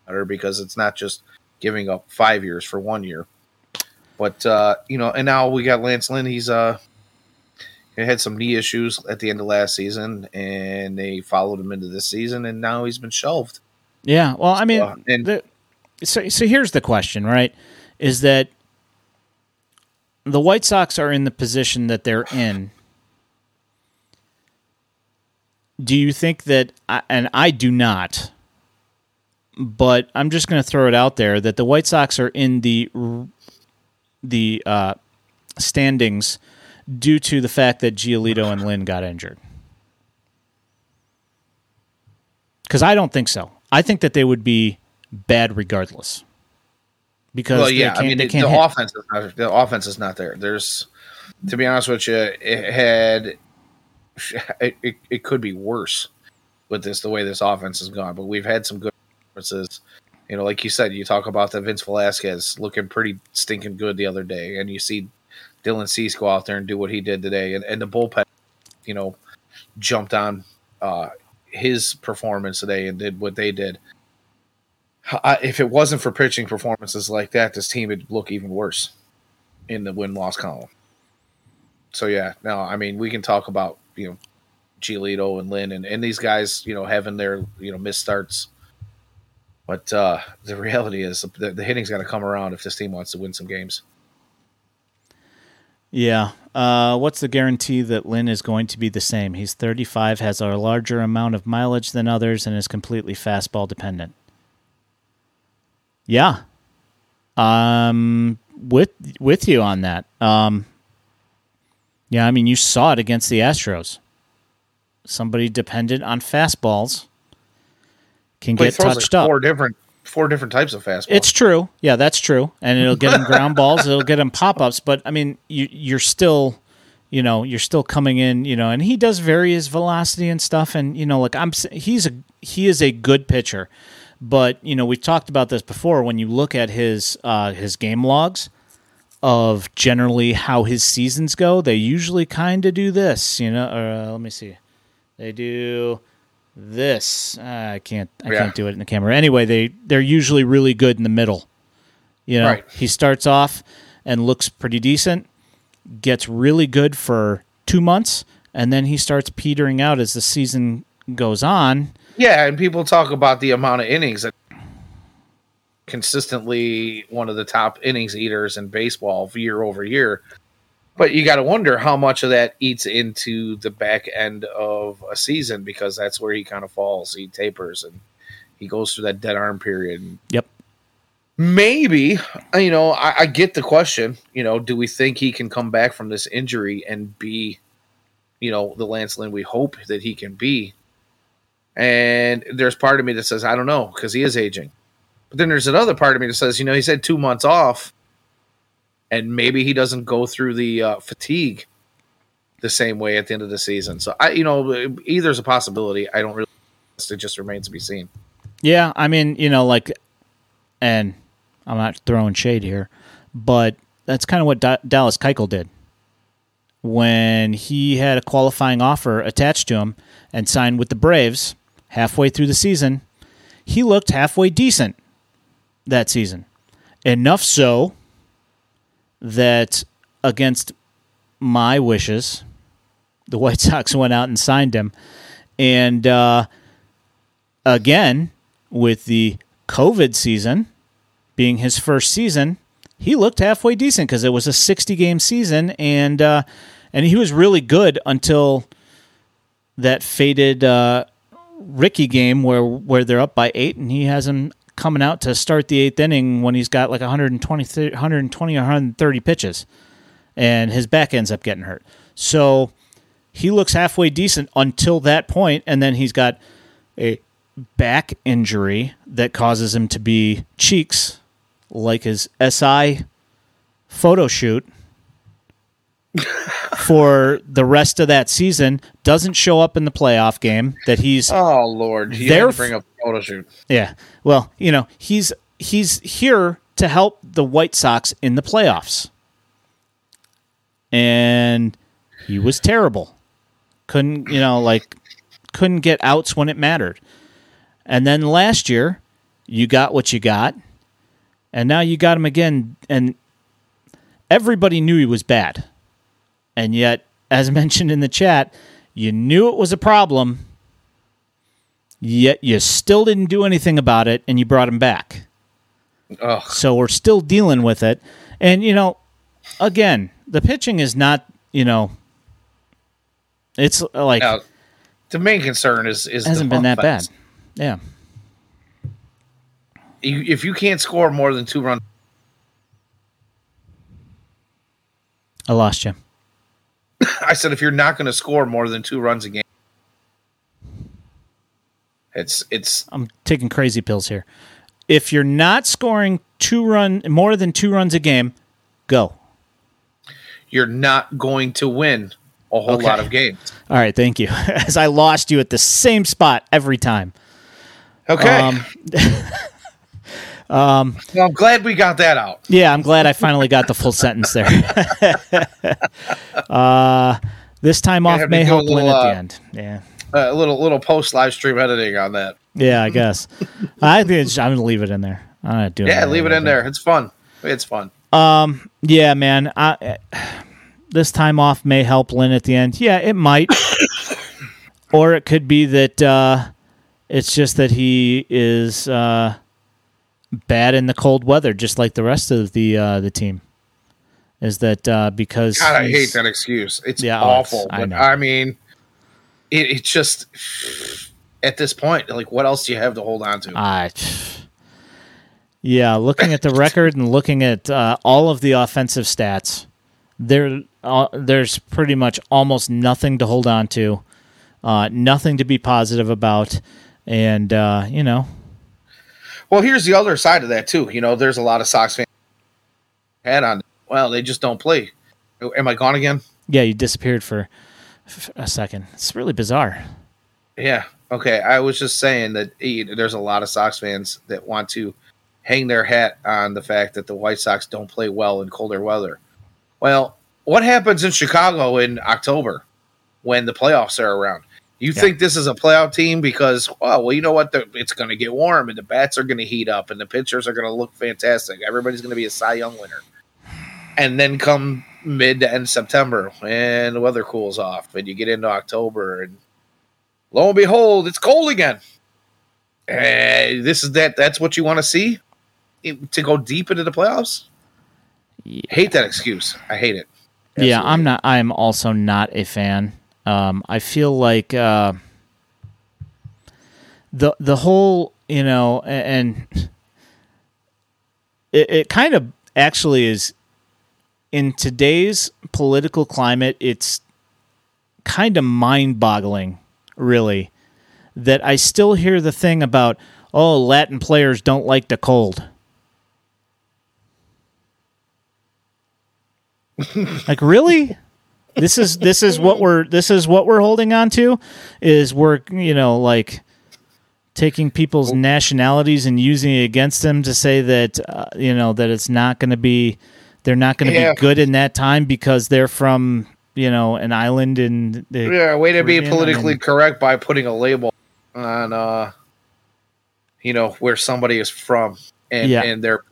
better because it's not just giving up five years for one year. But uh, you know, and now we got Lance Lynn. He's uh he had some knee issues at the end of last season, and they followed him into this season, and now he's been shelved. Yeah. Well, I mean, Uh, and the, so so here's the question, right? Is that the White Sox are in the position that they're in. Do you think that and I do not but I'm just going to throw it out there that the White Sox are in the the uh, standings due to the fact that Giolito and Lynn got injured. Because I don't think so. I think that they would be bad regardless. Because well, they yeah, I can't- mean, the offense is not the offense is not there. There's, to be honest with you, it had it, it, it could be worse with this the way this offense has gone. But we've had some good performances. You know, like you said, you talk about the Vince Velasquez looking pretty stinking good the other day, and you see Dylan Cease go out there and do what he did today, and, and the bullpen, you know, jumped on uh, his performance today and did what they did. I, if it wasn't for pitching performances like that, this team would look even worse in the win loss column. So yeah, no, I mean we can talk about you know Giolito and Lynn and, and these guys, you know, having their you know missed starts. But uh, the reality is the, the hitting's got to come around if this team wants to win some games. Yeah. Uh, what's the guarantee that Lynn is going to be the same? He's 35, has a larger amount of mileage than others, and is completely fastball dependent. Yeah. Um, with with you on that. Um, yeah, I mean, you saw it against the Astros. Somebody dependent on fastballs can But get touched like up. four different four different types of fastballs. It's true. Yeah, that's true. And it'll get him ground balls. It'll get him pop ups. But I mean, you, you're still, you know, you're still coming in. You know, and he does vary his velocity and stuff. And you know, like I'm, he's a he is a good pitcher. But you know, we've talked about this before. When you look at his uh, his game logs of generally how his seasons go, they usually kind of do this. You know, uh, let me see. They do this. Uh, I can't. I Yeah. can't do it in the camera. Anyway, they they're usually really good in the middle. You know, Right. he starts off and looks pretty decent, gets really good for two months, and then he starts petering out as the season goes on. Yeah, and people talk about the amount of innings that consistently one of the top innings eaters in baseball year over year. But you got to wonder how much of that eats into the back end of a season because that's where he kind of falls. He tapers and he goes through that dead arm period. Yep. Maybe, you know, I, I get the question. You know, do we think he can come back from this injury and be, you know, the Lance Lynn we hope that he can be? And there's part of me that says, I don't know, because he is aging. But then there's another part of me that says, you know, he's had two months off, and maybe he doesn't go through the uh, fatigue the same way at the end of the season. So I, you know, either's a possibility. I don't really. It just remains to be seen. Yeah, I mean, you know, like, and I'm not throwing shade here, but that's kind of what D- Dallas Keuchel did when he had a qualifying offer attached to him and signed with the Braves halfway through the season. He looked halfway decent that season. Enough so that against my wishes, the White <laughs> Sox went out and signed him. And uh, again, with the COVID season being his first season, he looked halfway decent because it was a 60 game season and uh, and he was really good until that faded uh, Ricky game where where they're up by eight and he has him coming out to start the eighth inning when he's got like 120, 120 130 pitches, and his back ends up getting hurt. So he looks halfway decent until that point, and then he's got a back injury that causes him to be cheeks like his SI photo shoot <laughs> for the rest of that season. Doesn't show up in the playoff game that he's. Oh Lord, They're to bring up photo shoot. Yeah. Well, you know, he's he's here to help the White Sox in the playoffs. And he was terrible. Couldn't, you know, like couldn't get outs when it mattered. And then last year, you got what you got. And now you got him again and everybody knew he was bad. And yet, as <laughs> mentioned in the chat, you knew it was a problem yet you still didn't do anything about it and you brought him back. Ugh. So we're still dealing with it. And, you know, again, the pitching is not, you know, it's uh, like Now, the main concern is is hasn't been that bad. Yeah. If you can't score more than two runs, I lost you. <laughs> I said if you're not going to score more than two runs a game, it's it's I'm taking crazy pills here. If you're not scoring two run more than two runs a game, go. you're not going to win a whole Okay. lot of games. All right, thank you. <laughs> As I lost you at the same spot every time. Okay, <laughs> Um, well, I'm glad we got that out. Yeah, I'm glad I finally got the full sentence there. <laughs> uh, this time off may help win little, at the uh, end. Yeah, A little little post live stream editing on that. yeah, I guess. <laughs> I think it's, I'm gonna leave it in there. I'm not doing. Yeah, leave it in there. It's fun. It's fun. Yeah, man. I, this time off may help Lynn at the end. Yeah, it might. <coughs> or it could be that uh, it's just that he is uh, bad in the cold weather, just like the rest of the uh, the team. Is that uh, because God, I hate that excuse. It's Yeah, oh, it's- awful. I know. I, mean, it, it's just at this point, like, what else do you have to hold on to? I, yeah, looking at the <laughs> record and looking at uh, all of the offensive stats, there uh, there's pretty much almost nothing to hold on to, uh, nothing to be positive about, and uh, you know, Well, here's the other side of that too. You know, there's a lot of Sox fans had on. Well, they just don't play. Am I gone again? yeah, you disappeared for a second. It's really bizarre. Yeah. Okay. I was just saying that there's a lot of Sox fans that want to hang their hat on the fact that the White Sox don't play well in colder weather. Well, what happens in Chicago in October when the playoffs are around? You Yeah. think this is a playoff team because, oh, well, you know what? The, it's going to get warm and the bats are going to heat up and the pitchers are going to look fantastic. Everybody's going to be a Cy Young winner. And then come mid to end September and the weather cools off and you get into October and lo and behold, it's cold again. And this is that that's what you want to see It- to go deep into the playoffs? Yeah. Hate that excuse. I hate it. Yeah, I'm not. I'm also not a fan. Um, I feel like uh, the the whole you know, a- and it, it kind of actually is in today's political climate. It's kind of mind boggling, really, that I still hear the thing about oh, Latin players don't like the cold. <laughs> like really this is this is what we're this is what we're holding on to is we're you know like taking people's nationalities and using it against them to say that uh, you know that it's not going to be they're not going to Yeah. be good in that time because they're from you know an island in the Yeah, way to be Caribbean, I politically correct by putting a label on uh you know where somebody is from and Yeah. and their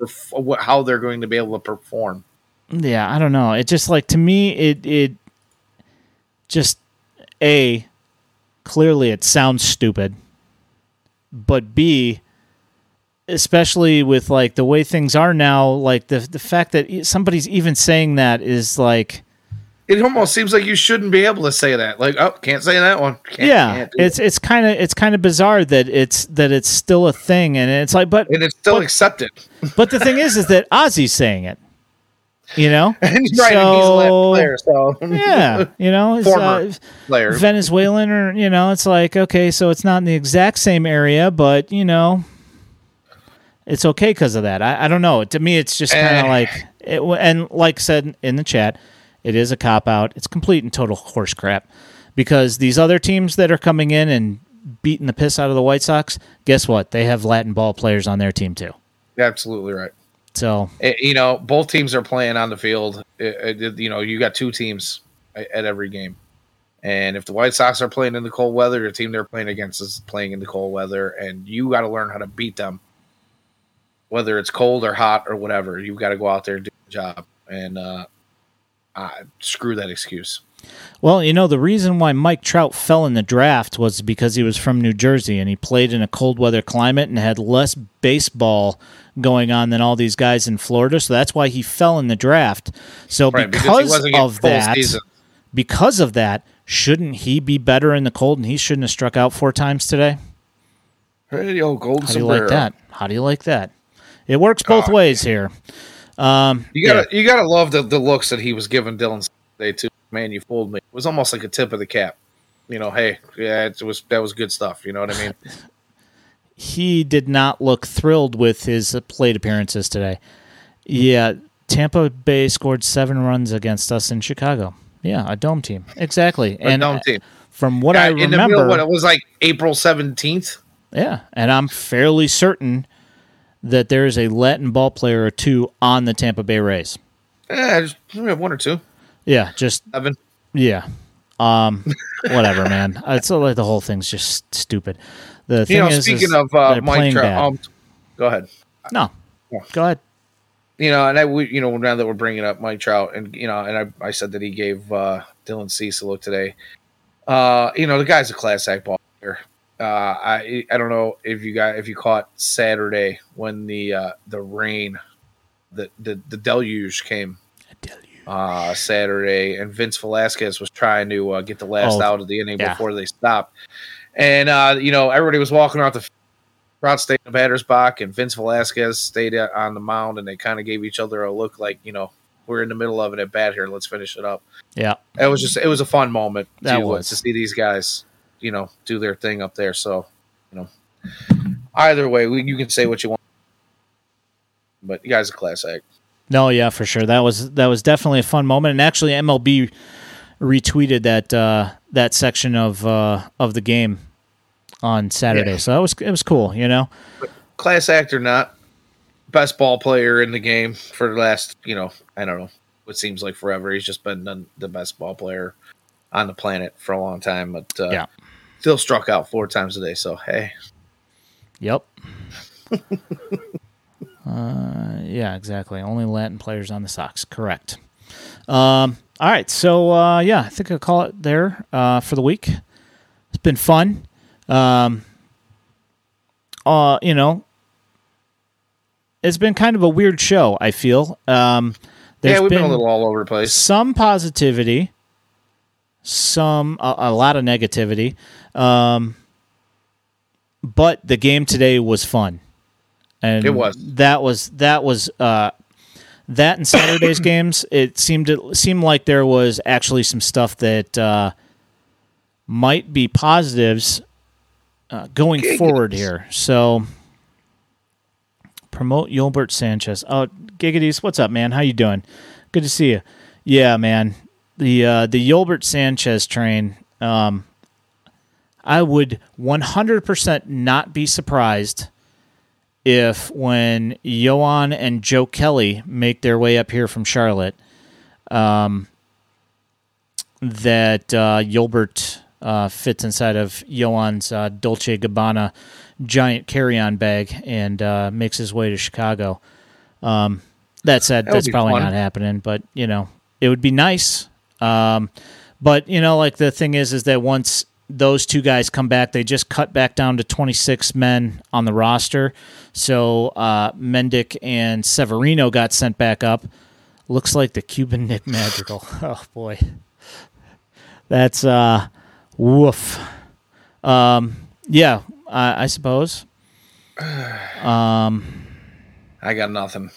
how they're going to be able to perform. yeah i don't know it just like to me it it just a clearly it sounds stupid but b especially with like the way things are now like the the fact that somebody's even saying that is like It almost seems like you shouldn't be able to say that. Like, oh, can't say that one. Can't, yeah can't it's it's kind of it's kind of bizarre that it's that it's still a thing and it's like but and it's still but- accepted. but the thing is is that <laughs> Ozzie's saying it you know <laughs> And he's right, and he's a So- player, so yeah you know Former uh, player. Venezuelan or you know, it's like okay, so it's not in the exact same area, but you know, it's okay because of that. I, I don't know. To me, it's just kind of Eh. like it, and like said in the chat, it is a cop out. It's complete and total horse crap because these other teams that are coming in and beating the piss out of the White Sox, guess what? They have Latin ball players on their team too. Absolutely right. So Eh, you know, both teams are playing on the field. Eh, eh, you know, you got two teams at every game. And if the White Sox are playing in the cold weather, the team they're playing against is playing in the cold weather, and you got to learn how to beat them, whether it's cold or hot or whatever. You've got to go out there and do the job. And uh, uh, screw that excuse. Well, you know, the reason why Mike Trout fell in the draft was because he was from New Jersey and he played in a cold weather climate and had less baseball going on than all these guys in Florida. So that's why he fell in the draft. So Right, because because of that, season. because of that, shouldn't he be better in the cold and he shouldn't have struck out four times today? Hey, old golden How do you like that? How do you like that? It works both God. ways here. Um, You gotta you gotta love the, the looks that he was giving Dylan today too. Man, you fooled me. It was almost like a tip of the cap. You know, hey, yeah, it was that was good stuff. You know what I mean? <laughs> he did not look thrilled with his plate appearances today. Yeah, Tampa Bay scored seven runs against us in Chicago. Yeah, a dome team. Exactly. A and dome uh, team. from what I Uh, in the middle, remember, what it was like April seventeenth. yeah, and I'm fairly certain that there is a Latin ball player or two on the Tampa Bay Rays. Yeah, just we have one or two. Yeah, just Seven. yeah. Um, <laughs> whatever, man. It's like the whole thing's just stupid. The thing You know, is, speaking is of uh, Mike Trout, um, go ahead. no, go ahead. You know, and I, we, you know, now that we're bringing up Mike Trout, and you know, and I, I said that he gave uh, Dylan Cease a look today. Uh, you know, the guy's a class act ball player. Uh, I, I don't know if you got if you caught Saturday when the uh, the rain, the, the the deluge came you. uh, Saturday, and Vince Velasquez was trying to uh, get the last Oh, out of the inning yeah. before they stopped. And uh, you know, everybody was walking out the Trout stayed in the batter's box, and Vince Velasquez stayed on the mound, and they kind of gave each other a look like, you know, we're in the middle of it at bat here. Let's finish it up. Yeah. It was just, it was a fun moment That to, uh, was. to see these guys, you know, do their thing up there. So, you know, either way, we, you can say what you want, but you guys are class act. No, yeah, for sure. That was that was definitely a fun moment, and actually, MLB retweeted that uh, that section of uh, of the game on Saturday. Yeah. So that was it was cool, you know. class act or not, best ball player in the game for the last, you know, I don't know, what seems like forever. He's just been the, the best ball player on the planet for a long time, but uh, Yeah. Still struck out four times a day. So hey, Yep. <laughs> uh, yeah, exactly. Only Latin players on the Sox. Correct. Um, all right, so uh, yeah, I think I'll call it there uh, for the week. It's been fun. Um, uh, you know, it's been kind of a weird show. I feel. Um, there's yeah, we've been, been a little all over the place. some positivity, some a, a lot of negativity. Um, but the game today was fun, and It was. that was that was uh, that and Saturday's <coughs> games. It seemed to seemed like there was actually some stuff that uh, might be positives uh, going forward here. So promote Yolbert Sanchez. Oh, Giggity, what's up, man? How you doing? Good to see you. Yeah, man. The uh, the Yolbert Sanchez train. Um, I would 100% not be surprised if when Yoán and Joe Kelly make their way up here from Charlotte, um, that uh, Yolbert uh, fits inside of Yoán's uh, Dolce Gabbana giant carry-on bag and uh, makes his way to Chicago. Um, that said, That that's probably fun. not happening, but you know, it would be nice. Um, but you know, like the thing is, is that once those two guys come back, they just cut back down to 26 men on the roster. So uh, Mendick and Severino got sent back up. Looks like the Cuban Nick Madrigal. <laughs> Oh boy, that's uh, woof. Um, yeah, I, I suppose. <sighs> Um, I got nothing.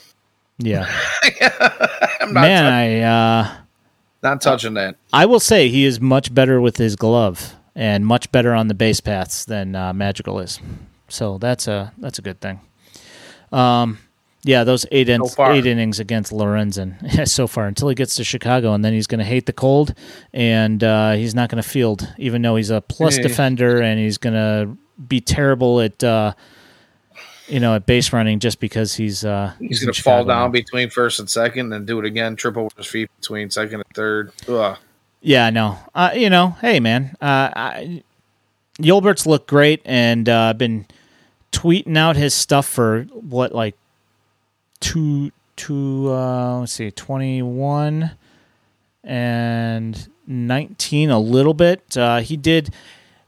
yeah, <laughs> I'm not, man, I. Uh, not touching that. I will say he is much better with his glove and much better on the base paths than uh, Magical is. So that's a that's a good thing. Um, yeah, those eight in, So eight innings against Lorenzen <laughs> so far until he gets to Chicago, and then he's going to hate the cold, and uh, he's not going to field, even though he's a plus Yeah. defender, and he's going to be terrible at uh, you know at base running just because he's uh, He's in gonna fall down between first and second, and do it again. triple over his feet between second and third. Ugh. Yeah, no. Uh, you know, hey man, uh, I, Yolbert's looked great, and uh, been tweeting out his stuff for what like two two uh, let's see, twenty one and nineteen a little bit. Uh, he did.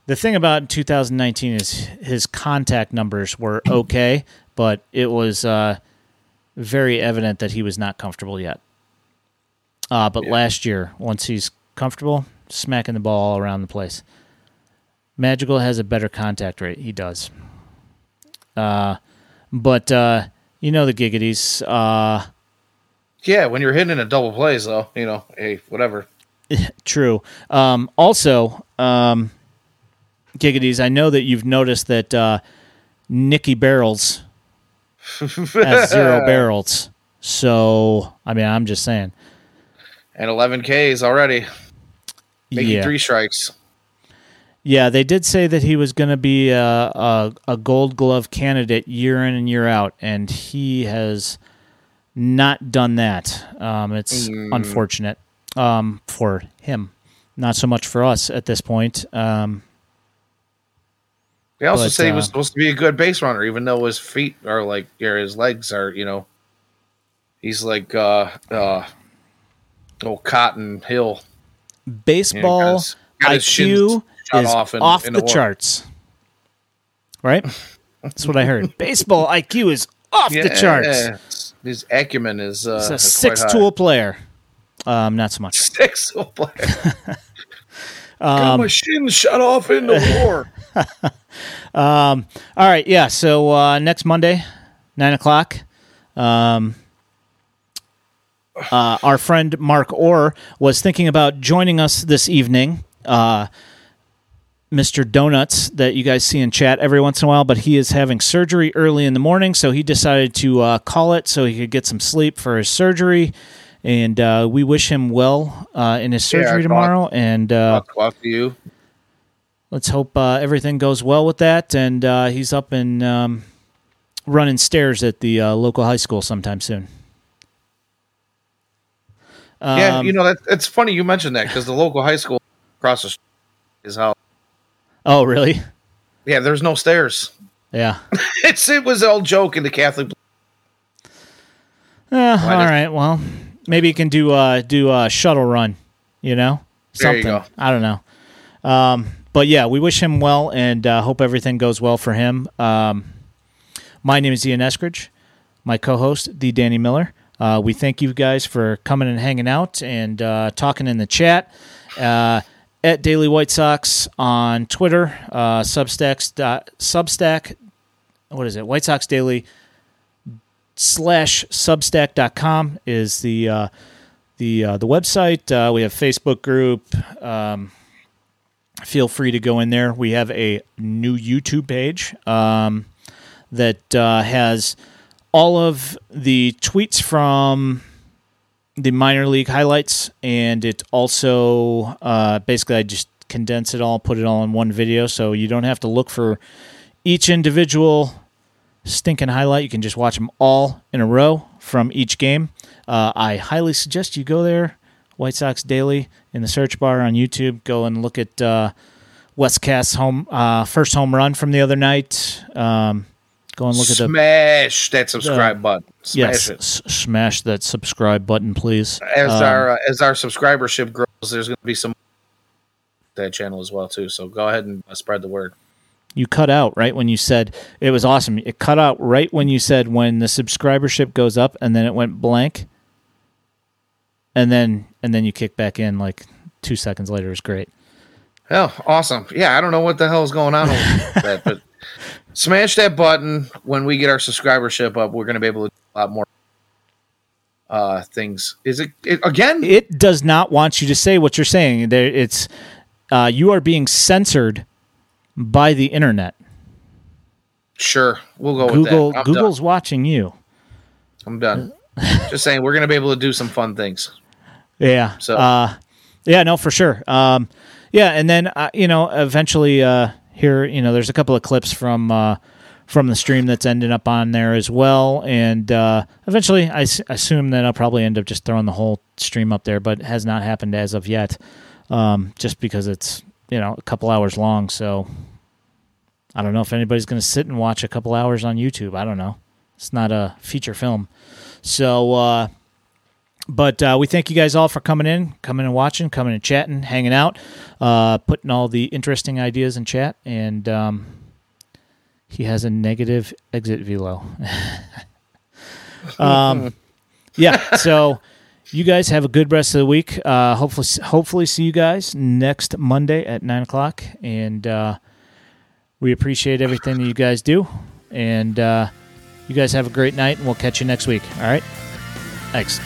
The thing about 2019 is his contact numbers were okay, but it was uh, very evident that he was not comfortable yet. Uh, but Yeah. last year, once he's comfortable, smacking the ball all around the place. Magical has a better contact rate. He does. Uh, but uh, you know the giggities. Uh, Yeah, when you're hitting a double plays, though, you know, hey, whatever. <laughs> true. Um, also, um, giggities. I know that you've noticed that uh, Nicky Barrels has zero <laughs> barrels. So I mean, I'm just saying. And 11 Ks already, making yeah. three strikes. Yeah, they did say that he was going to be a, a, a Gold Glove candidate year in and year out, and he has not done that. Um, it's Mm. unfortunate um, for him, not so much for us at this point. Um, They also But, say he was uh, supposed to be a good base runner, even though his feet are like, or his legs are, you know, he's like, uh, uh, oh, Cotton Hill. You know, baseball got his- got IQ is off off, in- in the the charts. Right? That's what I heard. <laughs> baseball IQ is off the charts. His acumen is, uh, He's a six tool player. Um, not so much. <laughs> Six tool player. Um, <laughs> Got my shins shut off in the war. <laughs> All right, yeah. So uh, next Monday, nine o'clock. Um, uh, our friend Mark Orr was thinking about joining us this evening. Uh, Mr. Donuts, that you guys see in chat every once in a while, but he is having surgery early in the morning, so he decided to uh, call it so he could get some sleep for his surgery. And uh, we wish him well uh, in his surgery go tomorrow. And uh, to you. Let's hope uh, everything goes well with that and uh, he's up and um, running stairs at the uh, local high school sometime soon yeah, Um, you know that it's funny you mentioned that because the local high school across the street is how. oh really Yeah, there's no stairs. yeah <laughs> It's it was all joke in the Catholic. Eh, all right well maybe you can do uh do a shuttle run. You know, you something. go. I don't know. Um, but yeah, we wish him well and uh, hope everything goes well for him. Um, my name is Ian Eskridge. My co-host, the Danny Miller. Uh, we thank you guys for coming and hanging out and uh, talking in the chat. Uh, at Daily White Sox on Twitter, uh, Substack, dot, Substack, what is it? White Sox Daily slash Substack.com is the uh, the uh, the website. Uh, we have Facebook group. Um, feel free to go in there. We have a new YouTube page um, that uh, has all of the tweets from the minor league highlights, and it also uh, basically I just condense it all, put it all in one video, so you don't have to look for each individual stinking highlight. You can just watch them all in a row from each game. Uh, I highly suggest you go there, White Sox Daily, in the search bar on YouTube. Go and look at uh, Wes Kath's home uh, first home run from the other night. Um, go and look at the Smash that subscribe button. Smash yes, it. s- smash that subscribe button, please. As Um, our uh, as our subscribership grows, there's going to be some that channel as well too. So go ahead and uh, spread the word. you cut out right when you said it was awesome. It cut out right when you said when the subscribership goes up, and then it went blank, and then and then you kick back in like two seconds later. is great. Oh, awesome! Yeah, I don't know what the hell is going on with <laughs> that, but smash that button when we get our subscribership up. We're going to be able to do a lot more uh things. Is it, it again? It does not want you to say what you're saying. There, it's uh, you are being censored by the internet. Sure, we'll go Google with that. I'm Google's watching you. I'm done. <laughs> Just saying, we're going to be able to do some fun things. Yeah. So- uh, yeah, no, for sure. Um, yeah, and then uh, you know, eventually, uh, here, you know, there's a couple of clips from uh, from the stream that's ending up on there as well, and uh, eventually, I s- assume that I'll probably end up just throwing the whole stream up there, but it has not happened as of yet, um, just because it's you know a couple hours long. So I don't know if anybody's going to sit and watch a couple hours on YouTube. I don't know. It's not a feature film, so. But uh, we thank you guys all for coming in, coming and watching, coming and chatting, hanging out, uh, putting all the interesting ideas in chat. And um, he has a negative exit velo. <laughs> um, yeah. So you guys have a good rest of the week. Uh, hopefully, hopefully see you guys next Monday at nine o'clock. And uh, we appreciate everything that you guys do. And uh, you guys have a great night, and we'll catch you next week. All right. Thanks.